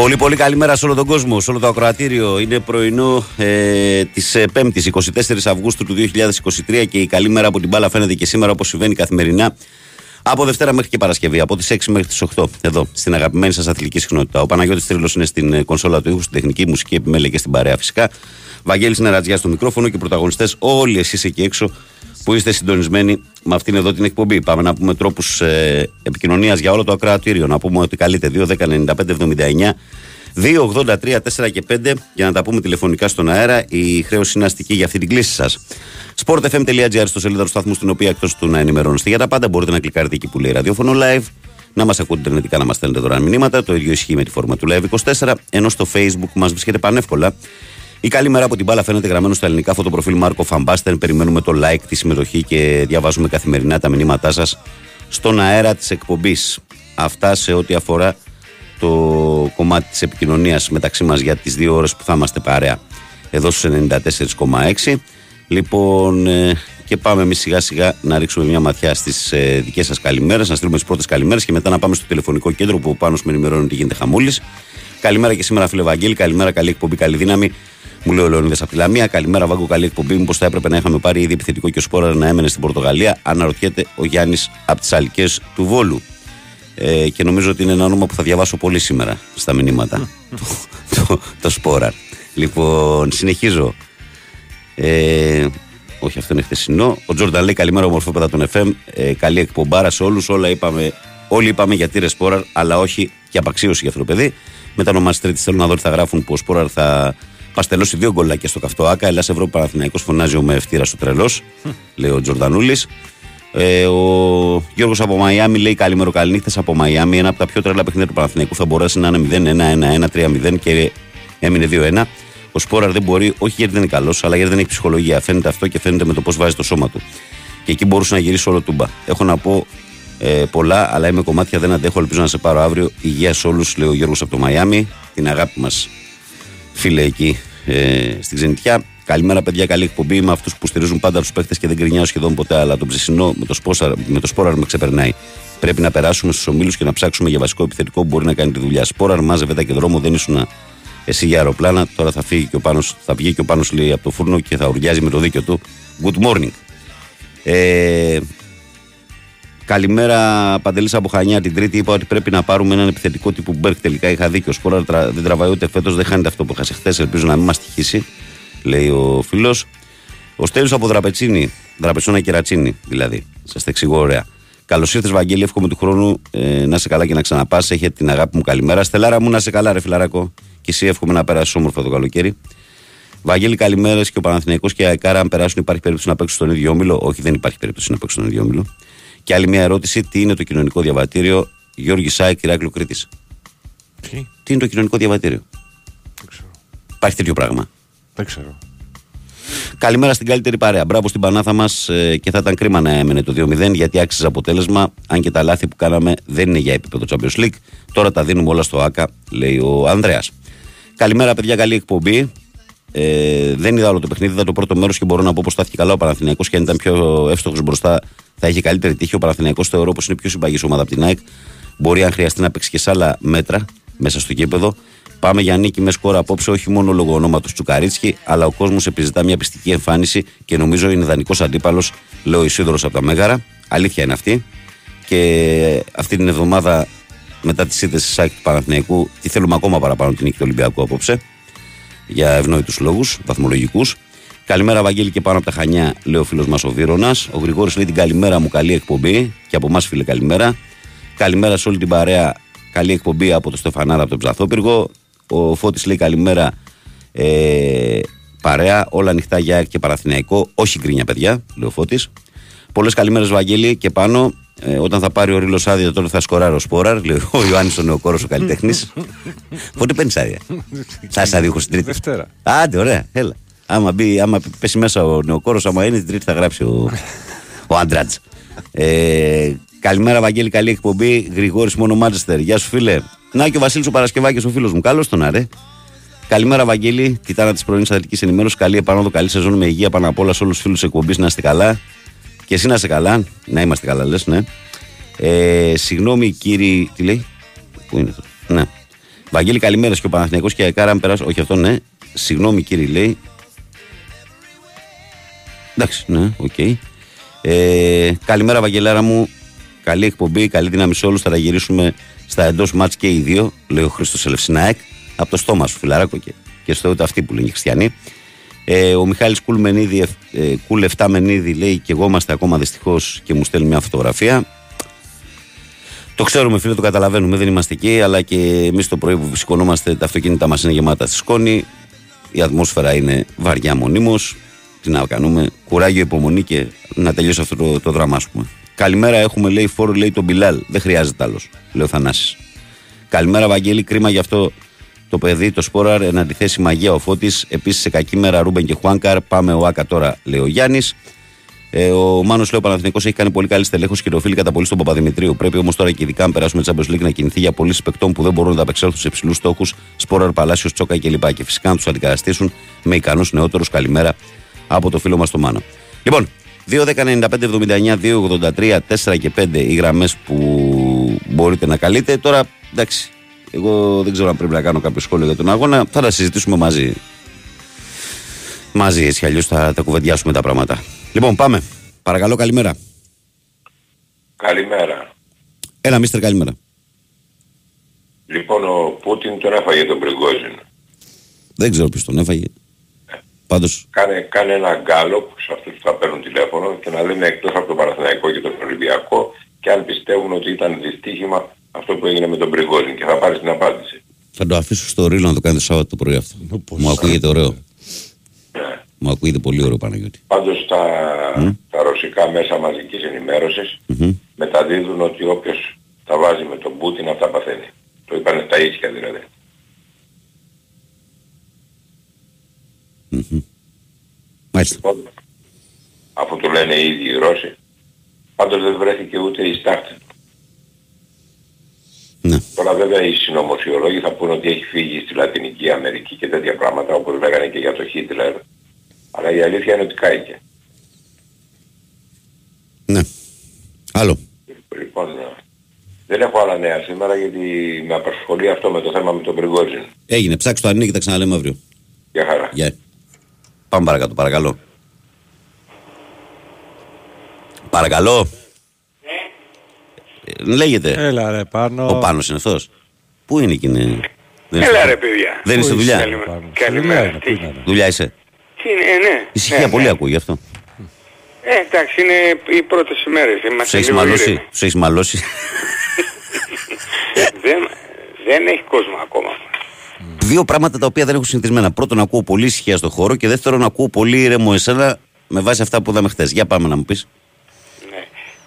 Πολύ πολύ καλημέρα σε όλο τον κόσμο, σε όλο το ακροατήριο. Είναι πρωινό ε, της 5η, 24 Αυγούστου του 2023 και η καλή μέρα από την μπάλα φαίνεται και σήμερα όπως συμβαίνει καθημερινά. Από Δευτέρα μέχρι και Παρασκευή, από τις 6 μέχρι τις 8, εδώ στην αγαπημένη σας αθλητική συχνότητα. Ο Παναγιώτης Τρίλος είναι στην ε, κονσόλα του ήχου, στην τεχνική μουσική επιμέλεια και στην παρέα φυσικά. Βαγγέλης Νερατζιάς στο μικρόφωνο και πρωταγωνιστές όλοι εσείς εκεί έξω που είστε συντονισμένοι με αυτήν εδώ την εκπομπή. Πάμε να πούμε τρόπους ε, επικοινωνίας για όλο το ακροατήριο. Να πούμε ότι καλείτε 2, 10, 95, 79 283 4 και 5 για να τα πούμε τηλεφωνικά στον αέρα. Η χρέωση είναι αστική για αυτή την κλίση σας. sportfm.gr στο σελίδα του σταθμού, στην οποία εκτός του να ενημερώνεστε για τα πάντα μπορείτε να κλικάρετε εκεί που λέει ραδιόφωνο live, να μας ακούτε ιντερνετικά, να μας στέλνετε δωρεάν μηνύματα. Το ίδιο ισχύει με τη φόρμα του Live 24, ενώ στο Facebook μας βρίσκεται πανεύκολα. Η καλή μέρα από την μπάλα φαίνεται γραμμένο στα ελληνικά φωτοπροφίλ Μάρκο Φαμπάστερ. Περιμένουμε το like, τη συμμετοχή και διαβάζουμε καθημερινά τα μηνύματά σας στον αέρα της εκπομπής. Αυτά σε ό,τι αφορά το κομμάτι της επικοινωνίας μεταξύ μας για τις δύο ώρες που θα είμαστε παρέα εδώ στους 94,6 λοιπόν ε, και πάμε εμείς σιγά σιγά να ρίξουμε μια ματιά στις ε, δικές σας καλημέρες να στείλουμε τις πρώτες καλημέρες και μετά να πάμε στο τηλεφωνικό κέντρο που πάνω με ενημερώνει ότι γίνεται χαμούλης Καλημέρα και σήμερα, φίλε Βαγγέλη. Καλημέρα, καλή εκπομπή, καλή δύναμη. Μου λέει ο Λεωνίδας από τη Λαμία. Καλημέρα, Βάγκο, καλή εκπομπή. Μήπως θα έπρεπε να είχαμε πάρει ήδη επιθετικό και ο Σπόρα να έμενε στην Πορτογαλία. Αναρωτιέται ο Γιάννης από τις Αλικέ του Βόλου ε, και νομίζω ότι είναι ένα όνομα που θα διαβάσω πολύ σήμερα στα μηνύματα. το, το, το Σπόραρ. Λοιπόν, συνεχίζω. Ε, όχι, αυτό είναι χθεσινό. Ο Τζόρνταν λέει καλημέρα, ομορφόπεδα των FM. Ε, καλή εκπομπάρα σε όλους. Όλα είπαμε, όλοι είπαμε για τύρε Σπόραρ, αλλά όχι και απαξίωση για αυτό το παιδί. Μετανομάσει τρίτη θέλω να δω τι θα γράφουν που ο Σπόραρ θα παστελώσει δύο γκολάκια στο καυτό Άκα. Ελλά Ευρώπη Παναθηναϊκός φωνάζει ο με ευτήρα στο τρελός, λέει ο Τζορντανούλη. Ε, ο Γιώργος από Μαϊάμι λέει καλημέρα καληνύχτα από Μαϊάμι. Ένα από τα πιο τρελά παιχνίδια του Παναθηναϊκού θα μπορέσει να είναι 0-1-1-1-3-0 και έμεινε 2-1. Ο Σπόραρ δεν μπορεί, όχι γιατί δεν είναι καλός, αλλά γιατί δεν έχει ψυχολογία. Φαίνεται αυτό και φαίνεται με το πώς βάζει το σώμα του. Και εκεί μπορούσε να γυρίσει όλο τούμπα. Έχω να πω ε, πολλά, αλλά είμαι κομμάτια, δεν αντέχω. Ελπίζω να σε πάρω αύριο. Υγεία σε όλους, λέει ο Γιώργος από το Μαϊάμι. Την αγάπη μας, φίλε εκεί ε, στην Ξενιτιά. Καλημέρα, παιδιά. Καλή εκπομπή. Με αυτούς που στηρίζουν πάντα τους παίχτε και δεν κρινιάω σχεδόν ποτέ. Αλλά τον ψησινό με το, σπόσαρ, με το σπόραρ με ξεπερνάει. Πρέπει να περάσουμε στους ομίλους και να ψάξουμε για βασικό επιθετικό που μπορεί να κάνει τη δουλειά. Σπόραρ, μάζευε τα και δρόμο, δεν ήσουν εσύ για αεροπλάνα. Τώρα θα, φύγει και ο Πάνος, θα βγει και ο Πάνος λέει από το φούρνο και θα ουρλιάζει με το δίκιο του. Good morning. Ε, Καλημέρα, Παντελής από Χανιά. Την Τρίτη είπα ότι πρέπει να πάρουμε έναν επιθετικό τύπου Μπέρκ. Τελικά είχα δίκιο. Σπόρα δεν τραβάει ούτε φέτος, δεν χάνεται αυτό που είχα χθες. Ελπίζω να μην μας τυχήσει λέει ο φίλος. Ο Στέλιος από Δραπετσίνη, Δραπετσόνα Κερατσίνη δηλαδή. Σα τα εξηγώ ωραία. Καλώς ήρθες, Βαγγέλη. Εύχομαι του χρόνου ε, να σε καλά και να ξαναπάς. Έχετε την αγάπη μου καλημέρα. Στελάρα μου να σε καλά, ρε φιλαράκο. Και εσύ εύχομαι να περάσεις όμορφο το καλοκαίρι. Βαγγέλη, καλημέρα και ο Παναθηναϊκός και η Αεκάρα, αν περάσουν, υπάρχει περίπτωση να παίξουν στον ίδιο όμιλο. Όχι, δεν υπάρχει περίπτωση να παίξουν στον ίδιο όμιλο. Και άλλη μια ερώτηση: Τι είναι το κοινωνικό διαβατήριο; Γιώργη Σάι, Κυράκλου Κρήτης. Τι; τι είναι το κοινωνικό διαβατήριο; Δεν ξέρω. Υπάρχει τέτοιο πράγμα. Δεν ξέρω. Καλημέρα στην καλύτερη παρέα. Μπράβο στην Πανάθα μας ε, και θα ήταν κρίμα να έμενε το 2-0 γιατί άξιζε αποτέλεσμα. Αν και τα λάθη που κάναμε δεν είναι για επίπεδο Champions League. Τώρα τα δίνουμε όλα στο ΑΚΑ, λέει ο Ανδρέας. Καλημέρα, παιδιά. Καλή εκπομπή. Ε, δεν είδα όλο το παιχνίδι, είδα το πρώτο μέρος και μπορώ να πω πως στάθηκε καλά ο Παναθηναϊκός και αν ήταν πιο εύστοχος μπροστά θα είχε καλύτερη τύχη. Ο Παναθηναϊκός θεωρώ πως είναι πιο συμπαγής ομάδα από την ΑΕΚ. Μπορεί αν χρειαστεί να παίξει και σε άλλα μέτρα μέσα στο κήπεδο. Πάμε για νίκη με σκόρα απόψε, όχι μόνο λόγω ονόματος Τσουκαρίτσκι, αλλά ο κόσμος επιζητά μια πιστική εμφάνιση και νομίζω είναι ιδανικό αντίπαλος, λέω Ισίδωρος από τα Μέγαρα. Αλήθεια είναι αυτή. Και αυτή την εβδομάδα μετά τη σύνθεση της του Παναθηναϊκού, τι θέλουμε ακόμα παραπάνω την νίκη του Ολυμπιακού απόψε. Για ευνόητους λόγους, βαθμολογικούς. Καλημέρα, Βαγγέλη, και πάνω από τα Χανιά, λέει ο φίλος μας ο Βίρονας. Ο Γρηγόρης λέει την καλημέρα μου, καλή εκπομπή. Και από εμάς, φίλε, καλημέρα. Καλημέρα σε όλη την παρέα. Καλή εκπομπή από το Στεφανάρα από τον Ψαθόπυργο. Ο Φώτης λέει καλημέρα ε, παρέα, όλα ανοιχτά για και Παραθυναϊκό. Όχι γκρίνια, παιδιά, λέει ο Φώτης. Πολλές καλημέρες, Βαγγέλη, και πάνω. Ε, όταν θα πάρει ο Ρίλος άδεια, τότε θα σκοράρει ο Σπόραρ. Λέει ο Ιωάννης ο Νεοκόρος, ο καλλιτέχνης. Πότε παίρνεις άδεια; θα είσαι άδειο στην Τρίτη. Δευτέρα. Άντε, ωραία, έλα. Άμα, μπει, άμα πέσει μέσα ο Νεοκόρος, άμα είναι την Τρίτη θα γράψει ο, ο Άντρατζ. Ε, καλημέρα, Βαγγέλη, καλή εκπομπή. Γρηγόρης μόνο Μάντσεστερ. Γεια σου, φίλε. Να και ο Βασίλης ο Παρασκευάκης, ο φίλος μου. Καλώς τον αρέ. Καλημέρα, Βαγγέλη. Τιτάνα της πρωινής αθλητική ενημέρωσης. Καλή επανόδο, καλή σεζόν με υγεία πάνω απ' όλα σε όλους τους φίλους εκπομπής. Να είστε καλά. Και εσύ να είστε καλά. Να είμαστε καλά, λες, ναι. Ε, συγγνώμη, κύριε. Τι λέει; Πού είναι αυτό; Ναι. Βαγγέλη, καλημέρα και ο Παναθηναϊκός και η Αεκάρα, αν περάσω. Όχι αυτό, ναι. Συγγνώμη, κύριε, λέει. Εντάξει, ναι, οκ. Ε, καλημέρα, Βαγγελάρα μου. Καλή εκπομπή, καλή δύναμη σε όλους. Θα τα γυρίσουμε στα εντός μάτς και οι δύο, λέει ο Χρήστος Ελευσινάεκ. Από το στόμα σου, φιλαράκο και, και στο ούτε αυτοί που λένε οι χριστιανοί. Ε, ο Μιχάλης Κουλ, Μενίδη, ε, Κουλ 7 Μενίδη λέει και εγώ είμαστε ακόμα δυστυχώς και μου στέλνει μια φωτογραφία. Το ξέρουμε, φίλε, το καταλαβαίνουμε, δεν είμαστε εκεί, αλλά και εμείς το πρωί που σηκωνόμαστε, τα αυτοκίνητα μας είναι γεμάτα στη σκόνη. Η ατμόσφαιρα είναι βαριά μονίμως. Τι να κάνουμε, κουράγιο, υπομονή και να τελειώσει αυτό το, το δράμα, ας πούμε. Καλημέρα, έχουμε λέει φόρο, λέει τον Μπιλάλ. Δεν χρειάζεται άλλος, λέει ο Θανάσης. Καλημέρα, Βαγγέλη, κρίμα γι' αυτό το παιδί, το Σπόραρ, εν αντιθέσει μαγεία ο Φώτης. Επίσης σε κακή μέρα Ρούμπεν και Χουάνκαρ. Πάμε ο Άκα τώρα, λέει ο Γιάννης. Ε, ο Μάνος λέει ο Παναθηνικό έχει κάνει πολύ καλή στελέχωση και το οφείλει κατά πολύ στον Παπαδημητρίου. Πρέπει όμως τώρα και ειδικά αν περάσουμε τη Champions League να κινηθεί για πολλοί παικτών που δεν μπορούν να τα απεξέλθουν σε υψηλούς στόχους, Σπόραρ, Παλάσιος, Τσόκα κλπ. Και φυσικά να τους αντικαταστήσουν με ικανούς νεότερους. Καλημέρα από το φίλο μας το Μάνο. Λοιπόν, 2-10-95-79-2-83, 4 και 5 οι γραμμές που μπορείτε να καλείτε. Τώρα, εντάξει, εγώ δεν ξέρω αν πρέπει να κάνω κάποιο σχόλιο για τον αγώνα. Θα τα συζητήσουμε μαζί. Μαζί έτσι αλλιώς θα τα κουβεντιάσουμε τα πράγματα. Λοιπόν, πάμε. Παρακαλώ, καλημέρα. Καλημέρα. Έλα, μίστερ, καλημέρα. Λοιπόν, ο Πούτιν τον έφαγε τον Πριγκόζιν. Δεν ξέρω ποιος τον έφαγε. Πάντως. Κάνε, κάνε ένα γκάλο σε αυτούς που θα παίρνουν τηλέφωνο και να λένε εκτός από τον Παναθηναϊκό και τον Ολυμπιακό και αν πιστεύουν ότι ήταν δυστύχημα αυτό που έγινε με τον Πριγκόζιν και θα πάρεις την απάντηση. Θα το αφήσω στο ρίλο να το κάνει το Σάββατο το πρωί αυτό. Μου ακούγεται ωραίο. Ναι. Μου ακούγεται πολύ ωραίο Παναγιώτη. Πάντως τα, τα ρωσικά μέσα μαζικής ενημέρωσης Μμμ. μεταδίδουν ότι όποιος τα βάζει με τον Πούτιν αυτά παθαίνει. Το είπανε στα ίσια δηλαδή. Μμμ. Μάλιστα. Λοιπόν, αφού το λένε οι ίδιοι οι Ρώσοι, πάντως δεν βρέθηκε ούτε η στάχτη του. Ναι. Τώρα βέβαια οι συνωμοσιολόγοι θα πούνε ότι έχει φύγει στη Λατινική Αμερική και τέτοια πράγματα όπως λέγανε και για το Χίτλερ. Αλλά η αλήθεια είναι ότι κάηκε. ναι. Άλλο. Λοιπόν, δεν έχω άλλα νέα σήμερα γιατί με απασχολεί αυτό με το θέμα με τον Πριγόζιν. Έγινε. Ψάξτε το αρνί και τα ξαναλέμε αύριο. Για χαρά. Γεια. Πάμε παρακάτω, παρακαλώ. Παρακαλώ. Ε, Λέγεται. Έλα ρε πάνω. Ο Πάνος είναι αυτός. Πού είναι εκεί, είναι. Δεν είναι Έλα στο- ρε παιδιά. Δεν είναι στη Πού δουλειά. είσαι, Καλημέρα. Πάνο; Καλημέρα. Στη δουλειά είναι, Τι- πού είναι, ρε. Δουλειά είσαι. Τι είναι, ε, ναι. Ησυχία Ναι, πολύ ναι. ακούει γι' αυτό. Ε, εντάξει, είναι οι πρώτες ημέρες. Σου Είμαστε έχεις λίγο μαλώσει. ήρεμοι. Σου έχεις μαλώσει. δεν, δεν έχει κόσμο ακόμα. Δύο πράγματα τα οποία δεν έχω συνηθισμένα. Πρώτον, ακούω πολύ ησυχία στο χώρο και δεύτερον, ακούω πολύ ήρεμο εσένα με βάση αυτά που είδαμε χθες. Για πάμε να μου πεις.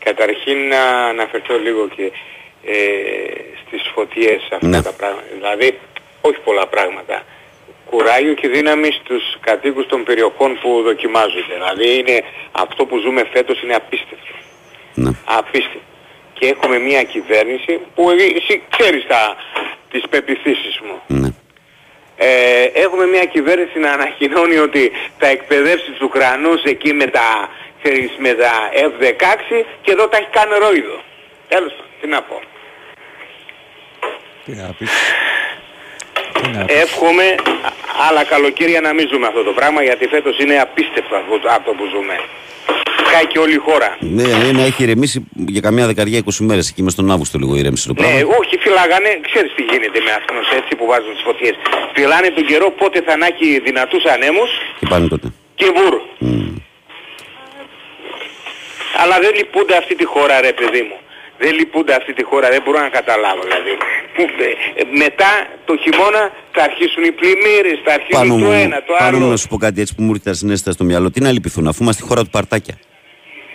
Ναι. Καταρχήν να αναφερθώ λίγο και ε, στις φωτιές αυτά Ναι. τα πράγματα. Δηλαδή, όχι πολλά πράγματα. Κουράγιο και δύναμη στους κατοίκους των περιοχών που δοκιμάζονται. Δηλαδή είναι, αυτό που ζούμε φέτος είναι απίστευτο. Ναι. Απίστευτο. Και έχουμε μια κυβέρνηση που ε- εσύ ξέρεις τα, τις πεπιθήσεις μου. ναι. Ε, έχουμε μια κυβέρνηση να ανακοινώνει ότι θα εκπαιδεύσει τους Ουκρανούς εκεί με τα, ξέρεις, με τα F-16 και εδώ τα έχει κάνει ρόιδο. Τέλος πάντων, τι να πω. Τι να πεις. Τι να πεις. Εύχομαι α- άλλα καλοκαίρια να μην ζούμε αυτό το πράγμα γιατί φέτος είναι απίστευτο αυτό, αυτό που ζούμε. Σκάει και όλη η χώρα. Ναι, ναι, να έχει ηρεμήσει για καμιά δεκαριά 20 μέρες εκεί με στον Αύγουστο λίγο ηρέμησε το Ναι, πράγμα. όχι φυλάγανε, ξέρεις τι γίνεται με αυτούς έτσι που βάζουν τις φωτιές. Φυλάνε τον καιρό πότε θα να έχει δυνατούς ανέμους Και πάνε τότε. και βουρ. Μμ. Αλλά δεν λυπούνται αυτή τη χώρα ρε παιδί μου. Δεν λυπούνται αυτή τη χώρα, δεν μπορώ να καταλάβω δηλαδή. Που, ε, ε, μετά το χειμώνα θα αρχίσουν οι πλημμύρες, θα αρχίσουν Πάνω το μου, ένα, το πάνω μου άλλο. να σου πω κάτι έτσι που μου ήρθε τα συνέστητα στο μυαλό. Τι να λυπηθούν, αφού είμαστε η χώρα του Παρτάκια.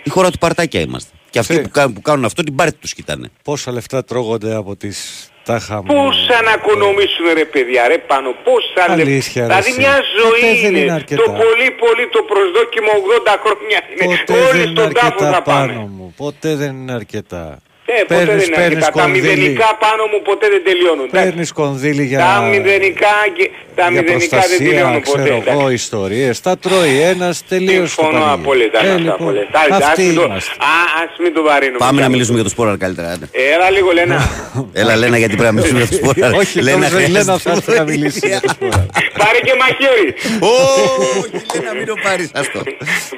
Η χώρα του Παρτάκια είμαστε. Και αυτοί Τι. που κάνουν, που κάνουν αυτό την πάρτι τους κοιτάνε. Πόσα λεφτά τρώγονται από τις τάχα μου. Πώς θα ανακονομήσουν ρε παιδιά ρε πάνω, πώς θα Αλήθεια, ρε, Δηλαδή εσύ. μια ζωή Ποτέ δεν είναι, είναι αρκετά. το πολύ πολύ το προσδόκιμο 80 χρόνια είναι. Ποτέ Όλοι δεν είναι στον τάφο αρκετά θα πάνω πάμε. μου. Ποτέ δεν είναι αρκετά. Ε, ποτέ δεν Παίρνεις- είναι παίρνεις αρκετά. Τα κονδύλι. μηδενικά πάνω μου ποτέ δεν τελειώνουν. εντάξει. Παίρνεις κονδύλι για Τα να... μηδενικά και Τα για μηδενικά δεν προστασία, τελειώνουν ξέρω ποτέ. εγώ, εντάξει. ιστορίες. Τα τρώει ένας, τελείωσε το Συμφωνώ πανηγύρι. απόλυτα με Ε, αυτά λοιπόν, που λες. Εντάξει, ας Αυτοί μην το- είμαστε. Α, ας μην το βαρύνουμε. Πάμε να κι μιλήσουμε άλλο. για το σπόρα καλύτερα. άντε. Έλα λίγο Λένα. Έλα, Λένα, γιατί πρέπει να μιλήσουμε για το σπόρα. Όχι, νόμιζα η Λένα θα έρθει να μιλήσει για το σπόρα. Πάρε και μαχαίρι. Όχι, Λένα, μην το πάρεις, άστο.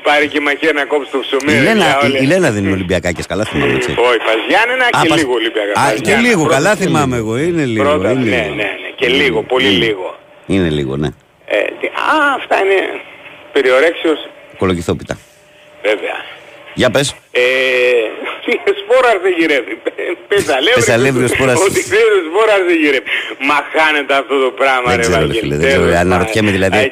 Πάρε και μαχαίρι να κόψεις το ψωμί. Η ρε, Λένα, για όλα. η Λένα δεν είναι Ολυμπιακάκες, καλά θυμάμαι έτσι. Όχι, πας Γιάννενα Α, και πας- λίγο Ολυμπιακά. Α, Πας και Γιάννενα. λίγο, Πρώτα- καλά θυμάμαι εγώ. Είναι λίγο. Πρώτα, είναι ναι, λίγο. ναι, ναι. Και λίγο, πολύ λίγο. Είναι λίγο, ναι. Ε, τι- α, αυτά είναι περιορέξιος, Κολογηθόπιτα. βέβαια. Για πες. Ε, σπόραρ δεν γυρεύει. Πεσαλεύει. Πεσαλεύει σπόρας. Ότι ξέρεις ο σπόραρ δεν γυρεύει. Μα χάνεται αυτό το πράγμα Δεν ρε ξέρω, ρε Βαγγέλη. φίλε. Δεν ξέρω. Τέλος Αναρωτιέμαι πάντων. δηλαδή Ε,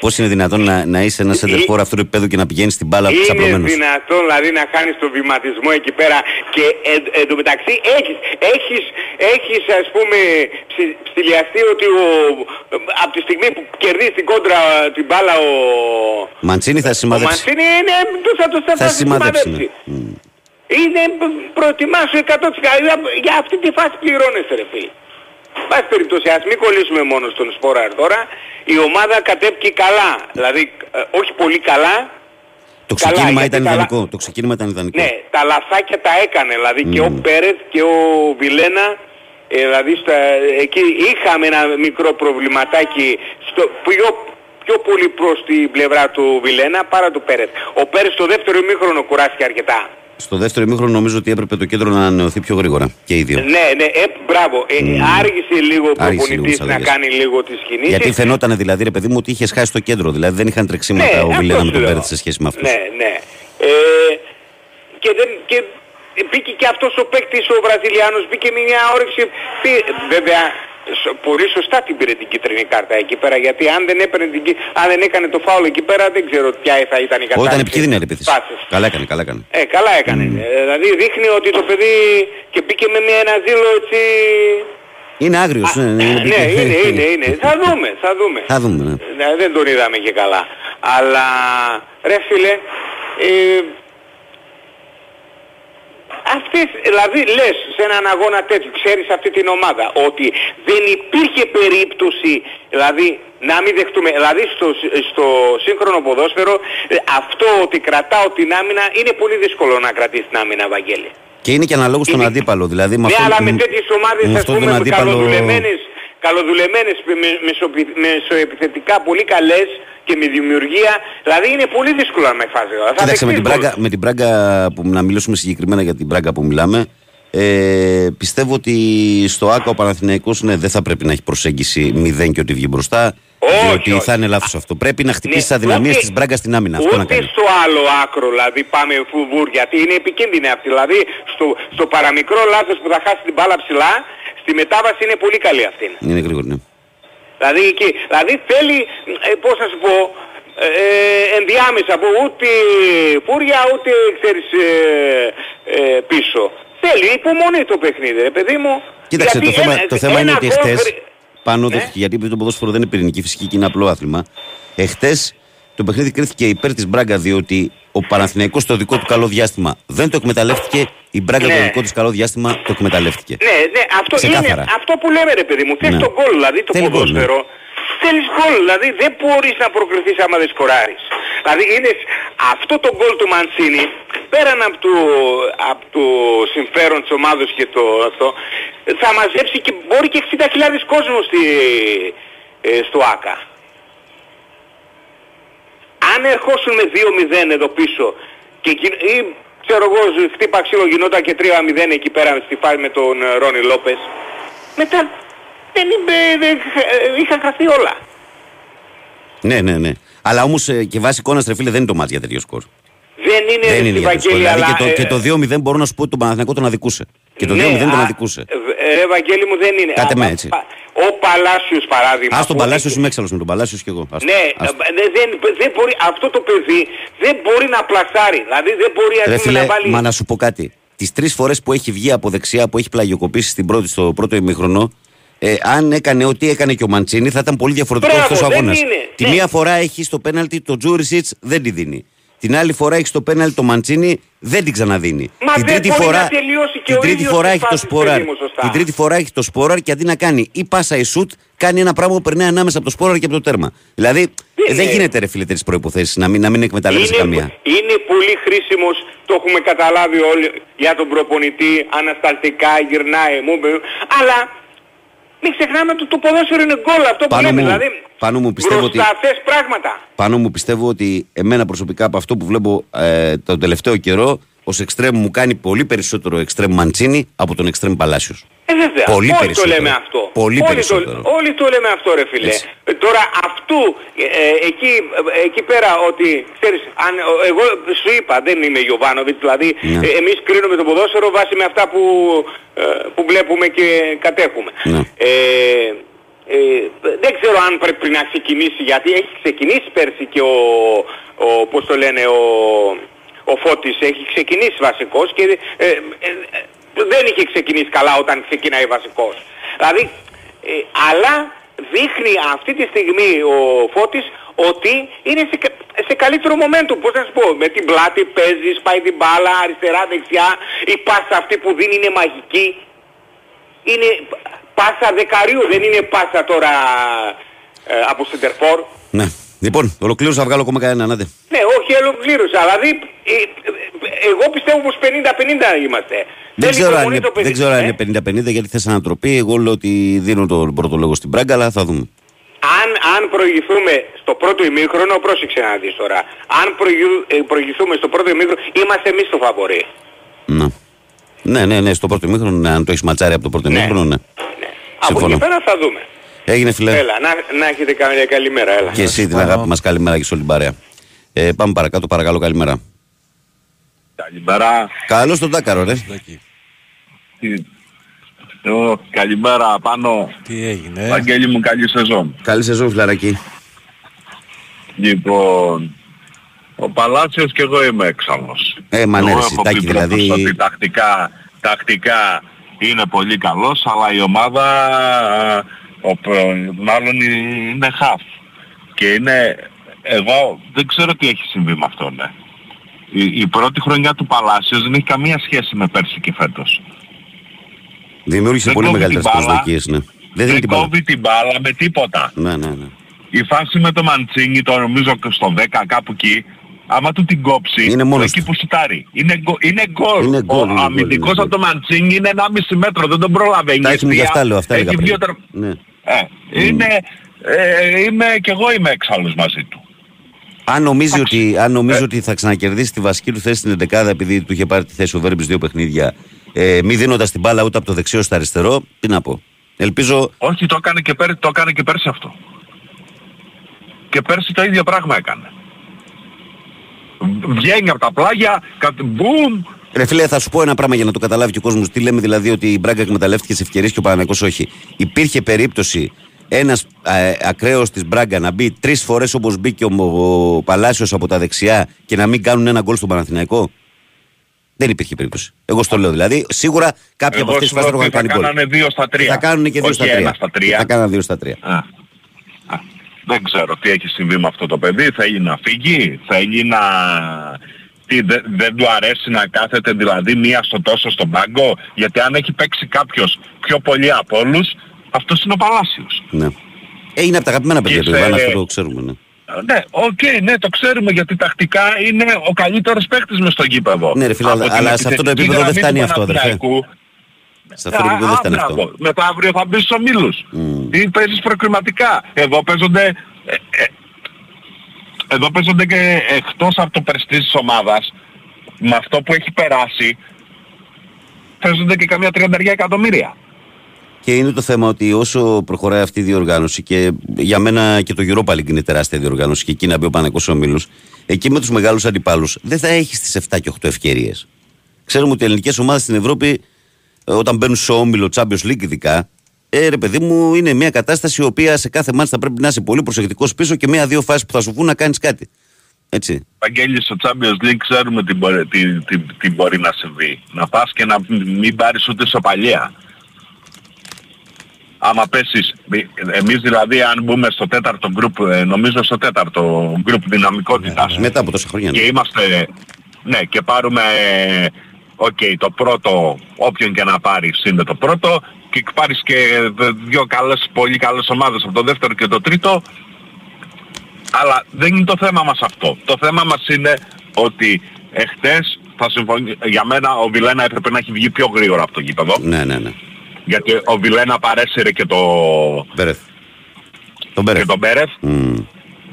πώς είναι δυνατόν να, να είσαι ένας σέντερφορ αυτού του επίπεδου και να πηγαίνεις στην μπάλα Είναι ξαπλωμένο. δυνατόν δηλαδή να κάνεις τον βηματισμό εκεί πέρα και εν, εν τω μεταξύ έχεις, έχεις, έχεις ας πούμε ψι- ψηλιαστεί ότι ο, από τη στιγμή που κερδίζεις την κόντρα την μπάλα ο, Μαντσίνη θα ο σημαδέψει. Μαντσίνη είναι, θα το θα, Θα θα σημαδέψει. σημαδέψει. ναι. Μμ. Είναι προετοιμάσου 100% για, για αυτή τη φάση πληρώνεσαι ρε φίλε. Πάση περιπτώσει, ας μην κολλήσουμε μόνο στον Σπόραρ τώρα. Η ομάδα κατέβηκε καλά. Δηλαδή, ε, όχι πολύ καλά, Το Καλά, ξεκίνημα γιατί ήταν καλά- ιδανικό. Το ξεκίνημα ήταν ιδανικό. Ναι, τα λαθάκια τα έκανε. Δηλαδή και ο Μμμ. Πέρεθ και ο Βιλένα. ε, δηλαδή στα, εκεί είχαμε ένα μικρό προβληματάκι στο, πιο, πιο πολύ προς την πλευρά του Βιλένα παρά του Πέρεθ. Ο Πέρεθ στο δεύτερο ημίχρονο κουράστηκε αρκετά. Στο δεύτερο ημίχρονο νομίζω ότι έπρεπε το κέντρο να ανανεωθεί πιο γρήγορα. Και οι δύο. Ναι, ναι, ε, μπράβο. Ε, άργησε λίγο ο Άργησε λίγο προπονητής τις να αλλαγές. κάνει λίγο τις κινήσεις. Γιατί φαινόταν δηλαδή, ρε παιδί μου, ότι είχε χάσει το κέντρο. Δηλαδή δεν είχαν τρεξίματα ο Ναι, αυτό Βιλένα με σου τον λέω. Πέρεθ σε σχέση με αυτούς. Ναι, ναι. Ε, και, δεν, και μπήκε και αυτός ο παίκτης ο Βραζιλιάνος, μπήκε με μια όρεξη. Τι, βέβαια, σ- πολύ σωστά την πήρε την κίτρινη κάρτα εκεί πέρα, γιατί αν δεν, έπαιρνε την, κι- αν δεν έκανε το φάουλ εκεί πέρα, δεν ξέρω ποια θα ήταν η Όχι, κατάσταση. ήταν επικίνδυνη η επίθεση. Πάσες. Καλά έκανε, καλά έκανε. Ε, καλά έκανε. Ε, δηλαδή δείχνει ότι το παιδί και μπήκε με μια, ένα ζήλο έτσι... Είναι άγριος. Α, ναι, είναι, είναι, είναι. Θα δούμε, θα δούμε. Θα δούμε, ναι. Ναι, δεν τον είδαμε και καλά. Αλλά, ρε φίλε, ε, αυτές, δηλαδή λες σε έναν αγώνα τέτοιο, ξέρεις αυτή την ομάδα, ότι δεν υπήρχε περίπτωση, δηλαδή να μην δεχτούμε, δηλαδή στο, στο σύγχρονο ποδόσφαιρο, ε, αυτό ότι κρατάω την άμυνα, είναι πολύ δύσκολο να κρατήσεις την άμυνα, Βαγγέλη. Και είναι και αναλόγως στον Είναι- αντίπαλο. Δηλαδή, με Ναι, αυτόν- αλλά με μ- τέτοιες ομάδες, με ας αυτόν πούμε, τον με αντίπαλο- καλοδουλεμένες, καλοδουλεμένες με, με, μεσοπι- μεσοεπιθετικά πολύ καλές και με δημιουργία, δηλαδή είναι πολύ δύσκολο να με φάζει. Θα Κοίταξε, με την, δεχτείς πράγκα, γκολ. με την πράγκα που να μιλήσουμε συγκεκριμένα για την πράγκα που μιλάμε, ε, πιστεύω ότι στο ΑΚΑ ο Παναθηναϊκός ναι, δεν θα πρέπει να έχει προσέγγιση 0 και ότι βγει μπροστά. Όχι, διότι όχι. θα είναι λάθος αυτό. Πρέπει να χτυπήσεις Ναι, τι αδυναμίες ούτε- της μπράγκας στην άμυνα. Αυτό να Ούτε κάνει. στο άλλο άκρο, δηλαδή πάμε φουβούρ, γιατί είναι επικίνδυνη αυτή. Δηλαδή στο, στο παραμικρό λάθος που θα χάσει την μπάλα ψηλά, στη μετάβαση είναι πολύ καλή αυτή. Είναι γρήγορο, ναι. Δηλαδή, εκεί, δηλαδή θέλει, ε, πώς να σου πω, ε, ε, ενδιάμεσα από ούτε φούρια ούτε ξέρεις ε, ε, πίσω. Θέλει υπομονή το παιχνίδι, ρε παιδί μου. Κοίταξε, το Γιατί θέμα, ένα- το θέμα είναι ένα ότι γκολ εχθέ. χρει- Πάνω Ναι. δέχτηκε, γιατί το ποδόσφαιρο δεν είναι πυρηνική φυσική και είναι απλό άθλημα. Εχθές το παιχνίδι κρίθηκε υπέρ της Μπράγκα διότι ο Παναθηναϊκός στο δικό του καλό διάστημα δεν το εκμεταλλεύτηκε. Η Μπράγκα το Ναι. δικό της καλό διάστημα το εκμεταλλεύτηκε. Ναι, ναι, αυτό Ξεκάθαρα. είναι αυτό που λέμε ρε παιδί μου. Θες Ναι. τον γκολ, δηλαδή το Θέλει γκολ, ναι. ποδόσφαιρο. Θέλεις γκολ, δηλαδή δεν μπορείς να προκριθείς άμα δεν σκοράρεις. Δηλαδή είναι σ- αυτό το γκολ του Μαντσίνη, πέραν από το, από το συμφέρον της ομάδος και το αυτό, θα μαζέψει και μπορεί και 60.000 κόσμο στη, ε, στο ΆΚΑ. Αν ερχόσουν με 2-0 εδώ πίσω και γι- ή ξέρω εγώ χτύπα ξύλο γινόταν και 3-0 εκεί πέρα στη φάση με τον ε, Ρόνι Λόπες μετά δεν είπε, δεν, ε, είχαν χαθεί όλα. Ναι, ναι, ναι. Αλλά όμως και βάσει εικόνας τρεφίλε δεν είναι το μάτι για τέτοιο σκορ. Δεν είναι, δεν ρε, είναι στη για τέτοιο σκορ. Βαγγέλη, Δηλαδή αλλά, και, το, ε, και το 2-0 μπορώ να σου πω ότι τον Παναθηναϊκό τον αδικούσε. Και το 2-0 ναι, τον α, αδικούσε. Ε, ε, Βαγγέλη μου δεν είναι. Κάτε Α, με α, έτσι. πα- Ο Παλάσιος παράδειγμα. Α τον που Παλάσιος έχει- είμαι έξαλλος με τον Παλάσιος και εγώ. Άστο. Ναι, Άστο. ε, δεν, δεν, δεν μπορεί, αυτό το παιδί δεν μπορεί να πλασάρει. Δηλαδή δεν μπορεί ας Ρε πούμε, φίλε, να βάλει... μα να σου πω κάτι. Τις τρεις φορές που έχει βγει από δεξιά, που έχει πλαγιοκοπήσει στην πρώτη, στο πρώτο ημίχρονο, ε, αν έκανε ό,τι έκανε και ο Μαντσίνη, θα ήταν πολύ διαφορετικό Μπράβο, αυτός ο δεν αγώνας. είναι. Τη Ναι. μία φορά έχει στο πέναλτι το Τζούρισιτς δεν τη δίνει. Την άλλη φορά έχεις το πέναλ το Μαντσίνη, δεν την ξαναδίνει. Μα την δεν τρίτη μπορεί φορά, να τελειώσει και την ο τρίτη ίδιος φορά τις έχει το φάσεις, σπόραρ. παιδί μου, σωστά. Την τρίτη φορά έχει το σπόραρ και αντί να κάνει ή πάσα ή σουτ, κάνει ένα πράγμα που περνάει ανάμεσα από το σπόραρ και από το τέρμα. Δηλαδή ε, δεν Είναι; γίνεται ρε φίλε τέτοιες προποθέσει να μην, να μην εκμεταλλεύεσαι είναι, καμία. είναι πολύ χρήσιμος, το έχουμε καταλάβει όλοι για τον προπονητή, ανασταλτικά γυρνάει, μου, μου, αλλά μην ξεχνάμε ότι το ποδόσφαιρο είναι γκολ αυτό που Πάνω λέμε, μου- δηλαδή πάνω μου πιστεύω ότι- μπροστά θες πράγματα. Πάνω μου πιστεύω ότι εμένα προσωπικά από αυτό που βλέπω ε, τον τελευταίο καιρό, ως εξτρέμ μου κάνει πολύ περισσότερο εξτρέμ Μαντσίνη από τον εξτρέμ Παλάσιος. Ε, βέβαια. Πολύ όλοι περισσότερο. το λέμε αυτό. Πολύ όλοι περισσότερο. Το, όλοι το λέμε αυτό ρε φίλε. Έτσι. Ε, Τώρα αυτού, ε, ε, εκεί, ε, εκεί πέρα ότι, ξέρεις, αν, ε, εγώ σου είπα, δεν είμαι Γιωβάνοβιτς, δηλαδή Ναι. ε, εμείς κρίνουμε το ποδόσφαιρο βάσει με αυτά που, ε, που βλέπουμε και κατέχουμε. Ναι. Ε, ε, δεν ξέρω αν πρέπει να ξεκινήσει, γιατί έχει ξεκινήσει πέρσι και ο, ο πώς το λένε, ο, ο Φώτης έχει ξεκινήσει βασικός και ε, ε, ε, δεν είχε ξεκινήσει καλά όταν ξεκινάει βασικός. Δηλαδή, ε, αλλά δείχνει αυτή τη στιγμή ο Φώτης ότι είναι σε, κα- σε καλύτερο momentum, πώς να σου πω, με την πλάτη παίζει, σπάει την μπάλα, αριστερά, δεξιά, η πάσα αυτή που δίνει είναι μαγική, είναι πάσα δεκαρίου, δεν είναι πάσα τώρα ε, από σεντερφόρ. Ναι. Λοιπόν, ολοκλήρωσα, βγάλω ακόμα κανένα, άντε. Ναι, όχι ολοκλήρωσα. Δηλαδή, ε, ε, εγώ πιστεύω πως 50-50 είμαστε. Δεν ξέρω, αν υπομονή είναι, το παιδί, δεν ξέρω αν ε; είναι 50-50 γιατί θες ανατροπή. Εγώ λέω ότι δίνω τον πρώτο λόγο στην Μπράγκα, αλλά θα δούμε. Αν, αν προηγηθούμε στο πρώτο ημίχρονο, πρόσεξε να δεις τώρα. Αν προηγου- ε, προηγηθούμε στο πρώτο ημίχρονο, είμαστε εμείς το φαβορή. Ναι. Ναι, ναι, ναι, στο πρώτο ημίχρονο, ναι, αν το έχεις ματσάρει από το πρώτο Ναι. ημίχρονο, ναι. Ναι. Από Συμφωνώ. εκεί πέρα θα δούμε. Έγινε φιλέ. Έλα, να, να έχετε καλή, καλή μέρα, έλα. Και εσύ την Πάνω. αγάπη μας, καλημέρα και σε όλη την παρέα. Ε, πάμε παρακάτω, παρακαλώ, καλημέρα. Καλημέρα. Καλώς τον Τάκαρο, ρε. Εκεί. Τι- Ω, καλημέρα πάνω. Τι έγινε; Βαγγέλη μου καλή σεζόν. Καλή σεζόν, φιλαράκι. Λοιπόν, ο Παλάτσιος και εγώ είμαι έξαλλος. Ε, μα ναι, Εγώ ρε, έχω Σιτάκη, πει δηλαδή- πρώτος ότι τακτικά, τακτικά είναι πολύ καλός, αλλά η ομάδα ο, προ- μάλλον είναι half. Και είναι, εγώ δεν ξέρω τι έχει συμβεί με αυτό, ναι. Η, η πρώτη χρονιά του Παλάσιος δεν έχει καμία σχέση με πέρσι και φέτος. Δημιούργησε Δεν πολύ κόβει μεγαλύτερες την μπάλα. προσδοκίες, ναι. Δεν δίνει Δεν την μπάλα. κόβει την μπάλα με τίποτα. Ναι, ναι, ναι. Η φάση με το Μαντσίνι, το νομίζω και στο 10 κάπου εκεί, άμα του την κόψει, Είναι μόνος εκεί του. που σουτάρει. Είναι, γκο- είναι γκολ. Είναι γκολ, είναι Ο γκολ, αμυντικός είναι από το Μαντσίνι είναι 1,5 μέτρο, δεν τον προλαβαίνει. Τα έχεις μου γι' Εστία, αυτά λέω, αυτά έχει έλεγα πριν. δύο τερ- Ναι. Ε, είναι, ε, είμαι, και εγώ είμαι έξαλλος μαζί του. Αν νομίζει, ότι, αν Ε. νομίζει ότι θα ξανακερδίσει τη βασική του θέση στην 11 επειδή του είχε πάρει τη θέση ο Βέρμπης δύο παιχνίδια, ε, μη δίνοντας την μπάλα ούτε από το δεξιό στο αριστερό, τι να πω. Ελπίζω. Όχι, το έκανε και, πέρ, το έκανε και πέρσι αυτό. Και πέρσι το ίδιο πράγμα έκανε. Βγαίνει από τα πλάγια, κατ- μπουμ, Ρε φίλε, θα σου πω ένα πράγμα για να το καταλάβει και ο κόσμος. Τι λέμε δηλαδή ότι η Μπράγκα εκμεταλλεύτηκε τι ευκαιρίες και ο Παναγιακός όχι. Υπήρχε περίπτωση ένας ακραίος της Μπράγκα να μπει τρεις φορές όπως μπήκε ο, ο Παλάσιος από τα δεξιά και να μην κάνουν ένα γκολ στον Παναθηναϊκό; Δεν υπήρχε περίπτωση. Εγώ στο λέω δηλαδή. Σίγουρα κάποια από Εγώ αυτές τις σου φάσεις λέω δεν ότι έχουν θα κάνει γκολ. κάνανε δύο στα τρία. Θα κάνουν και δύο Όχι στα ένα τρία. στα τρία. Θα κάνουν δύο στα τρία. Α, α, δεν ξέρω τι έχει συμβεί με αυτό το παιδί. Θέλει να φύγει, θέλει να... Τι, δε- δεν του αρέσει να κάθεται δηλαδή μία στο τόσο στον πάγκο; Γιατί αν έχει παίξει κάποιος πιο πολύ από όλους, αυτός είναι ο Παλάσιος. Ναι. Ε, είναι από τα αγαπημένα παιδιά του σε- Ιβάν, αυτό το ξέρουμε. Ναι. Ναι, οκ, ναι, το ξέρουμε γιατί τακτικά είναι ο καλύτερος παίκτης μες στο γήπεδο. Ναι, ρε φίλε, Από αλλά- την αλλά σε αυτό το επιθετική επίπεδο δεν γραμμή φτάνει του αυτό, αδερφέ. Παναθηναϊκού, Σε αυτό το επίπεδο δεν φτάνει Α, αυτό. μπράβο. Μετά αύριο θα μπει στους ομίλους. Μμ. Ή παίζεις προκριματικά; Εδώ παίζονται... ε, ε, εδώ παίζονται και εκτός από το περιστής της ομάδας, με αυτό που έχει περάσει, παίζονται και καμιά τριανταριά εκατομμύρια. Και είναι το θέμα ότι όσο προχωράει αυτή η διοργάνωση και για μένα και το Europa League είναι τεράστια διοργάνωση και εκεί να μπει ο Πανεκός Ομίλους, εκεί με τους μεγάλους αντιπάλους δεν θα έχεις τις 7 και 8 ευκαιρίες. Ξέρουμε ότι οι ελληνικές ομάδες στην Ευρώπη ε, όταν μπαίνουν σε όμιλο Champions League ειδικά, ε, ρε παιδί μου, είναι μια κατάσταση η οποία σε κάθε μάτς θα πρέπει να είσαι πολύ προσεκτικός πίσω και μία-δύο φάσεις που θα σου βγουν να κάνεις κάτι. Έτσι. Βαγγέλη, στο Champions League ξέρουμε τι μπορεί, τι, τι, τι μπορεί να συμβεί. Να πας και να μην πάρεις ούτε ισοπαλία. άμα πέσεις, εμείς δηλαδή αν μπούμε στο τέταρτο γκρουπ, ε, νομίζω στο τέταρτο γκρουπ δυναμικότητας Μετά από τόσα χρόνια. και ναι. είμαστε, ναι, και πάρουμε, ε, οκ, το πρώτο, όποιον και να πάρεις είναι το πρώτο και πάρεις και δύο καλές, πολύ καλές ομάδες από το δεύτερο και το τρίτο, αλλά δεν είναι το θέμα μας αυτό. Το θέμα μας είναι ότι εχθές θα συμφωνήσω, για μένα ο Βιλένα έπρεπε να έχει βγει πιο γρήγορα από το γήπεδο, Ναι, ναι, ναι. γιατί ο Βιλένα παρέσυρε και το, Μπέρεθ. Τον και Μπέρεθ. τον Μπέρεθ. Μμ.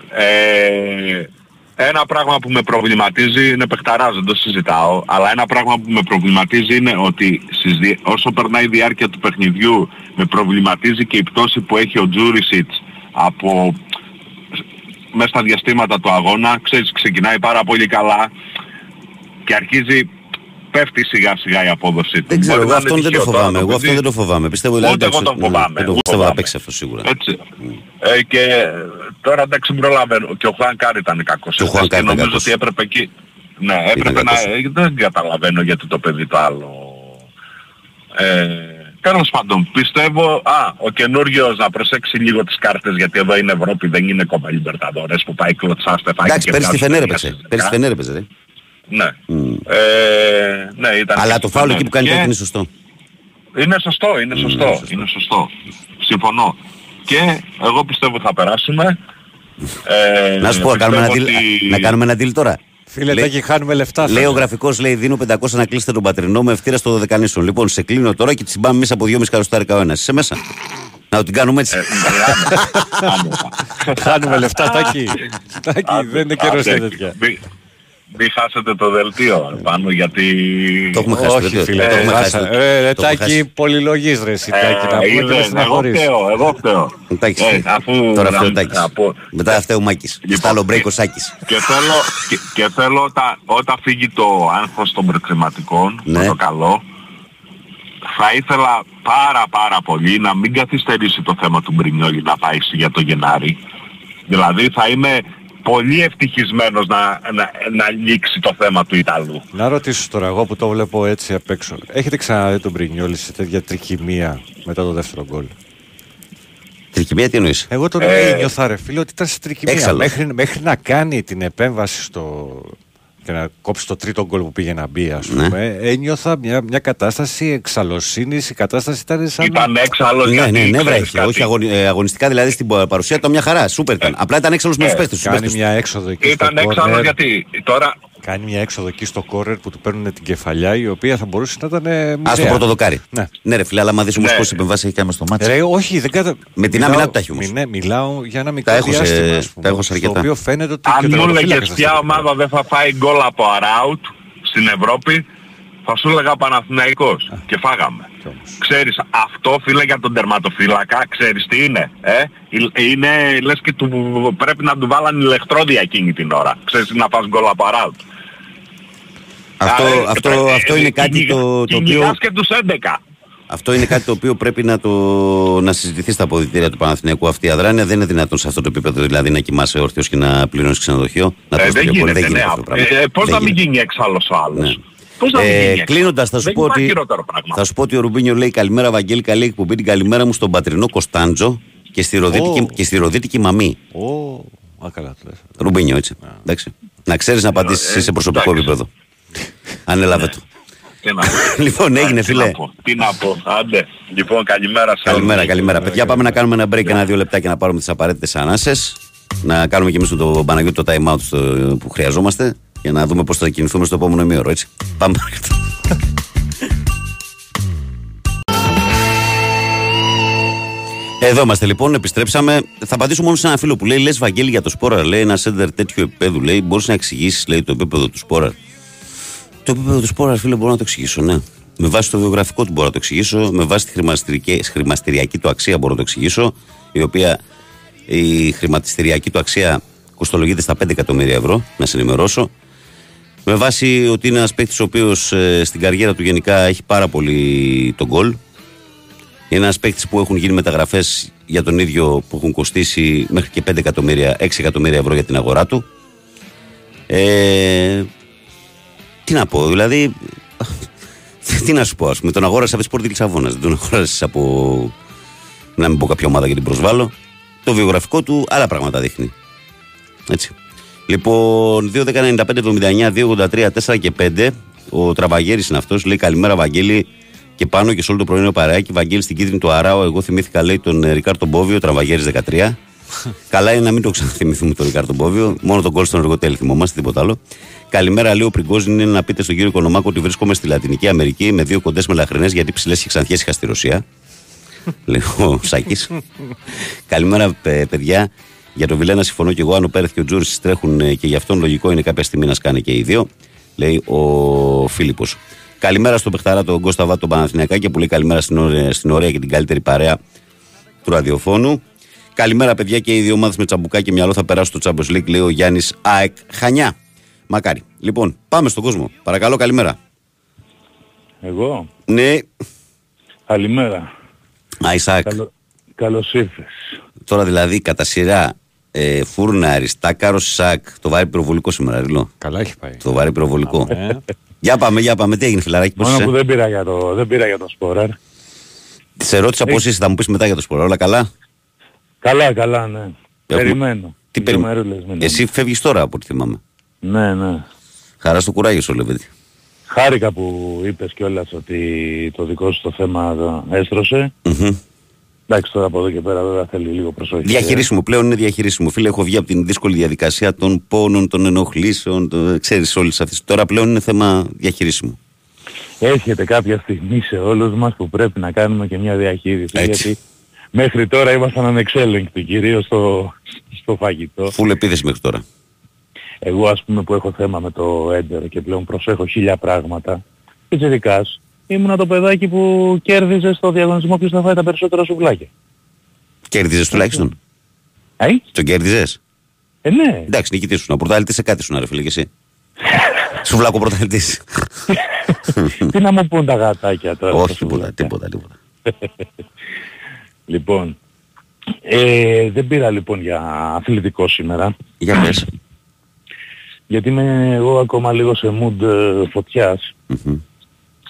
Ε, ένα πράγμα που με προβληματίζει είναι παιχταράς, δεν το συζητάω, αλλά ένα πράγμα που με προβληματίζει είναι ότι στις δι- όσο περνάει η διάρκεια του παιχνιδιού με προβληματίζει και η πτώση που έχει ο Τζούρισιτς από μέσα στα διαστήματα του αγώνα, ξέρεις, ξεκινάει πάρα πολύ καλά και αρχίζει, πέφτει σιγά σιγά η απόδοσή του. Δεν ξέρω, Μπορεί εγώ να είναι αυτόν δεν το τυχαίο τώρα φοβάμαι. Εγώ αυτόν παιδί. δεν το φοβάμαι. Πιστεύω δηλαδή. Ούτε εγώ εντάξει, τον ναι, φοβάμαι, Δεν το ούτε πιστεύω να φοβάμαι. παίξει αυτό σίγουρα. Έτσι. Ε, και τώρα εντάξει προλαβαίνω. Και ο Χουάν Κάρ ήταν κακός. Και ο Χουάν εχθές Κάρ ήταν νομίζω κακός. ότι έπρεπε εκεί... Ναι, έπρεπε να... κακός. ε, Δεν καταλαβαίνω γιατί το παιδί το άλλο... Ε, Τέλος πάντων, πιστεύω, α, ο καινούριος να προσέξει λίγο τις κάρτες γιατί εδώ είναι Ευρώπη, δεν είναι κόμμα Λιμπερταδόρες που πάει κλωτσά στεφάκι Εντάξει, και πέρυσι στη βγάζει Φενέρ μια έπαιζε. στις Πέρυσι στη δεκά. Φενέρ έπαιζε. Ρε. Ναι. Μμ. Ε, ναι, ήταν Αλλά και το στη φάουλ Φενέρ. εκεί που κάνει Και- κάτι είναι σωστό. είναι σωστό, είναι σωστό, σωστό. είναι σωστό. Συμφωνώ. Και εγώ πιστεύω θα περάσουμε. Ε, Να σου πω, να κάνουμε ένα πιστεύω deal- ότι- να κάνουμε ένα deal τώρα. Φίλε, Λέει- Τάκη, χάνουμε λεφτά. Λέει ο φέτος. γραφικό, λέει: Δίνω 500 να κλείσετε τον πατρινό με ευτήρα στο δεκανήσιο. Λοιπόν, σε κλείνω τώρα και τσιμπάμε μέσα από 2,5 καροστάρικα ο ένα. Είσαι μέσα. Να την κάνουμε έτσι. Ε, μιλάμε. Άνετα. Χάνουμε λεφτά, Τάκη. Τάκη, Άντε, δεν είναι καιρός για άντε. τέτοια. Μη- Μην χάσετε το δελτίο πάνω γιατί... Το έχουμε χάσει. Όχι, το- φίλε, το το έχουμε χάσει. χάσα. το- Ε, ρε, το έχουμε Τάκη, χάσει. πολυλογής ρε εσύ, Ε, Τάκη, να πούμε και είδες, με εγώ στεναχωρείς. φταίω, εγώ φταίω. Εντάξει, Ε, αφού- Τώρα φταίει ο να- Τάκης. να πω- Μετά φταίει ο Μάκης. Λοιπόν, Στα άλλο break και- ο Σάκης. Και θέλω, και, και θέλω όταν, όταν φύγει το άγχος των προκληματικών, Ναι. με το καλό, θα ήθελα πάρα πάρα πολύ να μην καθυστερήσει το θέμα του Μπρινιόλη να πάει για το Γενάρη. Δηλαδή θα είμαι πολύ ευτυχισμένος να, να, να λήξει το θέμα του Ιταλού. Να ρωτήσω τώρα, εγώ που το βλέπω έτσι απ' έξω. Έχετε ξαναδεί τον Πρινιόλη σε τέτοια τρικυμία μετά το δεύτερο γκολ; Τρικυμία τι εννοείς; Εγώ τον Ε, ένιωθα ρε φίλε ότι ήταν σε τρικυμία. έξαλλος. Μέχρι, μέχρι να κάνει την επέμβαση στο... και να κόψει το τρίτο γκολ που πήγε να μπει, ας Ναι. πούμε, ένιωθα μια, μια κατάσταση εξαλωσύνης, η κατάσταση ήταν σαν... Ήταν έξαλλος Ναι, γιατί ναι, νεύρα ξέρεις έχει. κάτι. Όχι αγωνι- ε, αγωνιστικά δηλαδή στην παρουσία του μια χαρά. Σούπερ ήταν. Απλά ήταν έξαλλος με ε, του παίχτε τους. Κάνει μια έξοδο εκεί Ήταν στο έξαλλος corner. γιατί τώρα Κάνει μια έξοδο εκεί στο κόρνερ που του παίρνουν την κεφαλιά η οποία θα μπορούσε να ήταν. ε, Α το μοιραία. πρώτο δοκάρι. Ναι. Ναι, ρε φίλε, αλλά μα δεις όμως Ναι. πόσε επεμβάσει έχει κάνει στο μάτι. Ρε, όχι, δεν κατα... Με την Μιλάω- άμυνα του τα έχει όμως. μι- Ναι, μιλάω για ένα μικρό Τα έχω σε- διάστημα, ας πούμε, τα έχω σε στο αρκετά. οποίο φαίνεται ότι και ο αν μου τερματοφύλακας έλεγες θα ποια στείλει. ομάδα δεν θα φάει γκολ από αράουτ στην Ευρώπη, θα σου έλεγα Παναθηναϊκός. Και φάγαμε. Κι όμως. Ξέρεις, αυτό φίλε για τον τερματοφύλακα, ξέρεις τι είναι. Ε; Είναι, λες και του, πρέπει να του βάλαν ηλεκτρόδια εκείνη την ώρα. Ξέρεις να φας γκολ από αράουτ. Αυτό, Α, ε, αυτό, ε, αυτό ε, είναι ε, κάτι κυνηγά- το, το οποίο. κυνηγάς και τους 11. Αυτό είναι κάτι το οποίο πρέπει να, το, να συζητηθεί στα αποδητήρια του Παναθηναϊκού αυτή η αδράνεια. Δεν είναι δυνατόν σε αυτό το επίπεδο δηλαδή να κοιμάσαι όρθιος και να πληρώνεις ξενοδοχείο. Να Ε, τρως δεν τηλεφώνη. γίνεται, δεν γίνεται ναι. αυτό το πράγμα. Ε, ε, πώς Δεν να μην γίνεται. γίνει έξαλλος ο άλλος; Ναι. Πώς να μην γίνει Ε, έξαλλος; Κλείνοντας, θα σου Δεν πω υπάρχει ότι. χειρότερο πράγμα. Θα σου πω ότι ο Ρουμπίνιο λέει καλημέρα, Βαγγέλη, καλή εκπομπή. Την καλημέρα μου στον πατρινό Κωνσταντζο και στη ροδίτικη, Ω. και στη ροδίτικη μαμή. Ω, α, καλά το λες. Ρουμπίνιο, έτσι. Εντάξει. Να ξέρεις να απαντήσεις Ε, σε προσωπικό εντάξει. επίπεδο. Ανέλαβε το. Τι να πω. Λοιπόν, έγινε, Τι φίλε. να πω, Τι να πω. Άντε. Λοιπόν, καλημέρα σε Καλημέρα, όλους. καλημέρα. Παιδιά, πάμε να κάνουμε ένα break ένα-δύο λεπτά και να πάρουμε τις απαραίτητες ανάσες. Να κάνουμε και εμείς με τον Παναγιώτη το time out στο- που χρειαζόμαστε για να δούμε πώς θα κινηθούμε στο επόμενο ημίωρο, έτσι. Πάμε παρακάτω. Εδώ είμαστε λοιπόν, επιστρέψαμε. Θα απαντήσω μόνο σε ένα φίλο που λέει: Λες Βαγγέλη για το Σπόρα, λέει ένα σέντερ τέτοιο επίπεδου, λέει. Μπορείς να εξηγήσεις, λέει, το επίπεδο του Σπόρα. Το επίπεδο του Σπόρα, φίλε, μπορώ να το εξηγήσω, ναι. Με βάση το βιογραφικό του μπορώ να το εξηγήσω. Με βάση τη χρηματιστηριακή, χρηματιστηριακή του αξία μπορώ να το εξηγήσω. Η οποία η χρηματιστηριακή του αξία κοστολογείται στα 5 εκατομμύρια ευρώ, να σε ενημερώσω. Με βάση ότι είναι ένας παίκτης ο οποίος στην καριέρα του γενικά έχει πάρα πολύ τον γκολ. Είναι ένας παίκτης που έχουν γίνει μεταγραφές για τον ίδιο που έχουν κοστίσει μέχρι και 5 εκατομμύρια, 6 εκατομμύρια ευρώ για την αγορά του. Ε, τι να πω, δηλαδή. τι να σου πω, ας πούμε, τον αγόρασε από τη Σπορτ Λισαβόνα. Δεν τον αγόρασες από να μην πω κάποια ομάδα για την προσβάλλω. Το βιογραφικό του άλλα πράγματα δείχνει. Έτσι. Λοιπόν, 2.195.79, 2.83, 4 και 5. Ο Τραβαγέρης είναι αυτός. Λέει καλημέρα, Βαγγέλη. Και πάνω και σε όλο το πρωινό παρεάκι. Βαγγέλη στην κίτρινη του Αράου. Εγώ θυμήθηκα, λέει, τον ε, Ρικάρτο Μπόβιο, Τραβαγέρης 13. Καλά είναι να μην το ξαναθυμηθούμε τον Ρικάρτο Μπόβιο. Μόνο τον κόλ στον εργοτέλη θυμόμαστε, τίποτα άλλο. Καλημέρα, λέει ο Πριγκόζιν, είναι να πείτε στον κύριο Οικονομάκο ότι βρίσκομαι στη Λατινική Αμερική με δύο κοντές μελαχρινές γιατί ψηλές και ξανθιές είχα στη Ρωσία. λέει ο Σάκης. Καλημέρα, παι- παιδιά. Για τον Βιλένα συμφωνώ και εγώ. Αν ο Πέρεθ και ο Τζούρις τρέχουν ε, και γι' αυτόν λογικό είναι κάποια στιγμή να σκάνε και οι δύο. Λέει ο Φίλιππος. Καλημέρα στον Πεχταρά, τον Κώστα Βάτο, τον Παναθηνιακάκη που λέει καλημέρα στην ωραία, στην ωραία και την καλύτερη παρέα του ραδιοφώνου. Καλημέρα, παιδιά, και οι δύο ομάδες με τσαμπουκά και μυαλό θα περάσουν στο Champions League, λέει ο Γιάννης ΑΕΚ Χανιά. Μακάρι. Λοιπόν, πάμε στον κόσμο. Παρακαλώ, καλημέρα. Εγώ; Ναι, Καλημέρα. Αϊσάκ. Καλώ... Καλώς ήρθες. Τώρα δηλαδή κατά σειρά ε, Φούρνα, Αριστάκαρο, Σάκ. Το βάρη πυροβολικό σήμερα, Ριλό. Καλά έχει πάει. Το βάρη πυροβολικό. Ε, για πάμε, για πάμε. Τι έγινε, φιλαράκι, πώς Μόνο που είσαι. δεν πήρα για το, δεν πήρα για το σποράρ. Σε ρώτησα πώς είσαι, θα μου πεις μετά για το σπορ. Όλα καλά; Καλά, καλά, ναι. Περιμένω. Τι Δύο περιμένει. μερούλες μείνουν. Εσύ φεύγεις τώρα από ό,τι θυμάμαι. Ναι, ναι. Χαρά στο κουράγιο σου, Λεβέντη. Χάρηκα που είπες κιόλας ότι το δικό σου το θέμα το έστρωσε. Μμμ. Εντάξει τώρα από εδώ και πέρα βέβαια θέλει λίγο προσοχή. Διαχειρίσιμο, πλέον είναι διαχειρίσιμο. Φίλε, έχω βγει από την δύσκολη διαδικασία των πόνων, των ενοχλήσεων, το, ξέρεις όλες αυτές. Τώρα πλέον είναι θέμα διαχειρίσιμο. Έρχεται κάποια στιγμή σε όλους μας που πρέπει να κάνουμε και μια διαχείριση. Έτσι. Γιατί μέχρι τώρα ήμασταν ανεξέλεγκτοι κυρίως στο, στο φαγητό. Φουλ επίθεση μέχρι τώρα; Εγώ ας πούμε που έχω θέμα με το έντερ και πλέον προσέχω χίλια πράγματα. Πιτσιρικάς, ήμουνα το παιδάκι που κέρδιζε στο διαγωνισμό ποιος θα φάει τα περισσότερα σουβλάκια. Κέρδιζες τουλάχιστον; Ε, Τον κέρδιζες; ε ναι. Εντάξει, νικητής σου. Να πρωταθλητής σε κάτι σου να ρε φίλε και εσύ. σου βλάκω πρωταθλητής. Τι να μου πούν τα γατάκια τώρα. Όχι, στα τίποτα, σουβλάκια. τίποτα, τίποτα. Λοιπόν, ε, δεν πήρα λοιπόν για αθλητικό σήμερα. Για πες. Γιατί είμαι εγώ ακόμα λίγο σε mood ε, φωτιάς. Μμμ.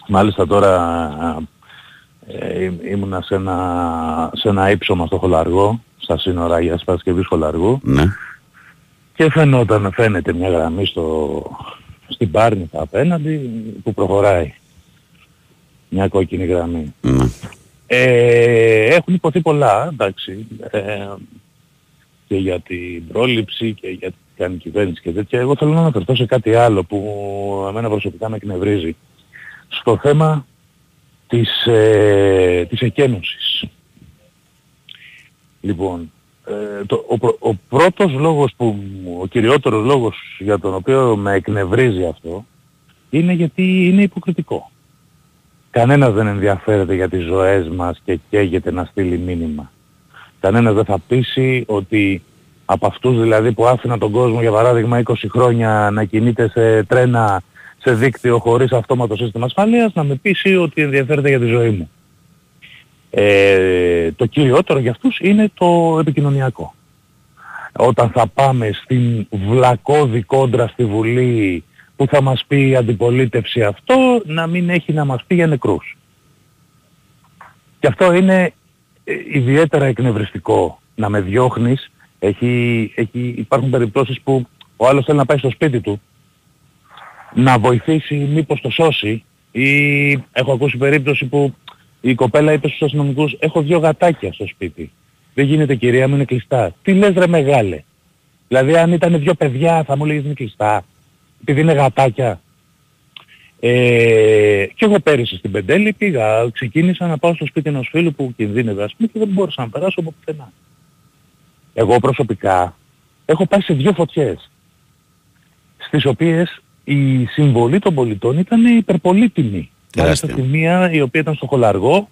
Μάλιστα τώρα ε, ή- ήμουνα σε ένα, σε ένα ύψωμα στο Χολαργό, στα σύνορα για Παρασκευής Χολαργού Ναι. και φαινόταν, φαίνεται μια γραμμή στο, στην Πάρνηθα απέναντι που προχωράει. Μια κόκκινη γραμμή. ναι. Ε, έχουν υποθεί πολλά, εντάξει, ε, και για την πρόληψη και για τι κάνει η κυβέρνηση και τέτοια. Εγώ θέλω να αναφερθώ σε κάτι άλλο που εμένα προσωπικά με εκνευρίζει. Στο θέμα της, ε, της εκένωσης. Λοιπόν, ε, το, ο, πρω- ο πρώτος λόγος που, ο κυριότερος λόγος για τον οποίο με εκνευρίζει αυτό είναι γιατί είναι υποκριτικό. Κανένας δεν ενδιαφέρεται για τις ζωές μας και καίγεται να στείλει μήνυμα. Κανένας δεν θα πείσει ότι από αυτούς δηλαδή που άφηναν τον κόσμο για παράδειγμα 20 χρόνια να κινείται σε τρένα σε δίκτυο χωρίς αυτόματο σύστημα ασφαλείας να με πείσει ότι ενδιαφέρεται για τη ζωή μου. Ε, το κυριότερο για αυτούς είναι το επικοινωνιακό. Όταν θα πάμε στην βλακώδη κόντρα στη Βουλή που θα μας πει η αντιπολίτευση αυτό, να μην έχει να μας πει για νεκρούς. Και αυτό είναι ε, ιδιαίτερα εκνευριστικό. Να με διώχνεις, έχει, έχει, υπάρχουν περιπτώσεις που ο άλλος θέλει να πάει στο σπίτι του, να βοηθήσει μήπως το σώσει ή έχω ακούσει περίπτωση που η κοπέλα είπε στους αστυνομικούς έχω δυο γατάκια στο σπίτι. Δεν γίνεται κυρία μου είναι κλειστά. Τι λες ρε μεγάλε. Δηλαδή αν ήταν δυο παιδιά θα μου λέγεις είναι κλειστά. Επειδή είναι γατάκια. Ε, και εγώ πέρυσι στην Πεντέλη πήγα, ξεκίνησα να πάω στο σπίτι ενός φίλου που κινδύνευε ας πούμε και δεν μπορούσα να περάσω από πουθενά. Εγώ προσωπικά έχω πάει σε δύο φωτιές στις οποίες η συμβολή των πολιτών ήταν υπερπολίτιμη. Μάλιστα Τεράστια. στη μία η οποία ήταν στο Χολαργό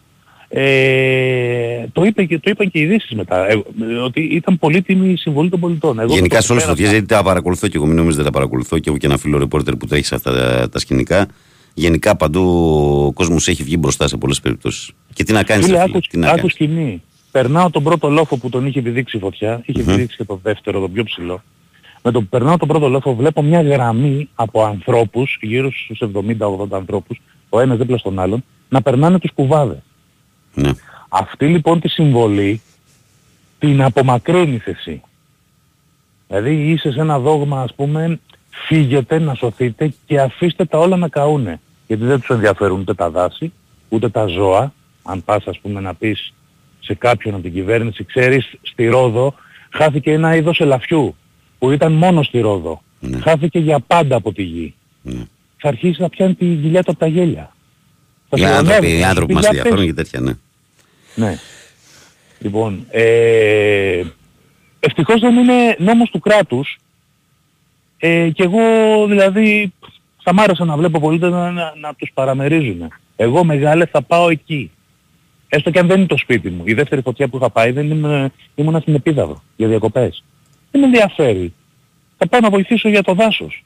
ε, το, είπε και, το είπαν και οι ειδήσεις μετά, ε, ότι ήταν πολύτιμη η συμβολή των πολιτών. Εγώ Γενικά το σε όλες τις πέρασα. φωτιές, γιατί τα παρακολουθώ και εγώ, μην νομίζετε δεν τα παρακολουθώ και εγώ και ένα φίλο ρεπόρτερ που τρέχει σε αυτά τα, τα σκηνικά. Γενικά παντού ο κόσμος έχει βγει μπροστά σε πολλές περιπτώσεις. Και τι να κάνει, Φίλε, τι άκου, να άκου κάνεις. σκηνή. Περνάω τον πρώτο λόφο που τον είχε επιδείξει η φωτιά, είχε Μμμ. επιδείξει και το δεύτερο, τον πιο ψηλό. Με το που περνάω τον πρώτο λόφο βλέπω μια γραμμή από ανθρώπους, γύρω στους 70-80 ανθρώπους, ο ένας δίπλα στον άλλον, να περνάνε τους κουβάδες. Ναι. Αυτή λοιπόν τη συμβολή την απομακρύνεις εσύ. Δηλαδή είσαι σε ένα δόγμα ας πούμε φύγετε να σωθείτε και αφήστε τα όλα να καούνε. Γιατί δεν τους ενδιαφέρουν ούτε τα δάση, ούτε τα ζώα. Αν πας ας πούμε να πεις σε κάποιον από την κυβέρνηση, ξέρεις, στη Ρόδο χάθηκε ένα είδος ελαφιού που ήταν μόνο στη Ρόδο. Ναι. Χάθηκε για πάντα από τη γη. Ναι. Θα αρχίσεις να πιάνει τη γυλιά του από τα γέλια. Θα Οι σε άνθρωποι, γονεύει, οι θα άνθρωποι σου μας πει, «Για ενδιαφέρουν πες». και τέτοια, ναι. Ναι. Λοιπόν, ε, ευτυχώς δεν είναι νόμος του κράτους ε, και εγώ δηλαδή θα μ' άρεσε να βλέπω πολίτες να, να, να τους παραμερίζουν. Εγώ μεγάλε θα πάω εκεί. Έστω και αν δεν είναι το σπίτι μου. Η δεύτερη φωτιά που είχα πάει δεν ήμουν, ήμουνα στην Επίδαυρο για διακοπές. Δεν με ενδιαφέρει. Θα πάω να βοηθήσω για το δάσος.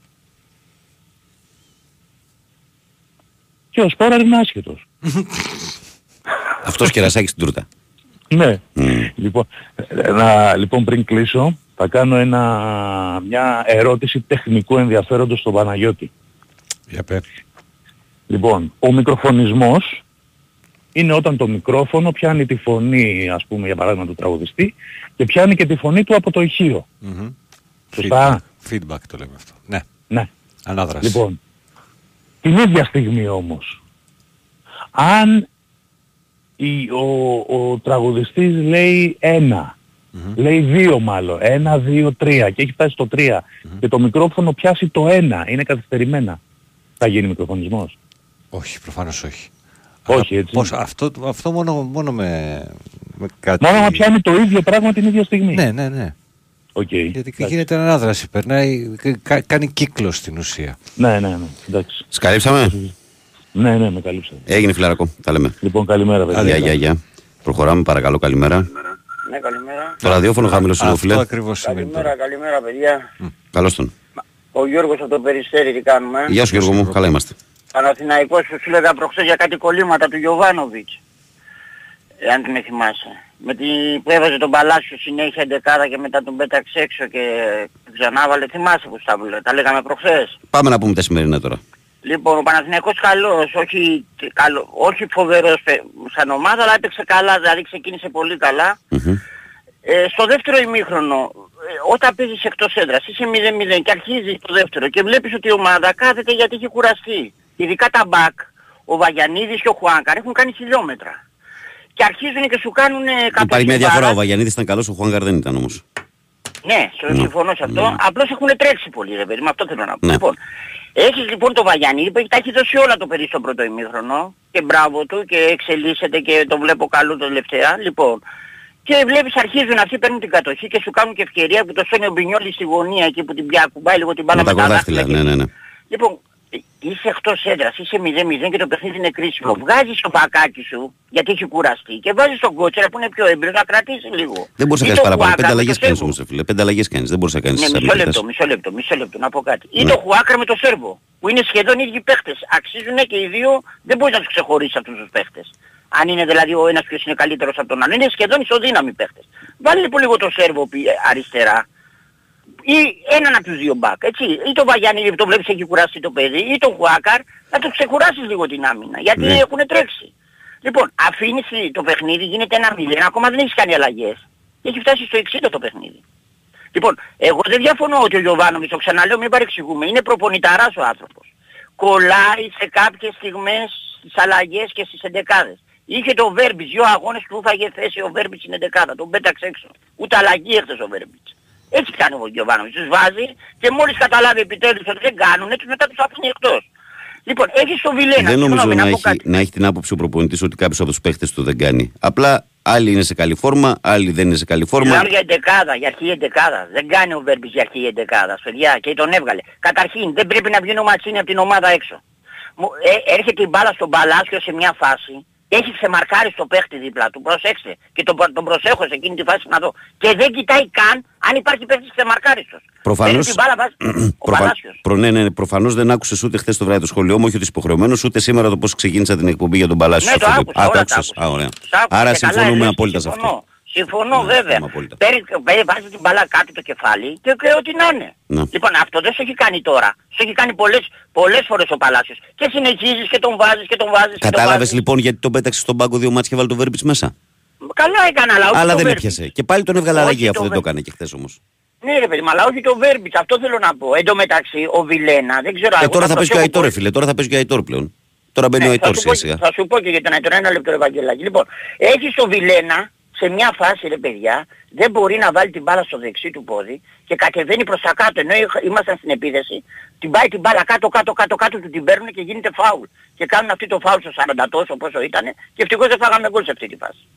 Και ο Σπόραρ είναι άσχετος. Αυτός κερασάκι στην τούρτα. Ναι. Μμ. Λοιπόν, ε, να, λοιπόν πριν κλείσω θα κάνω ένα, μια ερώτηση τεχνικού ενδιαφέροντος στον Παναγιώτη. Για πέ. Λοιπόν, ο μικροφωνισμός είναι όταν το μικρόφωνο πιάνει τη φωνή, ας πούμε για παράδειγμα του τραγουδιστή και πιάνει και τη φωνή του από το ηχείο. Μμμ. Σωστά. Feedback, feedback το λέμε αυτό. Ναι. Ναι. Ανάδραση. Λοιπόν, την ίδια στιγμή όμως, αν η, ο, ο τραγουδιστής λέει ένα, λέει δύο μάλλον, ένα, δύο, τρία και έχει φτάσει στο τρια και το μικρόφωνο πιάσει το ένα, είναι καθυστερημένα, θα γίνει μικροφωνισμός; Όχι, προφανώς όχι. Όχι, Αλλά έτσι. Πώς, αυτό, αυτό μόνο, μόνο με, με κάτι... Μόνο να πιάνει το ίδιο πράγμα την ίδια στιγμή. Ναι, ναι, ναι. Οκ. Γιατί Εντάξει. γίνεται ανάδραση, περνάει, κα- κάνει κύκλο στην ουσία. Ναι, ναι, ναι. Εντάξει. Σε καλύψαμε. Ναι, ναι, με καλύψατε. Έγινε φιλαράκο. Τα λέμε. Λοιπόν, καλημέρα, παιδιά. Γεια, γεια, γεια. Προχωράμε, παρακαλώ, καλημέρα. Ναι, καλημέρα. Το ραδιόφωνο χαμηλό Αυτό φίλε. ακριβώς σημαίνει Καλημέρα, τώρα. καλημέρα παιδιά. Καλώς τον. Ο Γιώργος από το Περιστέρι τι κάνουμε. Γεια σου Γιώργο μου, καλά είμαστε. Παναθηναϊκός σου έλεγα προχθές για κάτι κολλήματα του Γιωβάνοβιτς. Εάν με θυμάσαι. Με την που έβαζε τον Παλάσιο συνέχεια 11 και μετά τον πέταξε έξω και τον ξανάβαλε. Θυμάσαι που στα βουλε. Τα λέγαμε προχθές. Πάμε να πούμε τα σημερινά τώρα. Λοιπόν, ο Παναθηναϊκός καλός, όχι, καλό, όχι φοβερός πε- σαν ομάδα, αλλά έπαιξε καλά, δηλαδή ξεκίνησε πολύ καλά. Μμμ. Ε, στο δεύτερο ημίχρονο, ε, όταν παίζεις εκτός έδρας, είσαι 0-0 και αρχίζει το δεύτερο και βλέπεις ότι η ομάδα κάθεται γιατί έχει κουραστεί. Ειδικά τα μπακ, ο Βαγιανίδης και ο Χουάνκαρ έχουν κάνει χιλιόμετρα. Και αρχίζουν και σου κάνουν Υπάρχει μια διαφορά. Ο Βαγιανίδης ήταν καλός, ο Χουάνγκαρ δεν ήταν όμως. ναι, στο Ναι. συμφωνώ σε αυτό. Ναι. Απλώς έχουν τρέξει πολύ ρε παιδί, με αυτό θέλω να πω. Ναι. Λοιπόν, έχεις λοιπόν το Βαγιανίδη που έχει, τα έχει δώσει όλα το παιδί στο πρώτο ημίχρονο και μπράβο του και εξελίσσεται και το βλέπω καλό το τελευταία. Λοιπόν, και βλέπεις αρχίζουν αυτοί παίρνουν την κατοχή και σου κάνουν και ευκαιρία που το σώνει ο Μπινιόλη στη γωνία εκεί που την πια κουμπάει λίγο την μπάλα Με τα κοντάχτυλα, δάχτυλα ναι, και- ναι, ναι. Λοιπόν, ε, είσαι εκτός έδρας, είσαι 0-0 και το παιχνίδι είναι κρίσιμο. Βγάζεις το μπακάκι σου, γιατί έχει κουραστεί, και βάζεις τον κότσερα που είναι πιο έμπειρος να κρατήσει λίγο. Δεν μπορείς να Ή κάνεις το παραπάνω. Χουάκρα Πέντε με αλλαγές το κάνεις Σέρβο. όμως, ρε φίλε. Πέντε αλλαγές κάνεις. Δεν μπορείς να κάνεις Ναι, τις μισό αλλαγές. λεπτό, μισό λεπτό, μισό λεπτό, να πω κάτι. Ή Ναι. το Χουάκρα με το Σέρβο, που είναι σχεδόν οι ίδιοι παίχτες. Αξίζουν και οι δύο, δεν μπορείς να τους ξεχωρίσεις αυτούς τους παίχτες. Αν είναι δηλαδή ο ένας ποιος είναι καλύτερος από τον άλλο. Είναι σχεδόν ισοδύναμοι παίχτες. Βάλε λοιπόν λίγο το Σέρβο πι- αριστερά. Ή έναν από τους δύο μπακ, έτσι. Ή το Βαγιάννη που το βλέπεις έχει κουράσει το παιδί, ή το Χουάκαρ, να το ξεκουράσεις λίγο την άμυνα. Γιατί Ναι. έχουν τρέξει. Λοιπόν, αφήνεις το παιχνίδι, γίνεται ένα μηδέν, ακόμα δεν έχεις κάνει αλλαγές. Έχει φτάσει στο 60 το παιχνίδι. Λοιπόν, εγώ δεν διαφωνώ ότι ο Γιωβάνοβιτς, το ξαναλέω μην παρεξηγούμε, είναι προπονηταράς ο άνθρωπος. Κολλάει σε κάποιες στιγμές στις αλλαγές και στις εντεκάδες. Είχε το Βέρμπιτς, δύο αγώνες του έφαγε θέση ο Βέρμπιτς στην εντεκάδα, τον πέταξε έξω. Ούτε αλλαγή έχθες ο Βέρμπιτς. Έτσι κάνει ο Γιωβάνοβιτς, τους βάζει και μόλις καταλάβει επιτέλους ότι δεν κάνουν, έτσι μετά τους αφήνει εκτός. Λοιπόν, έχεις το Βιλένα, Δεν νομίζω συγγνώμη, να να πω έχει, κάτι. να έχει την άποψη ο προπονητής ότι κάποιος από τους παίχτες του δεν κάνει. Απλά άλλοι είναι σε καλή φόρμα, άλλοι δεν είναι σε καλή φόρμα. Μιλάμε για εντεκάδα, για αρχή εντεκάδα. Δεν κάνει ο Βέρμπης για αρχή εντεκάδας, παιδιά, και τον έβγαλε. Καταρχήν, δεν πρέπει να βγει ο Ματσίνη από την ομάδα έξω. Μου- ε, έρχεται η μπάλα στον Παλάσιο σε μια φάση, έχει ξεμαρκάρει στο παίχτη δίπλα του, προσέξτε, και τον, τον προσέχω σε εκείνη τη φάση να δω. Και δεν κοιτάει καν αν υπάρχει παίχτης ξεμαρκάριστος. Παίρνει Προφανώς, την μπάλα, βάζει ο προφα... Παλάσιος. προ, ναι, ναι, προφανώς δεν άκουσες ούτε χθες το βράδυ το σχολείο μου, όχι ότι είσαι υποχρεωμένος, ούτε σήμερα το πώς ξεκίνησα την εκπομπή για τον Παλάσιο. Ναι, το στο άκουσα, φούτμπολ. Α, το όλα τα άκουσες. άκουσα. Α, ωραία. Σ' άκουσα Άρα και καλά, συμφωνούμε ελέγχει, απόλυτα σε συμφωνώ. αυτό. Συμφωνώ Ναι, βέβαια. συμφωνώ απόλυτα. Παίρνει, βέ- βάζει την μπαλά κάτω το κεφάλι και, και ό,τι να είναι. Ναι. Λοιπόν αυτό δεν σου έχει κάνει τώρα. Σου έχει κάνει πολλές, πολλές φορές ο Παλάσιος. Και συνεχίζεις και τον βάζεις και τον βάζεις και τον Κατάλαβες βάζεις. λοιπόν γιατί τον πέταξες στον πάγκο δύο μάτς και βάλει το Βέρμπιτς μέσα; Καλά έκανε, αλλά όχι Αλλά το δεν Βέρμπιτς. έπιασε. Και πάλι τον έβγαλε Όχι αλλαγή το αφού δεν το Βέρμπιτς. έκανε και χθες όμως. Ναι ρε παιδί μου, αλλά όχι το Βέρμπιτς, αυτό θέλω να πω. Εν τω μεταξύ, ο Βιλένα, δεν ξέρω... Ε, εγώ τώρα θα παίζει και ο προσέχω Αϊτόρ, ρε πολύ. φίλε. Τώρα θα παίζει και ο Αϊτόρ πλέον. Τώρα μπαίνει ο Ναι, Αϊτόρ θα, σου πω, σιγά σιγά. θα σου πω και για τον Αϊτόρ ένα λεπτό Ευαγγελάκη. Λοιπόν, έχεις το Βιλένα σε μια φάση ρε παιδιά, δεν μπορεί να βάλει την μπάλα στο δεξί του πόδι και κατεβαίνει προς τα κάτω ενώ είχα- ήμασταν στην επίθεση, την πάει την μπάλα κάτω κάτω κάτω κάτω του την παίρνουν και γίνεται φάουλ. Και κάνουν αυτή το φάουλ στο 40 τόσο πόσο ήταν και ευτυχώς δεν φάγαμε γκολ σε αυτή τη φάση.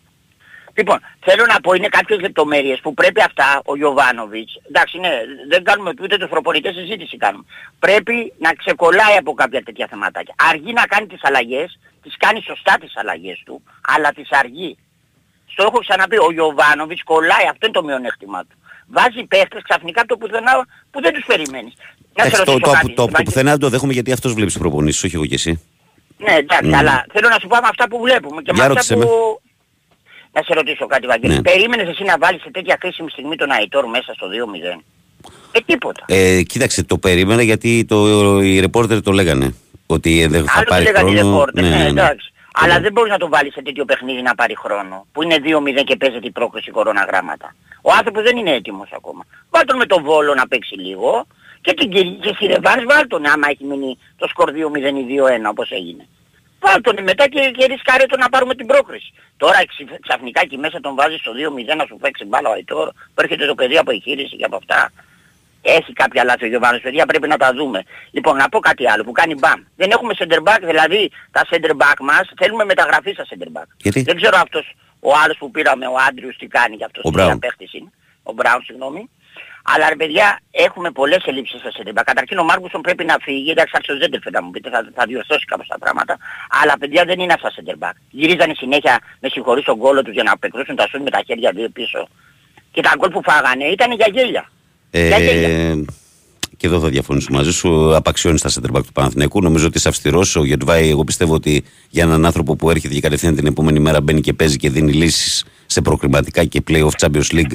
Λοιπόν, θέλω να πω είναι κάποιες λεπτομέρειες που πρέπει αυτά ο Γιωβάνοβιτς, εντάξει ναι, δεν κάνουμε ούτε τους προπονητές συζήτηση κάνουμε, πρέπει να ξεκολλάει από κάποια τέτοια θεματάκια. Αργεί να κάνει τις αλλαγές, τις κάνει σωστά τις αλλαγές του, αλλά τις αργεί. Στο έχω ξαναπεί, ο Γιωβάνοβιτς κολλάει, αυτό είναι το μειονέκτημά του. Βάζει παίχτες ξαφνικά από το πουθενά που δεν τους περιμένεις. Να σε Εντάξει, το, ρωτήσω το, κάτι, το, το, Ευάγγελε. πουθενά δεν το δέχομαι γιατί αυτός βλέπει τις προπονήσεις, όχι εγώ και εσύ. Ναι, εντάξει, Μμμ. αλλά θέλω να σου πω με αυτά που βλέπουμε και Για με ρώτησέ αυτά με. που... Να σε ρωτήσω κάτι, Βαγγέλη. Ναι. Περίμενες εσύ να βάλεις σε τέτοια κρίσιμη στιγμή τον Αϊτόρ μέσα στο 2-0. Ε, τίποτα. Ε, κοίταξε, το περίμενα γιατί το, οι ρεπόρτερ το λέγανε. Ότι ε, δεν θα Άλλο πάρει δεν λέγανε οι χρόνο. ρεπόρτερ, ναι, εντάξει. Αλλά Ναι. δεν μπορείς να τον βάλεις σε τέτοιο παιχνίδι να πάρει χρόνο. Που είναι 2-0 και παίζεται η πρόκριση κοροναγράμματα. Ο άνθρωπος δεν είναι έτοιμος ακόμα. Βάλ τον με τον Βόλο να παίξει λίγο και την Κυριακή και στη Ρεβάνς βάλ τον άμα έχει μείνει το σκορ 2-0 ή 2-1 όπως έγινε. Βάλ τον μετά και, και ρισκάρε το να πάρουμε την πρόκριση. Τώρα ξυ- ξαφνικά εκεί μέσα τον βάζεις στο 2-0 να σου παίξει μπάλα ο Αϊτόρ, που έρχεται το παιδί από εγχείρηση και από αυτά. Έχει κάποια λάθη ο Γιωβάνος, παιδιά, πρέπει να τα δούμε. Λοιπόν, να πω κάτι άλλο που κάνει μπαμ. Δεν έχουμε center back, δηλαδή τα center back μας θέλουμε μεταγραφή στα center back. Γιατί; Δεν ξέρω αυτός ο άλλος που πήραμε, ο Άντριους, τι κάνει για αυτός. Ο τι Μπράουν. παίχτης είναι. Ο Μπράουν, συγγνώμη. Αλλά ρε παιδιά, έχουμε πολλές ελλείψεις στα center back. Καταρχήν ο Μάρκουσον πρέπει να φύγει, εντάξει άρχισε δεν να μου πείτε, θα, θα διορθώσει κάπως τα πράγματα. Αλλά παιδιά δεν είναι αυτά center back. Γυρίζανε συνέχεια, με συγχωρείς τον κόλο τους για να απεκρούσουν τα σουτ με τα χέρια δύο πίσω. Και τα γκολ που φάγανε ήταν για γέλια. Για γέλια. Ε, και εδώ θα διαφωνήσω μαζί σου. Απαξιώνεις τα center back του Παναθηναϊκού. Νομίζω ότι είσαι αυστηρός. Ο Γετβάη, εγώ πιστεύω ότι για έναν άνθρωπο που έρχεται και κατευθείαν την επόμενη μέρα μπαίνει και παίζει και δίνει λύσεις σε προκριματικά και playoff Champions League.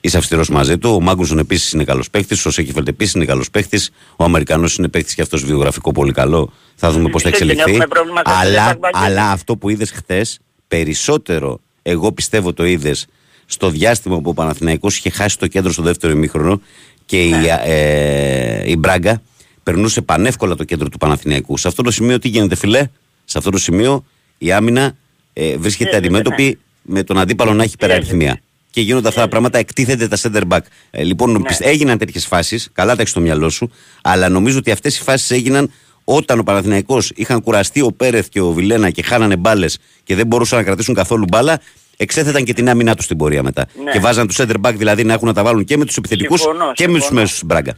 Είσαι αυστηρός μαζί του. Ο Μάγκουσον επίσης είναι καλός παίχτη. Ο Σέκεφελτ επίσης είναι καλός παίχτη. Ο Αμερικανός είναι παίχτη και αυτός βιογραφικό πολύ καλό. Θα δούμε πώς θα Εμείς δεν εξελιχθεί. έχουμε πρόβλημα σε Αλλά, center back, Βαγγέλη. αλλά αυτό που είδες χθες, περισσότερο εγώ πιστεύω το είδες στο διάστημα που ο Παναθηναϊκός είχε χάσει το κέντρο στο δεύτερο ημίχρονο και η, Ναι. ε, η Μπράγκα περνούσε πανεύκολα το κέντρο του Παναθηναϊκού. Σε αυτό το σημείο τι γίνεται, φιλέ, σε αυτό το σημείο η άμυνα ε, βρίσκεται Ναι, ναι, αντιμέτωπη με τον αντίπαλο να έχει υπεραριθμία. Και γίνονται αυτά τα πράγματα, εκτίθενται τα center back. Ε, λοιπόν, Ναι. πιστε- έγιναν τέτοιες φάσεις, καλά τα έχεις στο μυαλό σου, αλλά νομίζω ότι αυτές οι φάσεις έγιναν όταν ο Παναθηναϊκός είχαν κουραστεί ο Πέρεθ και ο Βιλένα και χάνανε μπάλες και δεν μπορούσαν να κρατήσουν καθόλου μπάλα, εξέθεταν και την άμυνά τους στην πορεία μετά. Ναι. Και βάζαν τους center back δηλαδή να έχουν να τα βάλουν και με τους επιθετικούς Συμφωνώ, και με τους συμφωνώ. μέσους Μπράγκα.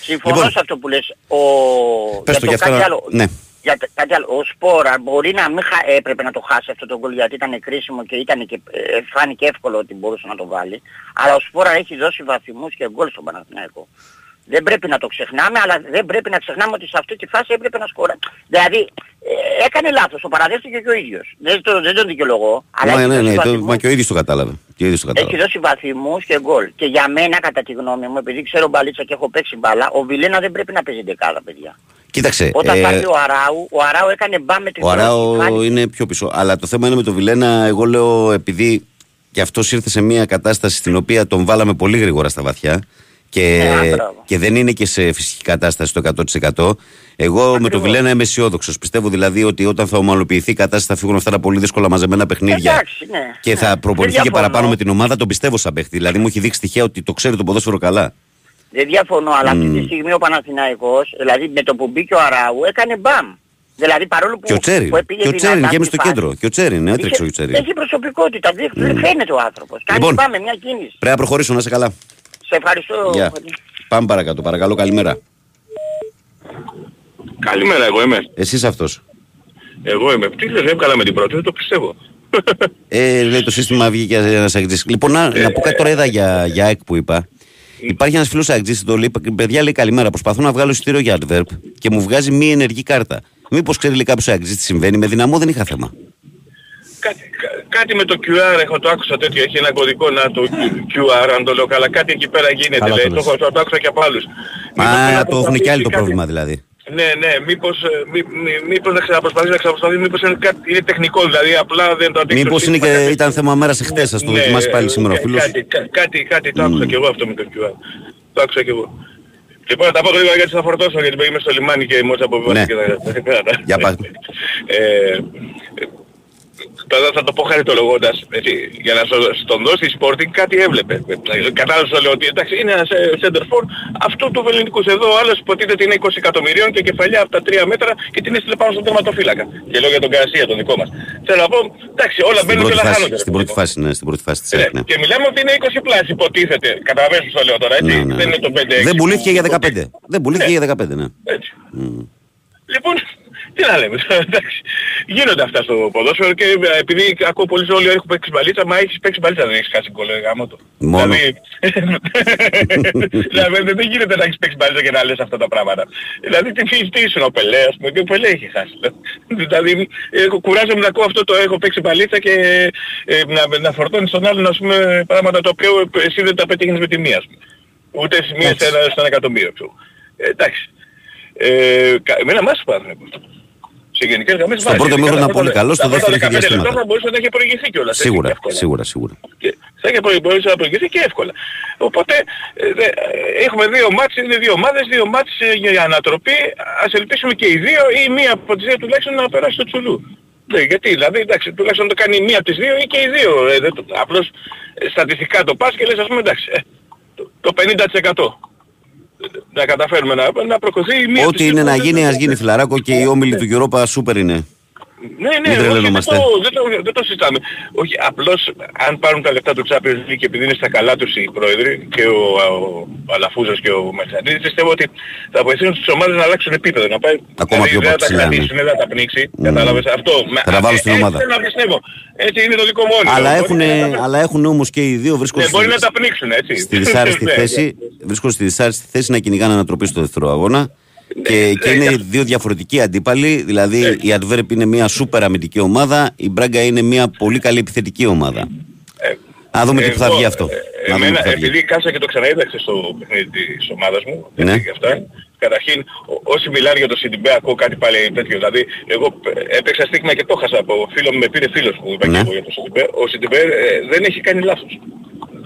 Συμφωνώ Λοιπόν. σε αυτό που λες. Ο... Πες το, για γι' αυτό κάτι να- άλλο. ναι. Για τε- κάτι άλλο. Ο Σπόρα μπορεί να μην χα... έπρεπε να το χάσει αυτό το γκολ γιατί ήταν κρίσιμο και, ήταν και ε, φάνηκε εύκολο ότι μπορούσε να το βάλει. Αλλά ο Σπόρα έχει δώσει βαθμούς και γκολ στον Παναθηναϊκό. Δεν πρέπει να το ξεχνάμε, αλλά δεν πρέπει να ξεχνάμε ότι σε αυτή τη φάση έπρεπε να σκορά. Δηλαδή, ε, έκανε λάθος, το παραδέχτηκε και ο ίδιος. Δεν, το, δεν τον δικαιολογώ, αλλά Ναι, έχει ναι, δώσει ναι, το, βαθμούς. μα και ο ίδιος το κατάλαβε. Και ο ίδιος το Έχει κατάλαβε. δώσει βαθμούς και γκολ. Και για μένα, κατά τη γνώμη μου, επειδή ξέρω μπαλίτσα και έχω παίξει μπάλα, ο Βιλένα δεν πρέπει να παίζει δεκάδα, παιδιά. Κοίταξε. Όταν ε, θα έρθει ο Αράου, ο Αράου έκανε μπαμ με την Ο πρώτη, Αράο φάνηκε. είναι πιο πίσω. Αλλά το θέμα είναι με τον Βιλένα, εγώ λέω επειδή και αυτός ήρθε σε μια κατάσταση στην οποία τον βάλαμε πολύ γρήγορα στα βαθιά και, Ναι, α, μπράβο. και δεν είναι και σε φυσική κατάσταση το 100%. Εγώ με τον Βιλένα είμαι αισιόδοξος. Πιστεύω δηλαδή ότι όταν θα ομαλοποιηθεί η κατάσταση θα φύγουν αυτά τα πολύ δύσκολα μαζεμένα παιχνίδια Εντάξει, ναι. και Ναι. θα προπονηθεί Δεν και διαφωνώ. παραπάνω με την ομάδα. Τον πιστεύω σαν παίχτη. Δηλαδή μου έχει δείξει τυχαία ότι το ξέρει το ποδόσφαιρο καλά. Δεν διαφωνώ, αλλά αυτή Μμμ. τη στιγμή ο Παναθηναϊκός, δηλαδή με το που μπήκε ο Αράου, έκανε μπαμ. Δηλαδή παρόλο που, Και ο Τσέριν. που έπηγε Και ο δυνατά Τσέριν στη γέμισε το φάση, κέντρο. Και ο Τσέριν, ναι, έτρεξε είχε- ο Τσέριν. Έχει προσωπικότητα, δεν φαίνεται ο άνθρωπος. Κάνει Λοιπόν. μπαμ με μια κίνηση. Πρέπει να προχωρήσω, να είσαι καλά. Σε ευχαριστώ. Γεια. Πάμε παρακάτω, παρακαλώ, καλημέρα. Καλημέρα, εγώ είμαι. Εσύ είσαι αυτός. Εγώ είμαι. Τι λες, έβγαλα με την πρώτη, δεν το πιστεύω. Ε, λέει το σύστημα βγήκε ένα αγγλί. Λοιπόν, να, να πω κάτι τώρα είδα για, για ΑΕΚ που είπα. Υπάρχει ένας φίλος αγγλί, το λέει, παιδιά λέει καλημέρα. Προσπαθώ να βγάλω εισιτήριο για adverb και μου βγάζει μη ενεργή κάρτα. Μήπως ξέρει λέει κάποιος αγγλί τι συμβαίνει, με δυναμό δεν είχα θέμα. Κάτι, κα- κάτι με το QR, έχω το άκουσα τέτοιο, έχει ένα κωδικό να το QR, αν το λέω καλά. Κάτι εκεί πέρα γίνεται, Καλά λέει, το το, λες. έχω- το, το άκουσα και από άλλους. Μήπως πρέπει Α, να το έχουν και άλλοι το προσπαθήσει πρόβλημα κάτι- δηλαδή. ναι, ναι, μήπως, ε, μή, μή, μήπως να ξαναπροσπαθήσει, να ξαναπροσπαθήσει, μήπως είναι, κάτι, είναι τεχνικό, δηλαδή απλά δεν το αντίκτυπο. Μήπως είναι και ήταν θέμα μέρας εχθές, ας το Ναι, δοκιμάσει πάλι σήμερα ο κα- φίλος. Κάτι, κα- κάτι, κάτι, το άκουσα και εγώ αυτό με το QR. Το άκουσα και εγώ. Λοιπόν, να τα πω γρήγορα γιατί θα φορτώσω, γιατί είμαι στο λιμάνι και μόλις αποβιβάσει Ναι. και τα... Για πά- Ε, Τώρα θα το πω χαριτολογώντας, έτσι, για να στο- στον δώσει Sporting κάτι έβλεπε. Κατάλαβα σου λέω ότι εντάξει είναι ένας ε, center for αυτού του βεληνικούς. Εδώ ο άλλος υποτίθεται ότι είναι 20 εκατομμυρίων και κεφαλιά από τα 3 μέτρα και την έστειλε πάνω στον τερματοφύλακα. Και λέω για τον Καρσία τον δικό μας. Θέλω να πω, εντάξει όλα Στην μπαίνουν και πρώτη όλα φάση, χάνονται. στην πρώτη φάση, ναι, στην πρώτη φάση της Ναι, ΑΕΚ, ναι. Και μιλάμε ότι είναι 20 πλάσι υποτίθεται. Καταλαβαίνεις που το λέω τώρα, έτσι. Ναι, ναι, Δεν ναι. είναι το 5-6. Δεν πουλήθηκε για που- 15. Δεν πουλήθηκε για 15, ναι. έτσι. Λοιπόν, τι να λέμε, εντάξει. Γίνονται αυτά στο ποδόσφαιρο και ε, επειδή ακούω πολλοί όλοι έχουν παίξει μπαλίτσα, μα έχεις παίξει μπαλίτσα δεν έχεις χάσει γκολ, ε, γάμο το. Μόνο. Δηλαδή, δηλαδή δεν δεν γίνεται να έχεις παίξει μπαλίτσα και να λες αυτά τα πράγματα. Δηλαδή τι, τι, τι ήσουν ο Πελέ, ας πούμε, και ο Πελέ έχει χάσει. Δηλαδή, έχω κουράζομαι να ακούω αυτό το έχω παίξει μπαλίτσα και ε, να, να φορτώνεις στον άλλον, ας πούμε, πράγματα τα οποία ε, εσύ δεν τα πετύχεις με τη μία, ας πούμε. Ούτε σε μία σε ένα, στο ένα εκατομμύριο, ξέρω. Ε, εντάξει. Ε, κα- εμένα μ' άρεσε πάρα πολύ. Σε γενικές γραμμές Στο μ' άρεσε. πρώτο Ειδικά μήχρονο τα ήταν πολύ πρώτα- καλός, στο τα πρώτα δεύτερο είχε 15 λεπτά διαστήματα. θα μπορούσε να έχει προηγηθεί κιόλας. έτσι, Σίγουρα, και εύκολα. σίγουρα, σίγουρα. Και θα είχε προηγηθεί- μπορούσε να προηγηθεί και εύκολα. Οπότε ε, δε, ε, έχουμε δύο μάτς, είναι δύο ομάδες, δύο μάτς ε, για ανατροπή. Ας ελπίσουμε και οι δύο ή μία από τις δύο τουλάχιστον να περάσει το τσουλού. Ναι, γιατί, δηλαδή, εντάξει, τουλάχιστον το κάνει μία από τις δύο ή και οι δύο. Ε, δεν το- απλώς ε, στατιστικά το πας και λες, ας πούμε, εντάξει, ε, το, το 50% να καταφέρουμε να, να προκωθεί η μία από Ό,τι τις είναι δύο να που γίνει, δεν- ας γίνει φιλαράκο και οι όμιλοι του Europa super είναι. Ναι, ναι, Μην όχι, δεν, τρελαινόμαστε. το, δεν, το, δεν το συζητάμε. Όχι, απλώς αν πάρουν τα λεφτά του Champions League και επειδή είναι στα καλά τους οι πρόεδροι και ο, ο, Αλαφούζος και ο Μεσανίδης, πιστεύω ότι θα βοηθήσουν τις ομάδες να αλλάξουν επίπεδο. Να πάει, Ακόμα πιο δεν θα τα ψηλά, ναι. κρατήσουν, δεν θα τα πνίξει. Κατάλαβες αυτό. Θα τα βάλουν στην έτσι ομάδα. θέλω να πιστεύω. Έτσι είναι το δικό μου όνειρο. Αλλά Μπορεί έχουν, να τα- αλλά έχουν όμως και οι δύο βρίσκονται ναι, μπορεί να στη, τα πνίξουν, έτσι. στη δυσάρεστη Ναι, θέση, βρίσκονται στη δυσάρεστη θέση να κυνηγάνε ανατροπή στο δεύτερο αγώνα. Και, και ναι, είναι ναι. δύο διαφορετικοί αντίπαλοι. Δηλαδή η Adverb είναι μια σούπερ αμυντική ομάδα, η Μπράγκα είναι μια πολύ καλή επιθετική ομάδα. Ε, Να δούμε τι που θα εγώ, βγει αυτό. ε, Να δούμε Εμένα, τι θα βγει. επειδή κάσα και το ξαναείδα χθες στο παιχνίδι της ομάδας μου, Ναι. έτσι, και αυτά, καταρχήν, ό- όσοι μιλάνε για το Σιντιμπέ, ακούω κάτι πάλι τέτοιο. Δηλαδή, εγώ ε, έπαιξα στοίχημα και το χάσα από φίλο μου, με πήρε φίλος μου, είπα Ναι. και εγώ για το Σιντιμπέ. Ο Σιντιμπέ ε, δεν έχει κάνει λάθος.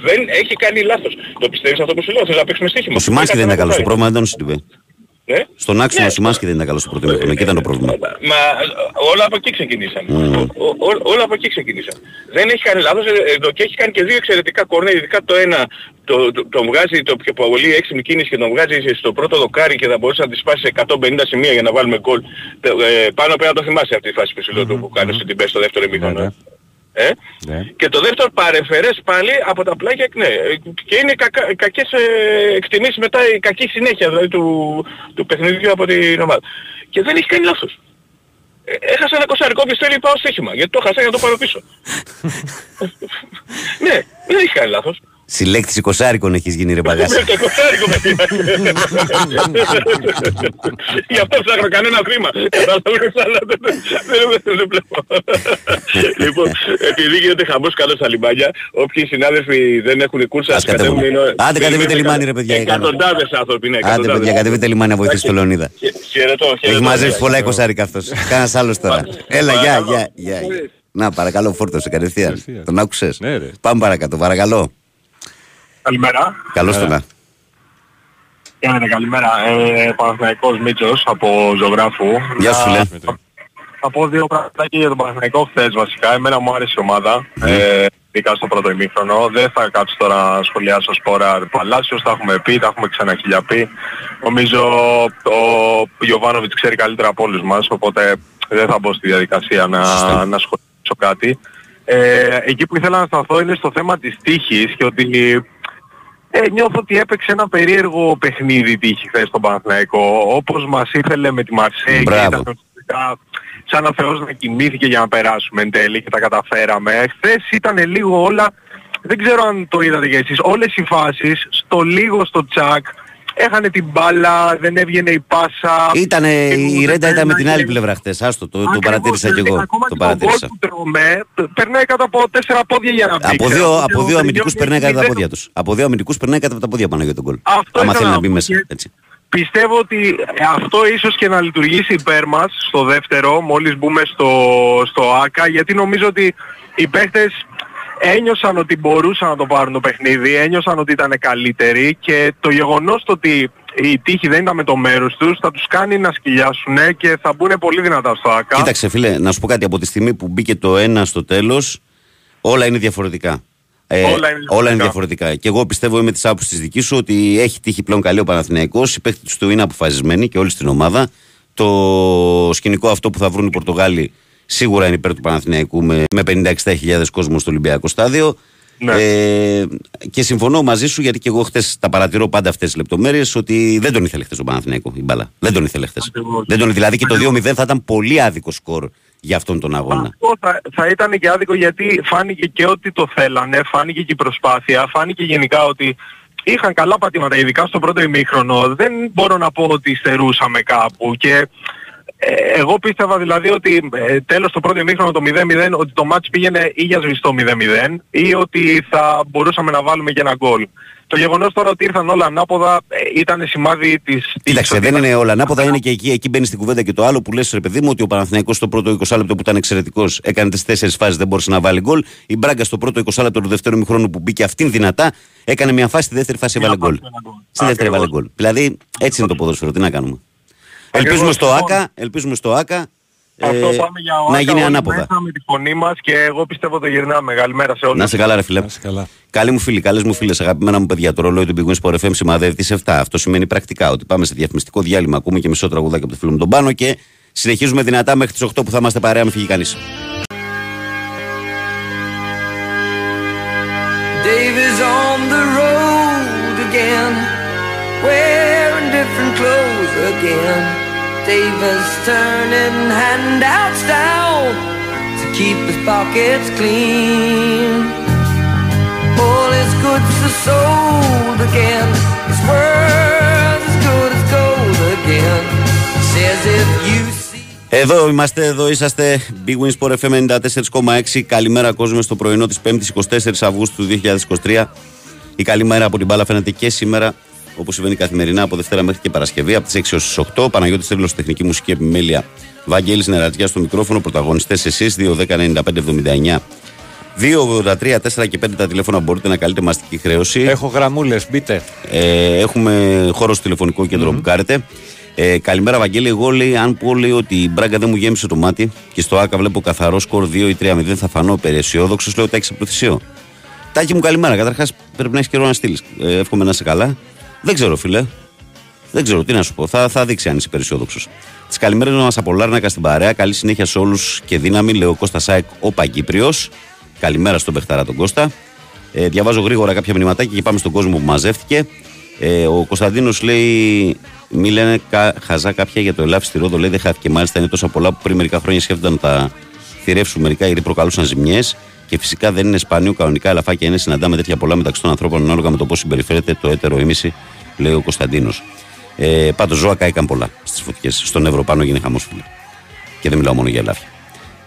Δεν έχει κάνει λάθος. Το πιστεύεις αυτό που σου λέω, θες να παίξουμε στοίχημα. Ο Σιμάνσκι δεν ήταν καλός. Το πρόβλημα δεν ήταν ο Σιντιμπέ. Ε; Στον άξονα Ναι. ο Σιμάνσκι δεν ήταν καλός στο πρώτο ημίχρονο. Εκεί ήταν το πρόβλημα. Μα όλα από εκεί ξεκινήσαν. Mm. Ο- ο- ό- όλα από εκεί ξεκινήσαν. Δεν έχει κάνει λάθος ε, εδώ και έχει κάνει και δύο εξαιρετικά κορνέ. Ειδικά το ένα το, το, τον βγάζει το πιο πολύ έξυπνη κίνηση και τον βγάζει στο πρώτο δοκάρι και θα μπορούσε να τη σπάσει σε 150 σημεία για να βάλουμε γκολ. Το, Ε, πάνω πέρα το θυμάσαι αυτή τη φάση που σου λέω το που κάνεις στην Τιμπέ στο δεύτερο ημίχρονο. ναι. Ε; Ναι. Και το δεύτερο παρεφερές πάλι από τα πλάγια ναι. Και είναι κακά, κακές ε, εκτιμήσεις μετά η κακή συνέχεια δηλαδή του, του παιχνιδιού από την ομάδα. Και δεν έχει κάνει λάθος. Ε, Έχασα ένα κοσαρικό και θέλει πάω στοίχημα. Γιατί το χάσα για να το πάρω πίσω. ναι, δεν έχει κάνει λάθος. Συλλέκτης εικοσάρικων έχεις γίνει ρε παγάς. Με το κοσάρικο με πήρε. Γι' αυτό ψάχνω κανένα χρήμα. Κατάλαβες, αλλά δεν- δεν- δεν- δεν βλέπω. Λοιπόν, επειδή γίνεται χαμός κάτω στα λιμάνια, όποιοι συνάδελφοι δεν έχουν κούρσα, Ας κατέβουμε. είναι- Άντε, κατεβείτε είναι λιμάνι, ρε, παιδιά, Εκατοντάδες άνθρωποι, ναι. Άντε εκατοντάδες. παιδιά, κατεβείτε λιμάνια να βοηθήσει το Λεωνίδα. Χε- Χαιρετώ, Έχει χαιρετώ. μαζέψει πολλά εικοσάρικα αυτός. Κάνας άλλος τώρα. Έλα, γεια, Παρακαλώ. γεια, γεια. γεια. Να, παρακαλώ, φόρτωσε κατευθείαν. Κατευθείαν. Τον άκουσες; Ναι, ρε. Πάμε παρακάτω, παρακαλώ. Καλημέρα. Καλώς τον να. Κάνετε καλημέρα. Ε, Παναθηναϊκός Μίτσος από Ζωγράφου. Γεια σου, Να- φίλε. Θα πω δύο πράγματα για τον Παναθηναϊκό χθες βασικά. Εμένα μου άρεσε η ομάδα. Ναι. Ε, ειδικά στο πρώτο ημίχρονο. Δεν θα κάτσω τώρα να σχολιάσω σπόρα Παλάσιος. Τα έχουμε πει, τα έχουμε ξαναχιλιαπεί. Νομίζω ο Γιωβάνοβιτς ξέρει καλύτερα από όλους μας. Οπότε δεν θα μπω στη διαδικασία να, Σωστά. να σχολιάσω κάτι. Ε, εκεί που ήθελα να σταθώ είναι στο θέμα της τύχης και ότι ε, νιώθω ότι έπαιξε ένα περίεργο παιχνίδι η τύχη χθες στον Παναθηναϊκό. Όπως μας ήθελε με τη Μαρσέη και Μπράβο. ήταν ουσιαστικά σαν ο Θεός να κοιμήθηκε για να περάσουμε εν τέλει και τα καταφέραμε. Χθες ήταν λίγο όλα, δεν ξέρω αν το είδατε κι εσείς, όλες οι φάσεις στο λίγο στο τσακ έχανε την μπάλα, δεν έβγαινε η πάσα. Ήτανε, Και η μου Ρέντα ήταν με την άλλη περνάγε- πλευρά χτες. Άστο, το, το Ακριβώς, παρατήρησα κι δηλαδή, εγώ. ακόμα Το και γκολ παρατήρησα. που τρώμε, πε- περνάει κάτω από τέσσερα πόδια για να μπει. Από Ξέρω, δύο, και από ο δύο αμυντικούς Μπρινιόλι περνάει κατά τα δεν- πόδια τους. Από δύο αμυντικούς περνάει κατά τα πόδια πάνω για τον κόλ. Αυτό Άμα ήθελα θέλει να να μπει πω μέσα. και- Έτσι. πιστεύω ότι αυτό ίσως και να λειτουργήσει υπέρ μας στο δεύτερο, μόλις μπούμε στο, στο ΆΚΑ, γιατί νομίζω ότι οι παίχτες ένιωσαν ότι μπορούσαν να το πάρουν το παιχνίδι, ένιωσαν ότι ήταν καλύτεροι και το γεγονός το ότι η τύχη δεν ήταν με το μέρος τους θα τους κάνει να σκυλιάσουν και θα μπουν πολύ δυνατά στο ΆΚΑ. Κοίταξε φίλε, να σου πω κάτι από τη στιγμή που μπήκε το ένα στο τέλος, όλα είναι διαφορετικά. Ε, Όλα είναι διαφορετικά. όλα είναι διαφορετικά. Και εγώ πιστεύω είμαι της άποψης της δικής σου ότι έχει τύχει πλέον καλή ο Παναθηναϊκός, οι παίχτε του είναι αποφασισμένοι και όλη στην ομάδα. Το σκηνικό αυτό που θα βρουν οι Πορτογάλοι σίγουρα είναι υπέρ του Παναθηναϊκού με, με 50-60 κόσμος στο Ολυμπιακό στάδιο. Ναι. Ε, και συμφωνώ μαζί σου γιατί και εγώ χθες τα παρατηρώ πάντα αυτές τις λεπτομέρειες ότι δεν τον ήθελε χθες ο Παναθηναϊκό η μπάλα. Δεν τον ήθελε χθες. Ακριβώς. Δεν τον, δηλαδή και το 2-0 θα ήταν πολύ άδικο σκορ για αυτόν τον αγώνα. Αυτό θα, θα ήταν και άδικο γιατί φάνηκε και ότι το θέλανε, φάνηκε και η προσπάθεια, φάνηκε γενικά ότι είχαν καλά πατήματα, ειδικά στο πρώτο ημίχρονο. Δεν μπορώ να πω ότι στερούσαμε κάπου και ε, εγώ πίστευα δηλαδή ότι ε, τέλος το πρώτο ημίχρονο το 0-0 ότι το μάτς πήγαινε ή για σβηστό 0-0 ή ότι θα μπορούσαμε να βάλουμε και ένα γκολ. Το γεγονός τώρα ότι ήρθαν όλα ανάποδα ε, ήταν σημάδι της... Κοίταξε, της- δεν είναι όλα ανάποδα, είναι και εκεί, εκεί μπαίνει στην κουβέντα και το άλλο που λες ρε παιδί μου ότι ο Παναθηναϊκός στο πρώτο 20 λεπτό που ήταν εξαιρετικός έκανε τις τέσσερις φάσεις, δεν μπορούσε να βάλει γκολ. Η Μπράγκα στο πρώτο 20 λεπτό του δεύτερου μηχρόνου που μπήκε αυτήν δυνατά έκανε μια φάση, στη δεύτερη φάση έβαλε γκολ. φάση με ένα γκολ. Στη δεύτερη έβαλε Ακριβώς. γκολ. Δηλαδή έτσι είναι το ποδόσφαιρο, τι να κάνουμε. Ακριβώς, Ελπίζουμε στο λοιπόν. ΑΚΑ, ελπίζουμε στο ΑΚΑ Αυτό ε, πάμε για ο να Άκα γίνει όλοι ανάποδα. μέσα με τη φωνή μας και εγώ πιστεύω το γυρνάμε. Καλημέρα σε όλους. Να σε καλά, ρε φίλε. Να είσαι καλά. Καλή μου φίλη, καλές μου φίλες, αγαπημένα μου παιδιά, το ρολόι του Big Wings Sport FM σημαδεύει τις 7. Αυτό σημαίνει πρακτικά ότι πάμε σε διαφημιστικό διάλειμμα, ακούμε και μισό τραγουδάκι από το φίλο μου τον Πάνο και συνεχίζουμε δυνατά μέχρι τις 8 που θα είμαστε παρέα, μην φύγει κανείς. Dave is on the road again, wearing different clothes again. Dave is turning handouts down to keep his pockets clean. All his goods are sold again, his world's as good as gold again. Says if you see. Εδώ είμαστε, εδώ είσαστε. Big Wings Sport FM 94,6. Καλημέρα, κόσμο, στο πρωινό τη 5η 24 Αυγούστου του 2023. Η καλή μέρα από την μπάλα φαίνεται και σήμερα, όπως συμβαίνει καθημερινά από Δευτέρα μέχρι και Παρασκευή, από τις 6 έω τις 8. Παναγιώτης Τρίλο, τεχνική μουσική επιμέλεια. Βαγγέλης Νερατζιά στο μικρόφωνο, πρωταγωνιστές εσείς, 2-10-95-79. 2-83, 4 και 5 τα τηλέφωνα μπορείτε να καλείτε μαστική χρέωση. Έχω γραμμούλες, μπείτε. Ε, έχουμε χώρο στο τηλεφωνικό κέντρο που κάρετε. Ε, καλημέρα, Βαγγέλη. Εγώ λέει, αν πω λέει, ότι η Μπράγκα δεν μου γέμισε το μάτι και στο ΑΚΑ βλέπω καθαρό σκορ 2 ή 3-0, θα φανώ περιαισιόδοξο. Λέω, τάκι από το θυσίο. Τάκι μου, καλημέρα. Καταρχάς, πρέπει να έχεις καιρό να στείλεις. Ε, εύχομαι να είσαι καλά. Δεν ξέρω, φίλε. Δεν ξέρω τι να σου πω. Θα, θα δείξει αν είσαι περισσόδοξος. Τις καλημέρες μας από Λάρνακα στην παρέα. Καλή συνέχεια σε όλους και δύναμη. Λέω Κώστα Σάικ, ο Παγκύπριος. Καλημέρα στον Πεχταρά τον Κώστα. Ε, διαβάζω γρήγορα κάποια μηνυματάκια και πάμε στον κόσμο που μαζεύτηκε. Ε, ο Κωνσταντίνος λέει: Μη λένε κα, χαζά κάποια για το ελάφι στη Ρόδο. Λέει: Δεν χάθηκε. Μάλιστα είναι τόσα πολλά που πριν μερικά χρόνια σκέφτονταν να τα θηρεύσουν μερικά γιατί προκαλούσαν ζημιές. Και φυσικά δεν είναι σπάνιο κανονικά ελαφάκια είναι συναντάμε τέτοια πολλά μεταξύ των ανθρώπων ανάλογα με το πώς συμπεριφέρεται το έτερο ήμιση, λέει ο Κωνσταντίνος. Ε, Πάντως ζώα κάηκαν πολλά στις φωτιές. Στον Εύρο πάνω γίνει χαμός φίλε. Και δεν μιλάω μόνο για ελάφια.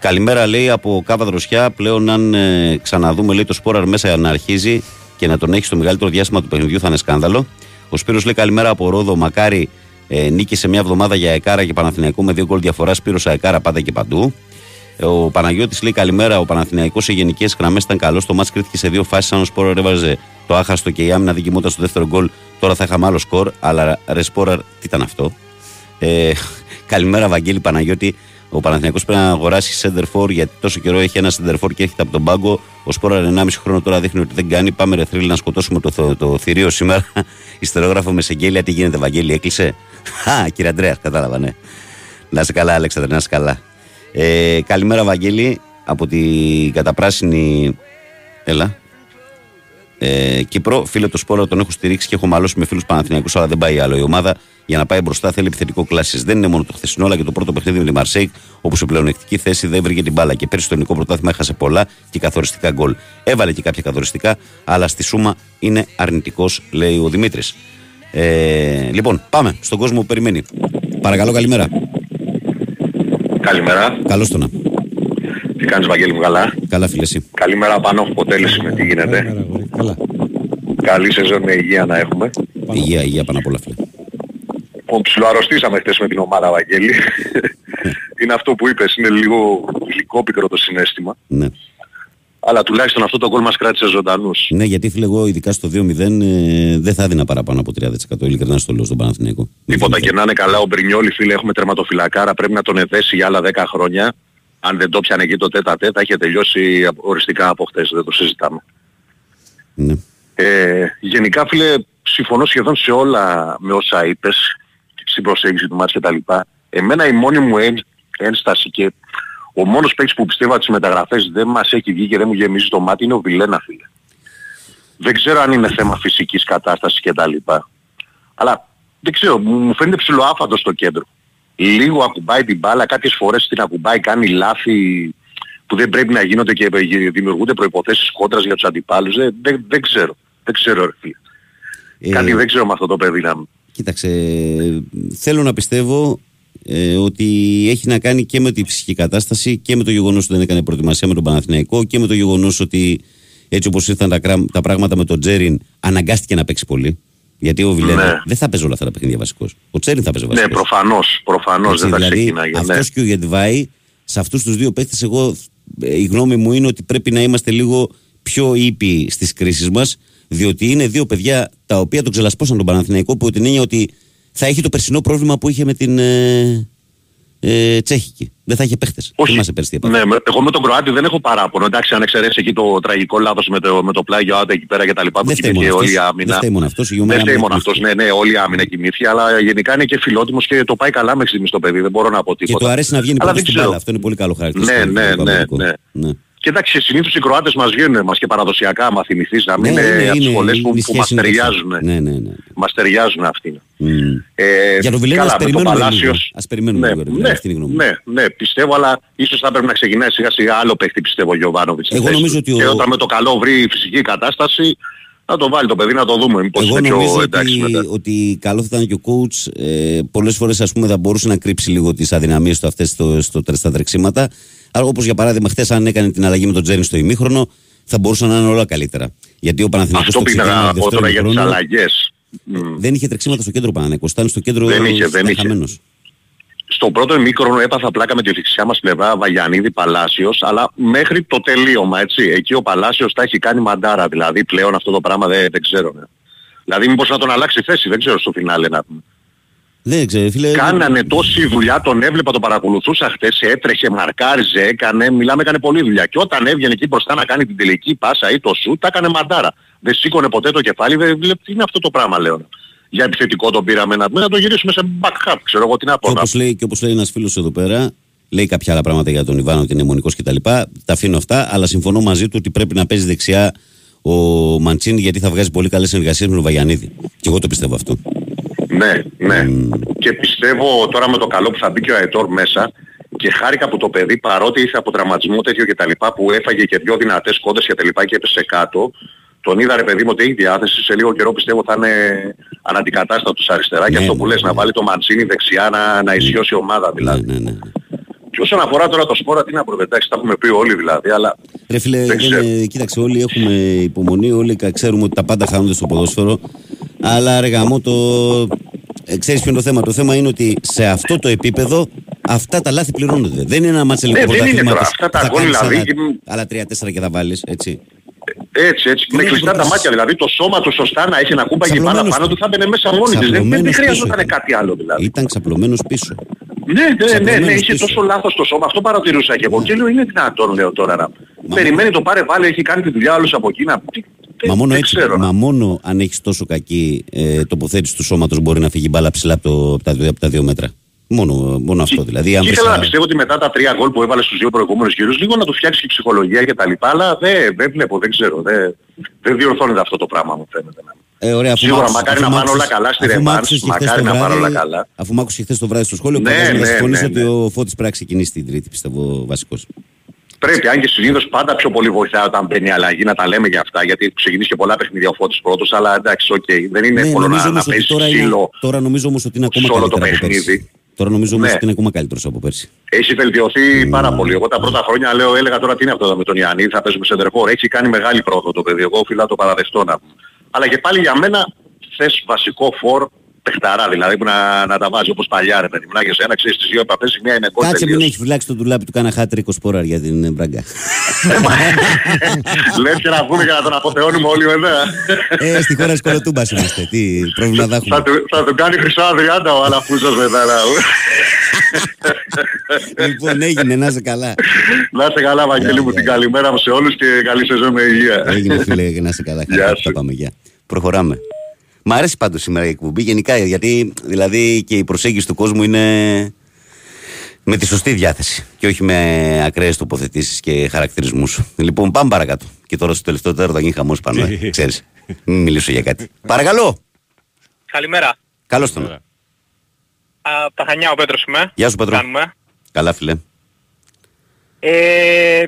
Καλημέρα λέει από Κάβα Δροσιά. Πλέον, αν ε, ξαναδούμε λέει, το σπόραρ μέσα να αρχίζει και να τον έχει στο μεγαλύτερο διάστημα του παιχνιδιού, θα είναι σκάνδαλο. Ο Σπύρος λέει καλημέρα από Ρόδο. Μακάρι ε, νίκησε μια εβδομάδα για Εκάρα και Παναθηναϊκό με δύο γκολ διαφορά. Σπύρος Αεκάρα πάντα και παντού. Ε, Ο Παναγιώτης λέει καλημέρα. Ο Παναθηναϊκός σε γενικές γραμμές ήταν καλός. Το μάτς κρίθηκε σε δύο φάσεις. Αν ο Σπόραρ έβαζε το άχαστο και η άμυνα δεν κοιμόταν στο δεύτερο γκολ, τώρα θα είχαμε άλλο σκορ. Αλλά ρε Σπόραρ, τι ήταν αυτό. Ε, καλημέρα, Βαγγέλη Παναγιώτη. Ο Παναθηναϊκός πρέπει να αγοράσει center for γιατί τόσο καιρό έχει ένα center for και έρχεται από τον πάγκο. Ο Σπόραρ 1,5 χρόνο τώρα δείχνει ότι δεν κάνει. Πάμε ρε θρύλ να σκοτώσουμε το, το, το θηρίο σήμερα. Ιστερόγραφο με Σεγγέλια. Τι γίνεται, Βαγγέλη, έκλεισε. Α, κύριε Αντρέα, κατάλαβα, ναι. Να είσαι καλά, Αλέξανδρε, να είσαι καλά. Ε, καλημέρα, Βαγγέλη, από την καταπράσινη. Έλα. Ε, Κύπρο, φίλε το σπόρο τον έχω στηρίξει και έχω μαλώσει με φίλους Παναθηναϊκούς, αλλά δεν πάει άλλο. Η ομάδα για να πάει μπροστά θέλει επιθετικό κλάση. Δεν είναι μόνο το χθεσινό, αλλά και το πρώτο παιχνίδι με τη Μαρσέικ, όπου σε πλεονεκτική θέση δεν βρήκε την μπάλα. Και πέρυσι το ελληνικό πρωτάθλημα έχασε πολλά και καθοριστικά γκολ. Έβαλε και κάποια καθοριστικά, αλλά στη σούμα είναι αρνητικός, λέει ο Δημήτρης. Ε, λοιπόν, πάμε στον κόσμο που περιμένει. Παρακαλώ, καλημέρα. Καλημέρα. Καλώς το να. Τι κάνεις Βαγγέλη μου καλά; Καλά, φίλε, εσύ. Καλημέρα πάνω από αποτέλεση με τι γίνεται. Καλημέρα, αγόρι. Καλά. Καλή σεζόν με υγεία να έχουμε. Υγεία, υγεία πάνω απ' όλα, φίλε. Λοιπόν, ψιλοαρρωστήσαμε χτες με την ομάδα, Βαγγέλη. είναι αυτό που είπες, είναι λίγο γλυκόπικρο το συνέστημα. Ναι. Αλλά τουλάχιστον αυτό το γκολ μας κράτησε ζωντανούς. Ναι, γιατί φίλε, εγώ ειδικά στο 2-0 ε, δεν θα έδινα παραπάνω από 30% ειλικρινά στο λέω στον Παναθηναϊκό. Τίποτα και να είναι καλά ο Μπρινιόλη, φίλε, έχουμε τερματοφυλακάρα, πρέπει να τον εδέσει για άλλα 10 χρόνια. Αν δεν το πιανε εκεί το τέτα τέτα, είχε τελειώσει οριστικά από χτες, δεν το συζητάμε. Ναι. Ε, γενικά, φίλε, συμφωνώ σχεδόν σε όλα με όσα είπες, στην προσέγγιση του μάτς και τα λοιπά. Εμένα η μόνη μου εν- ένσταση και ο μόνος παίκτης που πιστεύω ότι τις μεταγραφές δεν μας έχει βγει και δεν μου γεμίζει το μάτι είναι ο Βιλένα, φίλε. Δεν ξέρω αν είναι θέμα φυσικής κατάστασης και τα λοιπά. Αλλά δεν ξέρω, μου μου φαίνεται ψηλοάφαντο στο κέντρο. Λίγο ακουμπάει την μπάλα, κάποιες φορές την ακουμπάει, κάνει λάθη που δεν πρέπει να γίνονται και δημιουργούνται προϋποθέσεις κόντρας για τους αντιπάλους. Δεν, δεν, δεν ξέρω. Δεν ξέρω ρε φίλε. Ε, Κάτι δεν ξέρω με αυτό το παιδί να... Κοίταξε, θέλω να πιστεύω ε, ότι έχει να κάνει και με τη φυσική κατάσταση και με το γεγονός ότι δεν έκανε προετοιμασία με τον Παναθηναϊκό και με το γεγονός ότι έτσι όπως ήρθαν τα, κρά- τα πράγματα με τον Τζέριν, αναγκάστηκε να παίξει πολύ. Γιατί ο Βιλένα Ναι. δεν θα παίζει όλα αυτά τα παιχνίδια βασικό. Ο Τζέριν θα παίζει βασικό. Ναι, προφανώς, προφανώς δεν θα δηλαδή, ξεκινάγε. αυτός Ναι. και ο Γετβάη, σε αυτούς τους δύο παίχτε, εγώ ε, η γνώμη μου είναι ότι πρέπει να είμαστε λίγο πιο ήπιοι στις κρίσεις μας, διότι είναι δύο παιδιά τα οποία τον ξελασπώσαν τον Παναθηναϊκό, που την έννοια ότι θα έχει το περσινό πρόβλημα που είχε με την ε, ε, Τσέχικη. Δεν θα είχε παίχτες. Όχι. Θυμάσαι πέρσι τι έπαθε. Ναι, με- εγώ με τον Κροάτι δεν έχω παράπονο. Εντάξει, αν εξαιρέσει εκεί το τραγικό λάθος με το, με το πλάγιο άντα εκεί πέρα και τα λοιπά που Δεν φταίει κοιμήθηκε μόνο όλη η αυτός. άμυνα. Δεν φταίει μόνο αυτός, η Δεν ομάδα φταίει άμυνα μόνο αυτός, ναι, ναι, όλη η άμυνα κοιμήθηκε, αλλά γενικά είναι και φιλότιμος και το πάει καλά μέχρι στιγμής το παιδί, δεν μπορώ να πω Και τίποτα. του αρέσει να βγαίνει Αλλά πολύ δεν στην ξέρω. μπάλα. Αυτό είναι πολύ καλό χαρακτηριστικό. Ναι, ναι, του ναι, Παναθηναϊκού. ναι. Ναι. Κοιτάξτε, συνήθως οι Κροάτες μας βγαίνουν μας και παραδοσιακά, άμα θυμηθείς, να μην Ναι, είναι είναι- από τις είναι- σχολές που, είναι η που μας σχέση μεταξύ. ταιριάζουν. Ναι, ναι, ναι. Μας ταιριάζουν αυτοί. Μμ. Ε, Για τον Βιλένα καλά, ας με το περιμένουμε λίγο. Παλάσιος- Ας περιμένουμε ναι, λίγο, ρε Βιλένα, ναι, αυτή είναι η γνώμη μου. ναι, ναι, πιστεύω, αλλά ίσως θα πρέπει να ξεκινάει σιγά σιγά άλλο παίχτη, πιστεύω, ο Γιωβάνοβιτς. στη Εγώ θέση νομίζω του. ότι ο- Και όταν με το καλό βρει φυσική κατάσταση, να το βάλει το παιδί να το δούμε. Μήπως Εγώ είναι νομίζω πιο εντάξει ότι, μετά. ότι καλό θα ήταν και ο coach ε, πολλές φορές ας πούμε θα μπορούσε να κρύψει λίγο τις αδυναμίες του αυτές στο, στο, στα τρεξίματα. Αλλά όπως για παράδειγμα χθες αν έκανε την αλλαγή με τον Τζέριν στο ημίχρονο θα μπορούσαν να είναι όλα καλύτερα. Γιατί ο Παναθηναϊκός Αυτό στο ξεκίνημα πήγα του να πω δεύτερου τώρα για τις ημιχρόνου αλλαγές. Μμ. δεν είχε τρεξίματα στο κέντρο ο Παναθηναϊκός. Ήταν στο κέντρο Δεν είχε, δεν είχε. χαμένος. Στο πρώτο ημίχρονο έπαθα πλάκα με τη δεξιά μας πλευρά Βαγιανίδη Παλάσιος, αλλά μέχρι το τελείωμα, έτσι. Εκεί ο Παλάσιος τα έχει κάνει μαντάρα, δηλαδή πλέον αυτό το πράγμα δεν, δεν ξέρω. Ναι. Δηλαδή μήπως να τον αλλάξει θέση, δεν ξέρω στο φινάλε να πούμε. Δεν ξέρω φίλε. Κάνανε τόση δουλειά, τον έβλεπα, τον παρακολουθούσα χτες, έτρεχε, μαρκάριζε, έκανε, μιλάμε, έκανε πολλή δουλειά. Και όταν έβγαινε εκεί μπροστά να κάνει την τελική πάσα ή το σουτ, τα έκανε μαντάρα. Δεν σήκωνε ποτέ το κεφάλι, δεν βλέπω τι είναι αυτό το πράγμα, λέω. Για επιθετικό τον πήραμε να, να το γυρίσουμε σε back up, ξέρω εγώ τι να πω. Και να όπως λέει, και όπως λέει ένας φίλος εδώ πέρα, λέει κάποια άλλα πράγματα για τον Ιβάνο ότι είναι μονικός κτλ. Τα, τα αφήνω αυτά, αλλά συμφωνώ μαζί του ότι πρέπει να παίζει δεξιά ο Μαντσίνη γιατί θα βγάζει πολύ καλές συνεργασίες με τον Βαγιανίδη. Και εγώ το πιστεύω αυτό. Ναι, ναι. Και πιστεύω τώρα με το καλό που θα μπει και ο Αετόρ μέσα και χάρηκα που το παιδί παρότι ήρθε από τραυματισμό τέτοιο και τα λοιπά που έφαγε και δυο δυνατές κόντες και τα λοιπά και έπεσε κάτω τον είδα ρε παιδί μου ότι έχει διάθεση σε λίγο καιρό πιστεύω θα είναι αναντικατάστατος αριστερά και Ναι, αυτό ναι, που λες ναι. να βάλει το Μαντσίνη δεξιά να, να ισιώσει η ομάδα δηλαδή. Ναι, ναι, ναι. Και όσον αφορά τώρα το σπόρα τι να πω, εντάξει τα έχουμε πει όλοι δηλαδή αλλά Ρε φίλε, Δεν δεν ξέρω. είναι- κοίταξε, όλοι έχουμε υπομονή, όλοι κα- ξέρουμε ότι τα πάντα χάνονται στο ποδόσφαιρο. Αλλά ρε γαμό το. Ε, ξέρεις ποιο είναι το θέμα; Το θέμα είναι ότι σε αυτό το επίπεδο αυτά τα λάθη πληρώνονται. Δεν είναι ένα μάτς Ναι, ελληνικού δεν είναι τώρα. πρωταθλήματος Αυτά τα που θα γκολ, κάνεις δηλαδή, άλλα- και- Άλλα τρία-τέσσερα και θα βάλεις, έτσι. έτσι έτσι με Είναι κλειστά τα προτάσεις. μάτια δηλαδή το σώμα του σωστά να έχει να κούμπαγε πάνω Ξαπλωμένος πάνω του. του θα μπαινε μέσα μόνη της. Δεν, δεν, δεν Ξαπλωμένος χρειαζόταν πίσω κάτι άλλο δηλαδή. Ήταν ξαπλωμένος πίσω. Ναι, ναι, ναι, ναι, Ξαπλωμένος είχε πίσω. τόσο λάθος το σώμα. Αυτό παρατηρούσα και εγώ. Και λέω είναι δυνατόν λέω τώρα να... Μα- Περιμένει το πάρε βάλε, έχει κάνει τη δουλειά όλος από εκεί να... Τι, Μα δεν- μόνο, δεν έτσι, ξέρω. μα μόνο αν έχεις τόσο κακή ε, τοποθέτηση του σώματος μπορεί να φύγει μπάλα ψηλά από, το, από, τα, δύο- από τα δύο μέτρα. Μόνο, μόνο αυτό δηλαδή. Αν Και βρεις ήθελα να ένα- πιστεύω ότι μετά τα τρία γκολ που έβαλες στους δύο προηγούμενους γύρους λίγο να του φτιάξεις και η ψυχολογία και τα λοιπά, αλλά δεν, δεν βλέπω, δεν ξέρω. Δεν, δεν διορθώνεται αυτό το πράγμα μου φαίνεται. Ε, ωραία, αφού Σίγουρα, μ' άκουσες- μακάρι αφού να μ' πάνε όλα άκουσες- καλά στη αφού μ' ρεβάνς, άκουσες και χθες μακάρι το να πάνε βράδυ- όλα καλά. Αφού μ' άκουσες και χθες το βράδυ στο σχόλιο, Ναι, ναι, να ναι, συμφωνήσω ναι, ότι ναι. ο Φώτης πρέπει να ξεκινήσει την Τρίτη, πιστεύω βασικός. Πρέπει, αν και συνήθως πάντα πιο πολύ βοηθάει όταν μπαίνει η αλλαγή να τα λέμε για αυτά, γιατί ξεκινήσει και πολλά παιχνίδια ο Φώτης πρώτος, αλλά εντάξει, οκ, δεν είναι Ναι, εύκολο νομίζω να, να όμως ότι παίζεις τώρα, είναι, ξύλο. τώρα νομίζω όμως ότι είναι ακόμα σε όλο το καλύτερα από πέρσι. παιχνίδι. Τώρα νομίζω όμως Ναι. ότι είναι ακόμα καλύτερος από πέρσι. Έχει βελτιωθεί πάρα πολύ. Εγώ τα πρώτα χρόνια λέω, έλεγα τώρα τι είναι αυτό με τον Ιάννη, θα παίζουμε σέντερ φορ. Έχει κάνει μεγάλη πρόοδο το παιδί. Εγώ οφείλω να το παραδεχτώ να πούμε. Αλλά και πάλι για μένα θες βασικό φορ παιχταρά δηλαδή που να, να τα βάζει όπως παλιά ρε παιδί μου. Να έχεις ένα ξέρεις τις δύο επαφές, η μία είναι γκολ Κάτσε μην τελείως. έχεις φυλάξει το ντουλάπι του κάνα χάτρικο σπόρα για την ε, Μπράγκα. Λες και να πούμε και να τον αποθεώνουμε όλοι βέβαια. ε, στη χώρα της Κολοτούμπας είμαστε. Τι πρόβλημα θα έχουμε; θα, του, θα του κάνει χρυσό αδριάντα ο Αλαφούζος μετά. να- λοιπόν, έγινε, να είσαι καλά. Να είσαι καλά Βαγγέλη μου, Γεια, την γεια. καλημέρα μου σε όλους και καλή σεζόν με υγεία. Έγινε, φίλε, να είσαι καλά. Γεια Χαρά, σου. τα πάμε, γεια. Προχωράμε. Μ' αρέσει πάντως σήμερα η εκπομπή γενικά γιατί δηλαδή και η προσέγγιση του κόσμου είναι με τη σωστή διάθεση και όχι με ακραίες τοποθετήσεις και χαρακτηρισμούς. Λοιπόν, πάμε παρακάτω. Και τώρα στο τελευταίο τέρο θα γίνει χαμός πάνω, ε, ξέρεις. Μην μιλήσω για κάτι. Παρακαλώ. Καλημέρα. Καλώς τον. Από τα Χανιά ο Πέτρος είμαι. Γεια σου, Πέτρο. Κάνουμε. Καλά, φίλε. Ε,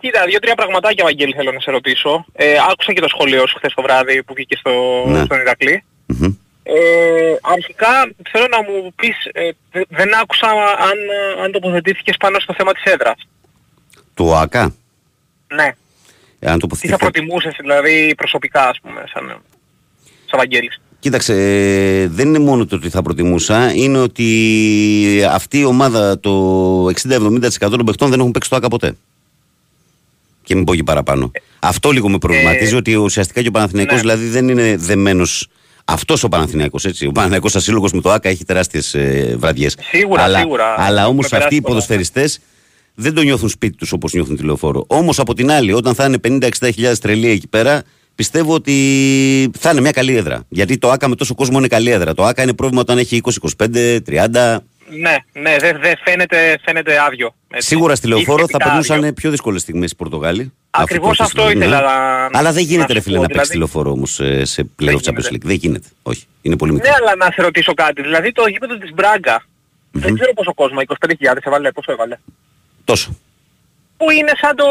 κοίτα, δύο-τρία πραγματάκια, Βαγγέλη, θέλω να σε ρωτήσω. Ε, άκουσα και το σχολείο σου χθες το βράδυ που βγήκε στο, Ναι. στον Ηρακλή. Μμμ. Ε, αρχικά θέλω να μου πεις, ε, δε- δεν άκουσα αν, αν τοποθετήθηκες πάνω στο θέμα της έδρας. Του ΟΑΚΑ; Ναι. Αν Τι τοποθετηθεί- θα προτιμούσες δηλαδή προσωπικά ας πούμε σαν, σαν Βαγγέλης. Κοίταξε, ε, δεν είναι μόνο το ότι θα προτιμούσα, είναι ότι αυτή η ομάδα, το 60-70% των παιχτών δεν έχουν παίξει το ΑΚΑ ποτέ. Και μην πω και παραπάνω. Αυτό λίγο με προβληματίζει, ε, ότι ουσιαστικά και ο Παναθηναϊκός ναι. δηλαδή δεν είναι δεμένος αυτός ο Παναθηναϊκός, έτσι. Ο Παναθηναϊκός σαν σύλλογος με το ΑΚΑ έχει τεράστιες ε, βραδιές. Σίγουρα, αλλά, σίγουρα. Αλλά Έχουμε όμως περάσει αυτοί οι πολλά. ποδοσφαιριστές δεν το νιώθουν σπίτι τους όπως νιώθουν τη λεωφόρο. Όμως από την άλλη, όταν θα είναι 50-60 χιλιάδες τρελοί εκεί πέρα, πιστεύω ότι θα είναι μια καλή έδρα. Γιατί το ΑΚΑ με τόσο κόσμο είναι καλή έδρα. Το ΑΚΑ είναι πρόβλημα όταν έχει 20-25, 30. Ναι, ναι, δεν δεν φαίνεται, φαίνεται άδειο. έτσι. Σίγουρα στη Ή λεωφόρο θα σχετικά άδειο. περνούσαν πιο δύσκολες στιγμές οι Πορτογάλοι. Ακριβώς Αφού το αυτό ναι. ήθελα να- Αλλά δεν γίνεται, να ρε σου φίλε, πω, να παίξει τη δηλαδή. λεωφόρο όμως σε, σε πλέον Champions γίνεται. League. Δεν γίνεται. Όχι. Είναι πολύ μικρό. Ναι, αλλά να σε ρωτήσω κάτι. Δηλαδή το γήπεδο της μπραγκα δεν ξέρω πόσο κόσμο, 25.000 έβαλε, πόσο έβαλε; Τόσο. Που είναι σαν το,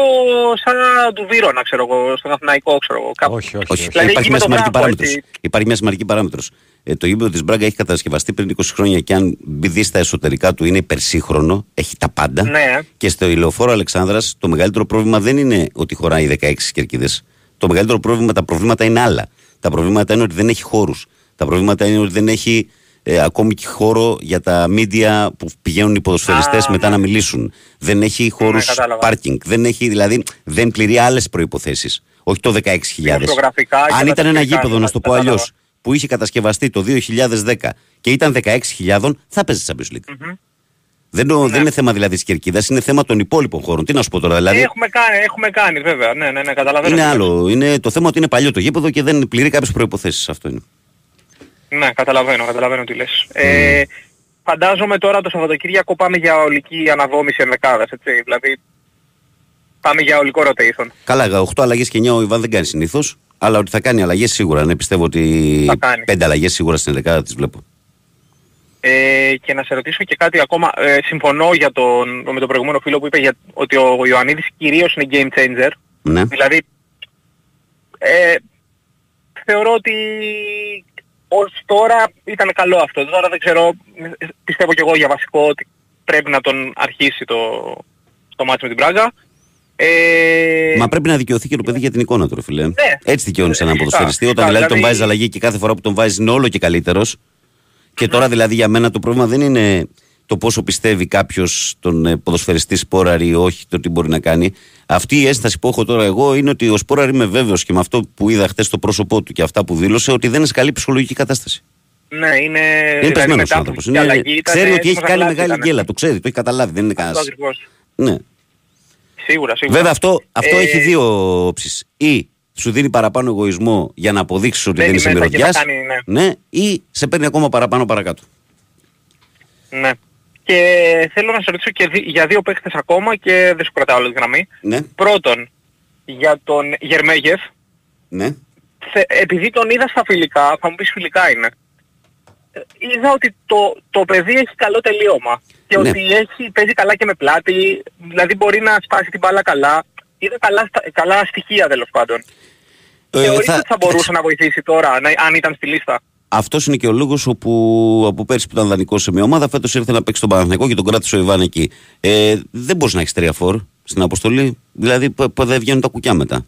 σαν του Βύρονα, ξέρω εγώ, στον Αθηναϊκό, ξέρω εγώ. Κάπου. Όχι, όχι. Όχι. όχι. Δηλαδή, υπάρχει, εκεί μια με τον σημαντική Μπράγκο, παράμετρος. έτσι. υπάρχει μια σημαντική παράμετρος. Ε, το γήπεδο της Μπράγκα έχει κατασκευαστεί πριν 20 χρόνια και αν μπει στα εσωτερικά του είναι υπερσύγχρονο, έχει τα πάντα. Ναι. Και στο ηλεοφόρο Αλεξάνδρας το μεγαλύτερο πρόβλημα δεν είναι ότι χωράει 16 κερκίδες. Το μεγαλύτερο πρόβλημα, τα προβλήματα είναι άλλα. Τα προβλήματα είναι ότι δεν έχει χώρους. Τα προβλήματα είναι ότι δεν έχει ε, ακόμη και χώρο για τα μίντια που πηγαίνουν οι ποδοσφαιριστές Α, μετά ναι. να μιλήσουν. Δεν έχει χώρους κατάλαβα. πάρκινγκ. Δεν έχει, δηλαδή, δεν πληρεί άλλες προϋποθέσεις. Όχι το 16.000. Δημοσιογραφικά και Αν τα ήταν ένα τεχνικά, γήπεδο, να ναι, σου το πω κατάλαβα. αλλιώ, που είχε κατασκευαστεί το 2010 και ήταν 16.000, θα παίζει Champions League. Δεν, το- δεν είναι θέμα δηλαδή της κερκίδας, είναι θέμα των υπόλοιπων χώρων. Τι να σου πω τώρα, δηλαδή. Έχουμε κάνει, έχουμε κάνει βέβαια. Ναι, ναι, ναι, καταλαβαίνω. Είναι τι λες. άλλο. Είναι το θέμα ότι είναι παλιό το γήπεδο και δεν πληρεί κάποιες προποθέσει. Αυτό είναι. Ναι, καταλαβαίνω, καταλαβαίνω τι λες. Ε, φαντάζομαι τώρα το Σαββατοκύριακο πάμε για ολική αναδόμηση ενδεκάδας, έτσι. Δηλαδή πάμε για ολικό rotation. Καλά, 8 αλλαγές και 9 ο Ιβάν δεν κάνει συνήθως. Αλλά ότι θα κάνει αλλαγές σίγουρα. Ναι, πιστεύω ότι Θα κάνει. 5 αλλαγές σίγουρα στην 11 τις βλέπω. Ε, και να σε ρωτήσω και κάτι ακόμα. Ε, συμφωνώ για τον, με τον προηγούμενο φίλο που είπε για, ότι ο Ιωαννίδης κυρίως είναι game changer. Ναι. Δηλαδή, ε, θεωρώ ότι ως τώρα ήταν καλό αυτό. Τώρα δεν ξέρω, ε, πιστεύω κι εγώ για βασικό ότι πρέπει να τον αρχίσει το, το μάτι με την Πράγκα. Ε, Μα πρέπει να δικαιωθεί και το παιδί για την εικόνα του, ρε φίλε. Έτσι δικαιώνει έναν Φυσικά, ποδοσφαιριστή. Όταν φυσικά, δηλαδή τον δηλαδή- βάζεις αλλαγή και κάθε φορά που τον βάζεις είναι όλο και καλύτερος. Και τώρα δηλαδή για μένα το πρόβλημα δεν είναι το πόσο πιστεύει κάποιος τον ε, ποδοσφαιριστή Σπόραρη ή όχι, το τι μπορεί να κάνει. Αυτή η ένσταση που έχω τώρα εγώ είναι ότι ο Σπόραρη είμαι βέβαιος και με αυτό που είδα χθες στο πρόσωπό του και αυτά που δήλωσε ότι δεν είναι σε καλή ψυχολογική κατάσταση. ναι, είναι... είναι δηλαδή πεσμένος μετά άνθρωπος. από την αλλαγή ήταν Ξέρει ότι έχει έτοιμος να κάνει κλάσει, μεγάλη ήταν. γκέλα. Το ξέρει, το έχει καταλάβει. Δεν είναι κανένα. Αυτό ακριβώς. Ναι. Σίγουρα, σίγουρα. Βέβαια αυτό, αυτό Ε, έχει δύο όψεις. Ή σου δίνει παραπάνω εγωισμό για να αποδείξεις ότι δεν Μπαίνει είσαι μέσα και μυρωδιάς. θα κάνει, ναι. ναι. Ή σε παίρνει ακόμα παραπάνω παρακάτω. Ναι. Και θέλω να σε ρωτήσω και δι- για δύο παίχτες ακόμα και δεν σου κρατάω όλη τη γραμμή. Ναι, Πρώτον, για τον Γερμέγεφ, ναι. θε- επειδή τον είδα στα φιλικά, θα μου πεις φιλικά είναι. Ε, Είδα ότι το, το παιδί έχει καλό τελείωμα και Ναι. ότι έχει, παίζει καλά και με πλάτη, δηλαδή μπορεί να σπάσει την μπάλα καλά. Είδα καλά, στα- καλά στοιχεία τέλος πάντων. Ε, Θεωρείς θα- ότι θα μπορούσε να βοηθήσει τώρα, να, αν ήταν στη λίστα. Αυτός είναι και ο λόγος όπου από πέρσι που ήταν δανεικός σε μια ομάδα, φέτος ήρθε να παίξει τον Παναθηναϊκό και τον κράτησε ο Ιβάν εκεί. Ε, δεν μπορείς να έχεις τρία φορ στην αποστολή. Δηλαδή που, που δεν βγαίνουν τα κουκιά μετά.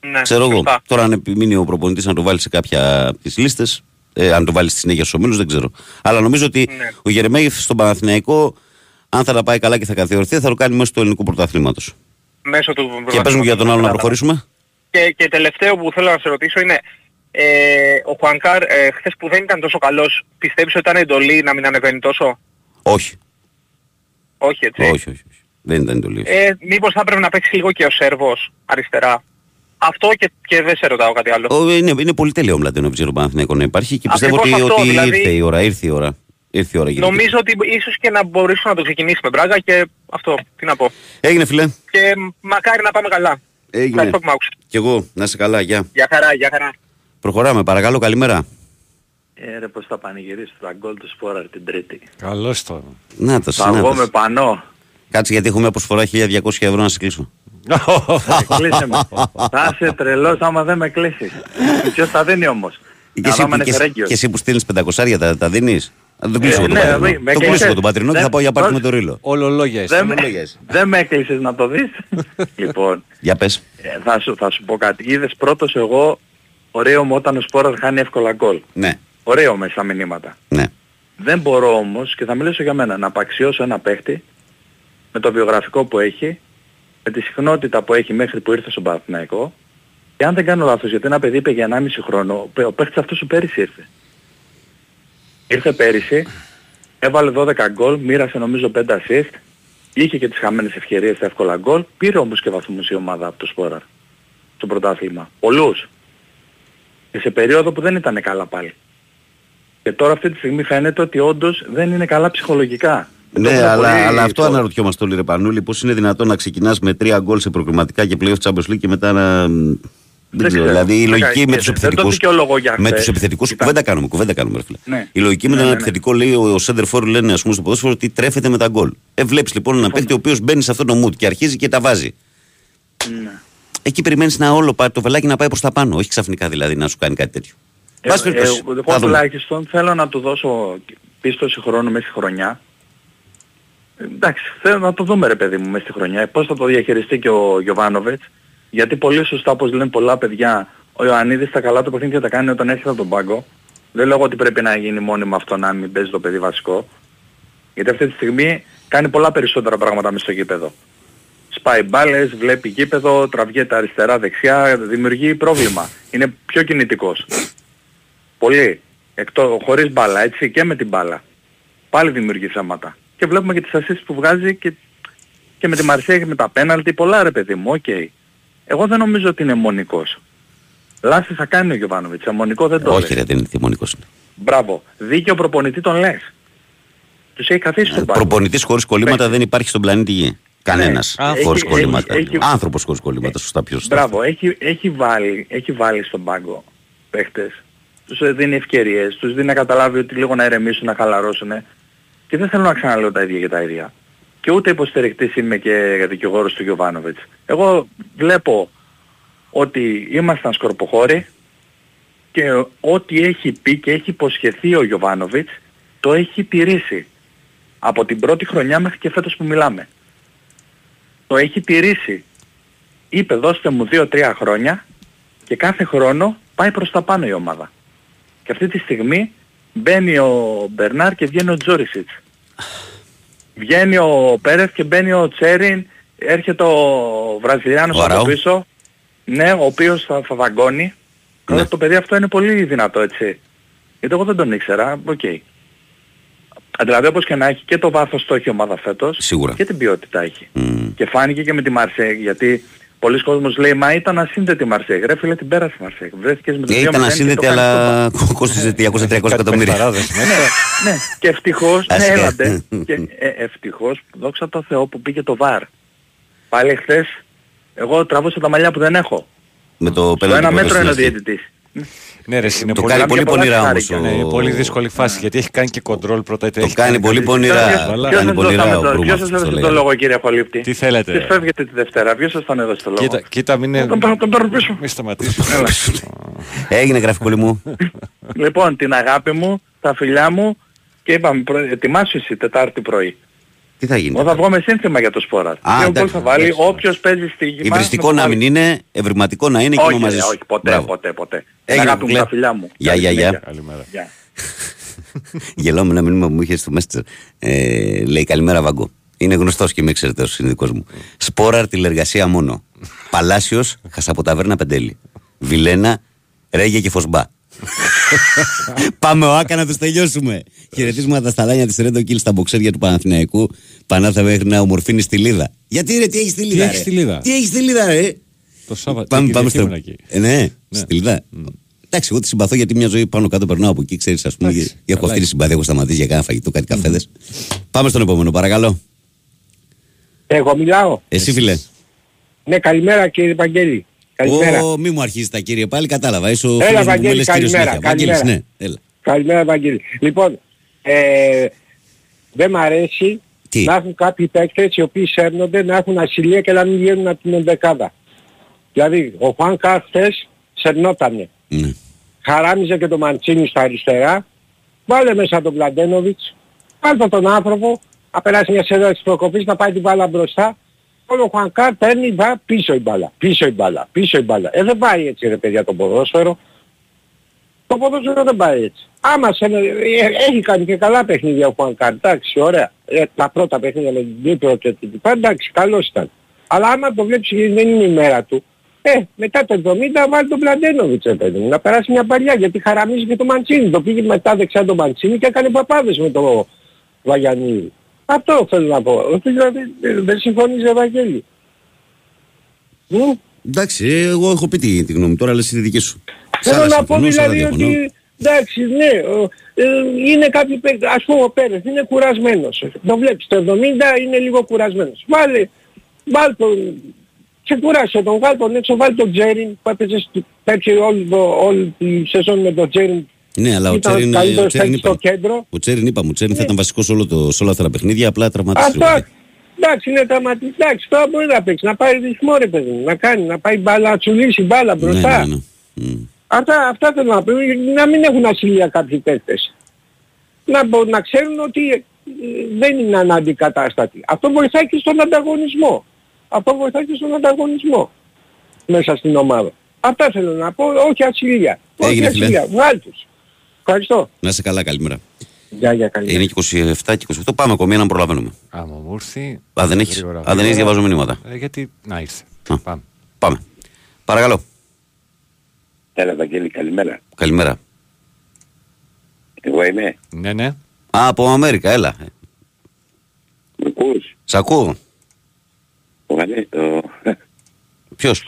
Ναι, Ξέρω εγώ. σωστά. Τώρα αν επιμείνει ο προπονητής να το βάλει σε κάποια από τις λίστες, Ε, αν το βάλεις στη συνέχεια στους ομίλους, δεν ξέρω. Αλλά νομίζω ότι Ναι. ο Γερεμέγεφ στον Παναθηναϊκό, αν θα τα πάει καλά και θα καθιερωθεί, θα το κάνει μέσω του ελληνικού πρωταθλήματος. Μέσω του Και πες μου για τον άλλο να προχωρήσουμε. Και, και τελευταίο που θέλω να σε ρωτήσω είναι, ε, ο Χουανκάρ ε, χθες που δεν ήταν τόσο καλός, πιστεύεις ότι ήταν εντολή να μην ανεβαίνει τόσο; Όχι. Όχι έτσι. Όχι, όχι, όχι. Δεν ήταν εντολή. Ε, μήπως θα πρέπει να παίξει λίγο και ο Σέρβος αριστερά; Αυτό και, και δεν σε ρωτάω κάτι άλλο. Ο, είναι, είναι πολύ τέλειο ο Μλαντένοβιτ για τον Παναθηναϊκό να υπάρχει και πιστεύω ότι, Ακριβώς αυτό, ότι δηλαδή- ήρθε η ώρα. Ήρθε η ώρα. Ήρθε η ώρα γύρω. Νομίζω ότι ίσως και να μπορέσουμε να το ξεκινήσουμε Μπράγκα και αυτό, τι να πω. Έγινε φιλέ. Και μακάρι να πάμε καλά. Έγινε. Ευχαριστώ που μ' άκουσες. Κι εγώ, να είσαι καλά, γεια. Γεια χαρά, γεια χαρά. Προχωράμε, παρακαλώ, καλημέρα. Ε, ρε πως θα πανηγυρίσει τα γκολ του Σπόραρ την Τρίτη. Καλώς το. Να το Θα βγω με πανό. Κάτσε γιατί έχουμε προσφορά 1200 ευρώ να σε κλείσω. Ε, Κλείσε με. Θα είσαι τρελός άμα δεν με κλείσεις. Ποιος θα δίνει όμως; Και Να εσύ, δούμε αν και, είναι εσύ, φερέγγιος. και εσύ που στείλεις 500 τα, τα δίνεις; Να τον κλείσω Ε, εγώ τον ναι, πατρινό. με- με Το κλείσω κλείσε. εγώ τον πατρινό και θα Δεν- πάω για πάρτι με πώς- το ρίλο. Ολολόγια εσύ. Δεν με, ολολόγια είσαι. δεν με έκλεισες να το δεις; λοιπόν, Για πες. ε, θα, σου, θα σου πω κάτι. Είδες πρώτος εγώ, ωραίο μου όταν ο Σπόραρ χάνει εύκολα γκολ. Ναι, Ωραίο με στα μηνύματα. ναι. Δεν μπορώ όμως, και θα μιλήσω για μένα, να απαξιώσω ένα παίχτη με το βιογραφικό που έχει, με τη συχνότητα που έχει μέχρι που ήρθε στον Παναθηναϊκό και αν δεν κάνω λάθος, γιατί ένα παιδί είπε για 1,5 χρόνο, ο παι- ο παίχτης αυτός σου πέρυσι ήρθε. Ήρθε πέρυσι, έβαλε 12 γκολ, μοίρασε νομίζω 5 assist, είχε και τις χαμένες ευκαιρίες στα εύκολα γκολ, πήρε όμως και βαθμούς η ομάδα από το Σπόραρ στο πρωτάθλημα. Πολλούς. Και σε περίοδο που δεν ήταν καλά πάλι. Και τώρα αυτή τη στιγμή φαίνεται ότι όντως δεν είναι καλά ψυχολογικά. Το Ναι, έχουν αλλά, πολύ αλλά αυτό φως. αναρωτιόμαστε όλοι ρε Πανούλη, πώς είναι δυνατόν να ξεκινάς με τρία γκολ σε προκριματικά και playoff Champions League και μετά να... Δεν ξέρω, ξέρω. δηλαδή η Δεν λογική κα- με τους δεν το επιθετικούς... δικαιολογώ για Με χθες. τους επιθετικούς, Κοίτα. κουβέντα κάνουμε, κουβέντα κάνουμε ρε φίλε. Ναι. Η λογική με Ναι, τον ναι, ναι. επιθετικό λέει ο Σέντερ Φόρ λένε ας πούμε στο ποδόσφαιρο ότι τρέφεται με τα γκολ. Ε, βλέπεις λοιπόν ένα παίχτη ο οποίος μπαίνει σε αυτό το mood και αρχίζει και τα βάζει. Ναι. Εκεί περιμένεις να όλο πάει- το βελάκι να πάει προς τα πάνω, όχι ξαφνικά δηλαδή να σου κάνει κάτι τέτοιο. Ε, Βάση ε, περιπτώσει, εγώ θα δούμε. τουλάχιστον θέλω να του δώσω πίστοση χρόνου μέσα στη χρονιά. Ε, Εντάξει, θέλω να το δούμε ρε παιδί μου μέσα στη χρονιά. Ε, Πώς θα το διαχειριστεί και ο Γιωβάνοβετς. Γιατί πολύ σωστά όπως λένε πολλά παιδιά, ο Ιωαννίδης τα καλά του παιχνίδια τα κάνει όταν έρχεται από τον πάγκο. Δεν λέω ότι πρέπει να γίνει μόνιμα αυτό να μην παίζει το παιδί βασικό. Γιατί αυτή τη στιγμή κάνει πολλά περισσότερα πράγματα μέσα στο γήπεδο. Σπάει μπάλες, βλέπει γήπεδο, τραβιέται αριστερά, δεξιά, δημιουργεί πρόβλημα. Είναι πιο κινητικός. Πολύ. Εκτός, χωρίς μπάλα, έτσι, και με την μπάλα. Πάλι δημιουργεί θέματα. Και βλέπουμε και τις ασίστ που βγάζει και, και με τη Μαρσέιγ και με τα πέναλτι. Πολλά ρε παιδί μου, οκ. Εγώ δεν νομίζω ότι είναι εμμονικός. Λάθη θα κάνει ο Γιωβάνοβιτς. Εμμονικό δεν το Όχι λέει. ρε, δεν είναι εμμονικός. Μπράβο. Δίκαιο προπονητή τον λες. Τους έχει καθίσει στον πάγκο. Προπονητής χωρίς κολλήματα δεν υπάρχει στον πλανήτη Γη. Κανένας Ναι. χωρίς Έχει- κολλήματα. έχει- έχει- Άνθρωπος χωρίς κολλήματα, σωστά πιο σωστά. Μπράβο, έχει, έχει, βάλει, έχει βάλει στον πάγκο παίχτες. Τους ε, δίνει ευκαιρίες, τους δίνει να καταλάβει ότι λίγο να ηρεμήσουν, να χαλαρώσουν. Και δεν θέλω να ξαναλέω τα ίδια για τα ίδια. Και ούτε υποστηρικτής είμαι και δικηγόρος του Γιωβάνοβιτς. Εγώ βλέπω ότι ήμασταν σκορποχώροι και ό,τι έχει πει και έχει υποσχεθεί ο Γιωβάνοβιτς το έχει τηρήσει. Από την πρώτη χρονιά μέχρι και φέτος που μιλάμε. Το έχει τηρήσει είπε δώστε μου 2-3 χρόνια και κάθε χρόνο πάει προς τα πάνω η ομάδα. Και αυτή τη στιγμή μπαίνει ο Μπερνάρ και βγαίνει ο Τζόρισιτς. Βγαίνει ο Πέρεθ και μπαίνει ο Τσέριν, έρχεται ο Βραζιλιάνος Ο από Αράου. πίσω, ναι, ο οποίος θα, θα δαγκώνει. Ναι. Το παιδί αυτό είναι πολύ δυνατό έτσι. Γιατί εγώ δεν τον ήξερα, οκ. Δηλαδή όπως και να έχει και το βάθος το έχει η ομάδα φέτος Σίγουρα. και την ποιότητα έχει. Μμ. Και φάνηκε και με τη Μαρσέιγ, γιατί πολλοί κόσμος λέει «Μα ήταν ασύνδετη η Μαρσέιγ». Ρε φίλε την πέρασε η Μαρσέιγ. Βρέθηκες με το Ε, 2-0 Ήταν και ασύνδετη, το κάνεις αλλά κόστιζε 200-300 εκατομμύρια. Παιχταράδες μέσα. Ναι, και ευτυχώς, ναι, Άσχε. έλατε. και ε, ευτυχώς, δόξα τω Θεώ που πήγε το VAR. Πάλι χθες, εγώ τραβούσα τα μαλλιά που δεν έχω. Με το Στο πέναλτι ένα που μέτρο έδωσε είναι ο στην αρχή. διαιτητής. Ναι, ρε, είναι Το πολύ, κάνει πολύ πολλά πονηρά όμως. χάρηκα. ναι, ο- πολύ δύσκολη φάση γιατί έχει κάνει και κοντρόλ πρώτα. Το έχει κάνει πολύ πονηρά. Ποιος- Καλά. ποιος Κάνει σας πονηρά δώσαμε ο το- Μπρούμα, Ποιος σας αυτό το έδωσε το λέγαμε. λόγο κύριε Χολύπτη. Τι θέλετε. Τις φεύγετε τη Δευτέρα; Ποιος σας τον έδωσε το λόγο; Κοίτα, κοίτα, μην είναι... Τον παίρνω- τον παίρνω πίσω. Μη σταματήσω. Έγινε γραφικό μου. Λοιπόν, την αγάπη μου, τα φιλιά μου και είπαμε, προ- ετοιμάσου εσύ Τετάρτη πρωί. Τι θα γίνει; Εγώ θα βγω με σύνθημα για το σπόρα. Α, Δύο γκολ εντάξει, θα βάλει εντάξει. όποιος παίζει στη γυμνάσια. Υβριστικό να μην είναι, ευρηματικό να είναι και Όχι, είμαι μαζί ρε, σου. όχι, ποτέ, Μπράβο. ποτέ, ποτέ. Έγινε, Αγάπη μου, κουκλέ. τα φιλιά μου. Γεια, Καλή γεια, γεια. συνέχεια. Καλημέρα. Γεια. Γελάω με ένα μήνυμα που μου είχε στο Messenger. Ε, λέει καλημέρα Βαγκό. Είναι γνωστός και με ξέρετε όσο είναι δικό μου. Σπόρα αρτιλεργασία μόνο. Παλάσιος, Χασαποταβέρνα Πεντέλη. Βιλένα, Ρέγια και Φωσμπά. Πάμε ο Άκα να τους τελειώσουμε. Χαιρετίσματα στα σταλάνια της Ρέντο Κιλ στα μποξέρια του Παναθηναϊκού. Πανάθα μέχρι να ομορφύνει στη Λίδα. Γιατί ρε, τι έχεις στη Λίδα. έχεις ρε; στη Λίδα; Τι έχεις στη Λίδα, ρε; Το Σάββατο. Πάμε, την πάμε Κυριακή στο. ήμουν εκεί. Ε, ναι, στη Λιδά. Εντάξει, εγώ τη συμπαθώ γιατί μια ζωή πάνω κάτω περνάω από εκεί, ξέρεις, ας πούμε. Εντάξει, και Έχω καλά αυτή τη είσαι. συμπάθεια, έχω σταματήσει για κάνα φαγητό, κάτι καφέδες. Πάμε στον επόμενο, παρακαλώ. Εγώ μιλάω. Εσύ, φίλε. Ναι, καλημέρα κύριε Βαγγέλη. Καλημέρα. Ω, μη μου αρχίσει τα κύριε πάλι, κατάλαβα. Είσαι ο Έλα, φίλος μου που Βαγγέλη, με λες κύριος καλημέρα, συνέχεια. Βαγγέλης, καλημέρα. ναι, έλα. Καλημέρα Βαγγέλη. Λοιπόν, ε, δεν μ' αρέσει Τι; να έχουν κάποιοι παίκτες οι οποίοι σέρνονται να έχουν ασυλία και να μην βγαίνουν από την ενδεκάδα. Δηλαδή, ο Χουάν Καρ χθες σερνότανε. Ναι. Χαράμιζε και το Μαντσίνη στα αριστερά. Βάλε μέσα τον Πλαντένοβιτς. Βάλτε τον άνθρωπο. Να περάσει μια σειρά της προκοπής να πάει την μπάλα μπροστά. Όλο ο Χουανκάρ παίρνει βα, πίσω η μπάλα. Πίσω η μπάλα. Πίσω η μπάλα. Ε, δεν πάει έτσι ρε παιδιά το ποδόσφαιρο. Το ποδόσφαιρο δεν πάει έτσι. Άμα σε, ε, έχει κάνει και καλά παιχνίδια ο Χουανκάρ. Εντάξει, ωραία. Ε, τα πρώτα παιχνίδια με την Νύπρο και την Τυπά, εντάξει, καλός ήταν. Αλλά άμα το βλέπεις και δεν είναι η μέρα του, ε, μετά το 70 βάλει τον Πλαντένοβιτς, ρε παιδί μου, να περάσει μια παλιά, γιατί χαραμίζει και το Μαντσίνη. Το πήγε μετά δεξιά το Μαντσίνη και έκανε παπάδες με το Βαγιανίδη. Αυτό θέλω να πω. Ότι δηλαδή ε, δεν συμφωνείς Ευαγγέλη. Μ; Εντάξει, ε, εγώ έχω πει τη, τη γνώμη μου τώρα, αλλά εσύ τη δική σου. Σ' Θέλω άλλα να πω συμφωνώ, σ' άλλα δηλαδή διαφωνώ. ότι εντάξει ναι, ο- ε, είναι κάποιοι παίκτες, ας πούμε ο Πέρες είναι κουρασμένος. Το βλέπεις, το 70 είναι λίγο κουρασμένος. Βάλε, βάλ τον, ξεκουράσαι τον, βάλ τον έξω, βάλ τον Τζέριν που έπαιζε στο- πέρσι όλη, το- όλη τη σεζόν με τον Τζέριν. Ναι, αλλά ο Ήταν Τσέριν, καλύτερος ο Τσέριν παίκτης στο είπαμε. κέντρο. Ο Τσέριν είπαμε, ο Τσέριν θα ήταν βασικός σε, όλο το, σε όλα αυτά τα παιχνίδια, απλά τραυματίστηκε. Αυτό, εντάξει είναι τραυματισμός, εντάξει τώρα μπορεί να παίξει, να πάει ρυθμό ρε παιδί μου, να κάνει, να πάει μπάλα, να τσουλήσει μπάλα Ναι, μπροστά. ναι, ναι. Μμ. Αυτά, αυτά θέλω να πω, να μην έχουν ασυλία κάποιοι παίκτες. Να, μπο- να ξέρουν ότι ε, δεν είναι αναντικατάστατοι. Αυτό βοηθάει και στον ανταγωνισμό. Αυτό βοηθάει και στον ανταγωνισμό μέσα στην ομάδα. Αυτά θέλω να πω, όχι ασυλία. Όχι Έγινε, φίλε. ασυλία. Βγάλ' τους. Ευχαριστώ. Να είσαι καλά, καλημέρα. Γεια, γεια, καλή. Είναι και 27 και 28. Πάμε ακόμη να προλαβαίνουμε. Άμα μου έρθει. Α, δεν έχεις; γρήγορα, Α, δεν έχεις γρήγορα. διαβάζω μηνύματα. Ε, γιατί. Να ήρθε. Α. Πάμε. Πάμε. Παρακαλώ. Έλα, Βαγγέλη, καλημέρα. Καλημέρα. Εγώ είμαι. Ναι, ναι. Α, από Αμέρικα, έλα. Ε, Μ' ακούς; Σ' ακούω. Ο, Βαγγέλη, ο, Ποιος;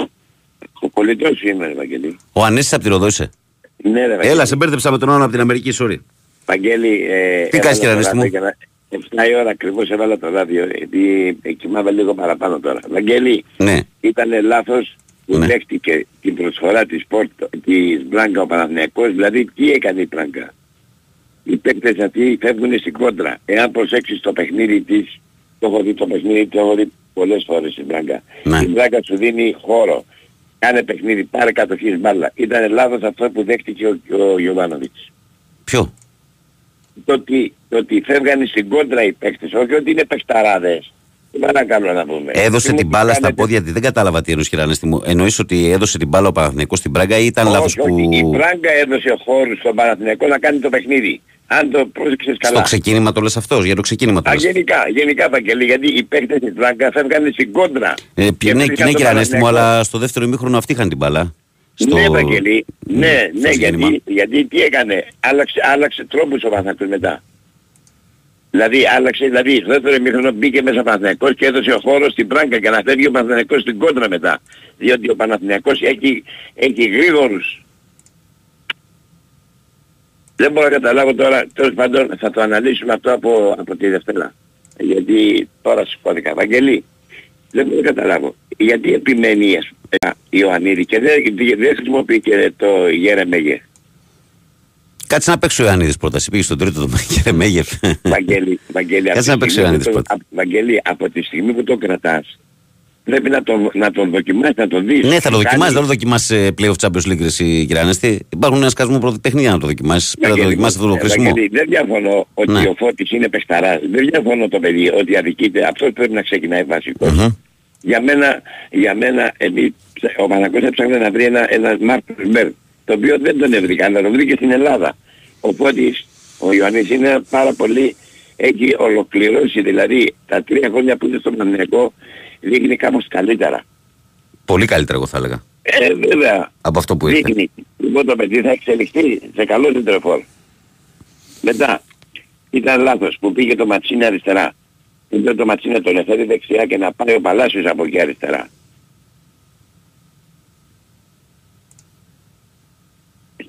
ο πολιτός είμαι, ρε Βαγγέλη. Ο Ανέσης από τη Ροδό είσαι. Ναι, ρε Βαγγέλη. Έλα, σε μπέρδεψα με τον άλλο από την Αμερική, sorry. Βαγγέλη, ε, Τι κάνεις, έβαλα κύριε το Ανέστη μου; ράδιο για να- 7 η ώρα ακριβώς έβαλα το ράδιο, γιατί κοιμάμαι λίγο παραπάνω τώρα. Βαγγέλη, Ναι. ήταν λάθος που Ναι. δέχτηκε την προσφορά της, Πόρτο, της Μπλάνκα ο Παναθηναϊκός, δηλαδή τι έκανε η Μπλάνκα. Οι παίκτες αυτοί φεύγουν στην κόντρα. Εάν προσέξεις το παιχνίδι της, το έχω δει το παιχνίδι, το έχω δει πολλές φορές η Μπλάνκα. Ναι. Η Μπλάνκα σου δίνει χώρο. Κάνε παιχνίδι, πάρε κατοχής μπάλα. Ήταν λάθος αυτό που δέχτηκε ο, ο Γιωβάνοβιτς. Ποιο; Το ότι, το ότι φεύγανε στην κόντρα οι παίκτες, όχι ότι είναι παιχταράδες. Τι παρακαλώ να πούμε. Έδωσε Τι μου την μπάλα στα κάνετε- πόδια της. Δεν κατάλαβα τι εννοείς κύριε Ανέστη μου. Εννοείς ότι έδωσε την μπάλα ο Παναθηναϊκός στην Πράγκα ή ήταν λάθος όχι, όχι, η που... Μπράγκα έδωσε χώρους στον Παναθηναϊκό να κάνει το παιχνίδι. Αν το πρόσεξες καλά. Στο ξεκίνημα το λες αυτός, για το ξεκίνημα το Α, λες. γενικά, γενικά Βαγγέλη, γιατί οι παίκτες της Μπράγκα φεύγανε στην κόντρα. Ε, Και ναι, βρίσκαν ναι, τον κύριε Ανέστη μου, Παναθηναϊκό. αλλά στο δεύτερο ημίχρονο αυτοί είχαν την μπάλα. Στο... Ναι, Βαγγέλη, ναι, στο ναι, ξεκίνημα. γιατί, γιατί τι έκανε, άλλαξε, άλλαξε τρόπους ο Παναθηναϊκός μετά. Δηλαδή, άλλαξε, δηλαδή, στο δεύτερο ημίχρονο μπήκε μέσα ο Παναθηναϊκός και έδωσε χώρος στην Πράγκα για να φεύγει ο Παναθηναϊκός στην κόντρα μετά. Διότι ο Παναθηναϊκός έχει, έχει γρήγορους. Δεν μπορώ να καταλάβω τώρα, τέλος πάντων θα το αναλύσουμε αυτό από, από τη Δευτέρα. Γιατί τώρα σηκώθηκα. Βαγγελή, δεν μπορώ να καταλάβω. Γιατί επιμένει ας πούμε, η Ιωαννίδη και δεν, δεν χρησιμοποιεί και το Γερεμέγε; Κάτσε να παίξει ο Ιωαννίδης πρώτα. Εσύ πήγες στον τρίτο το κύριε Μέγεφ. Βαγγέλη, Βαγγέλη, από Κάτσε τη να παίξει ο στιγμή Ιωαννίδης που το- πρώτα. απ- Βαγγέλη, από τη στιγμή που το κρατάς, Πρέπει να τον, να τον δοκιμάσεις, να τον δεις. Ναι, θα το Τι δοκιμάσεις, κάνει. δεν θα το δοκιμάσεις πλέον Champions League, εσύ κύριε Ανέστη. Υπάρχουν ένα σκασμό πρώτη παιχνίδια να το δοκιμάσεις. Πρέπει να το δοκιμάσεις αυτό το χρήσιμο. Ευαγγέλη, Δεν διαφωνώ ότι Ναι. ο Φώτης είναι παιχταράς. Δεν διαφωνώ το παιδί ότι αδικείται. Αυτός πρέπει να ξεκινάει βασικός. Μμμ. Για μένα, για μένα εμείς, ο Παναγός έψαχνε να βρει ένα, ένα Μάρκος Μπέρ, το οποίο δεν τον έβρικα, αλλά τον βρήκε στην Ελλάδα. Ο Φώτης, ο Ιωάννης είναι πάρα πολύ, έχει ολοκληρώσει, δηλαδή τα τρία χρόνια που είναι στο Παναγικό δείχνει κάπως καλύτερα. Πολύ καλύτερα, εγώ θα έλεγα. Ε, βέβαια, Από αυτό που ήρθε. δείχνει. Λοιπόν το παιδί θα εξελιχθεί σε καλό συντρεφόρ. Μετά, ήταν λάθος που πήγε το Ματσίνη αριστερά. Είπε το Ματσίνη τον εφέρει δεξιά και να πάει ο Παλάσιος από εκεί αριστερά.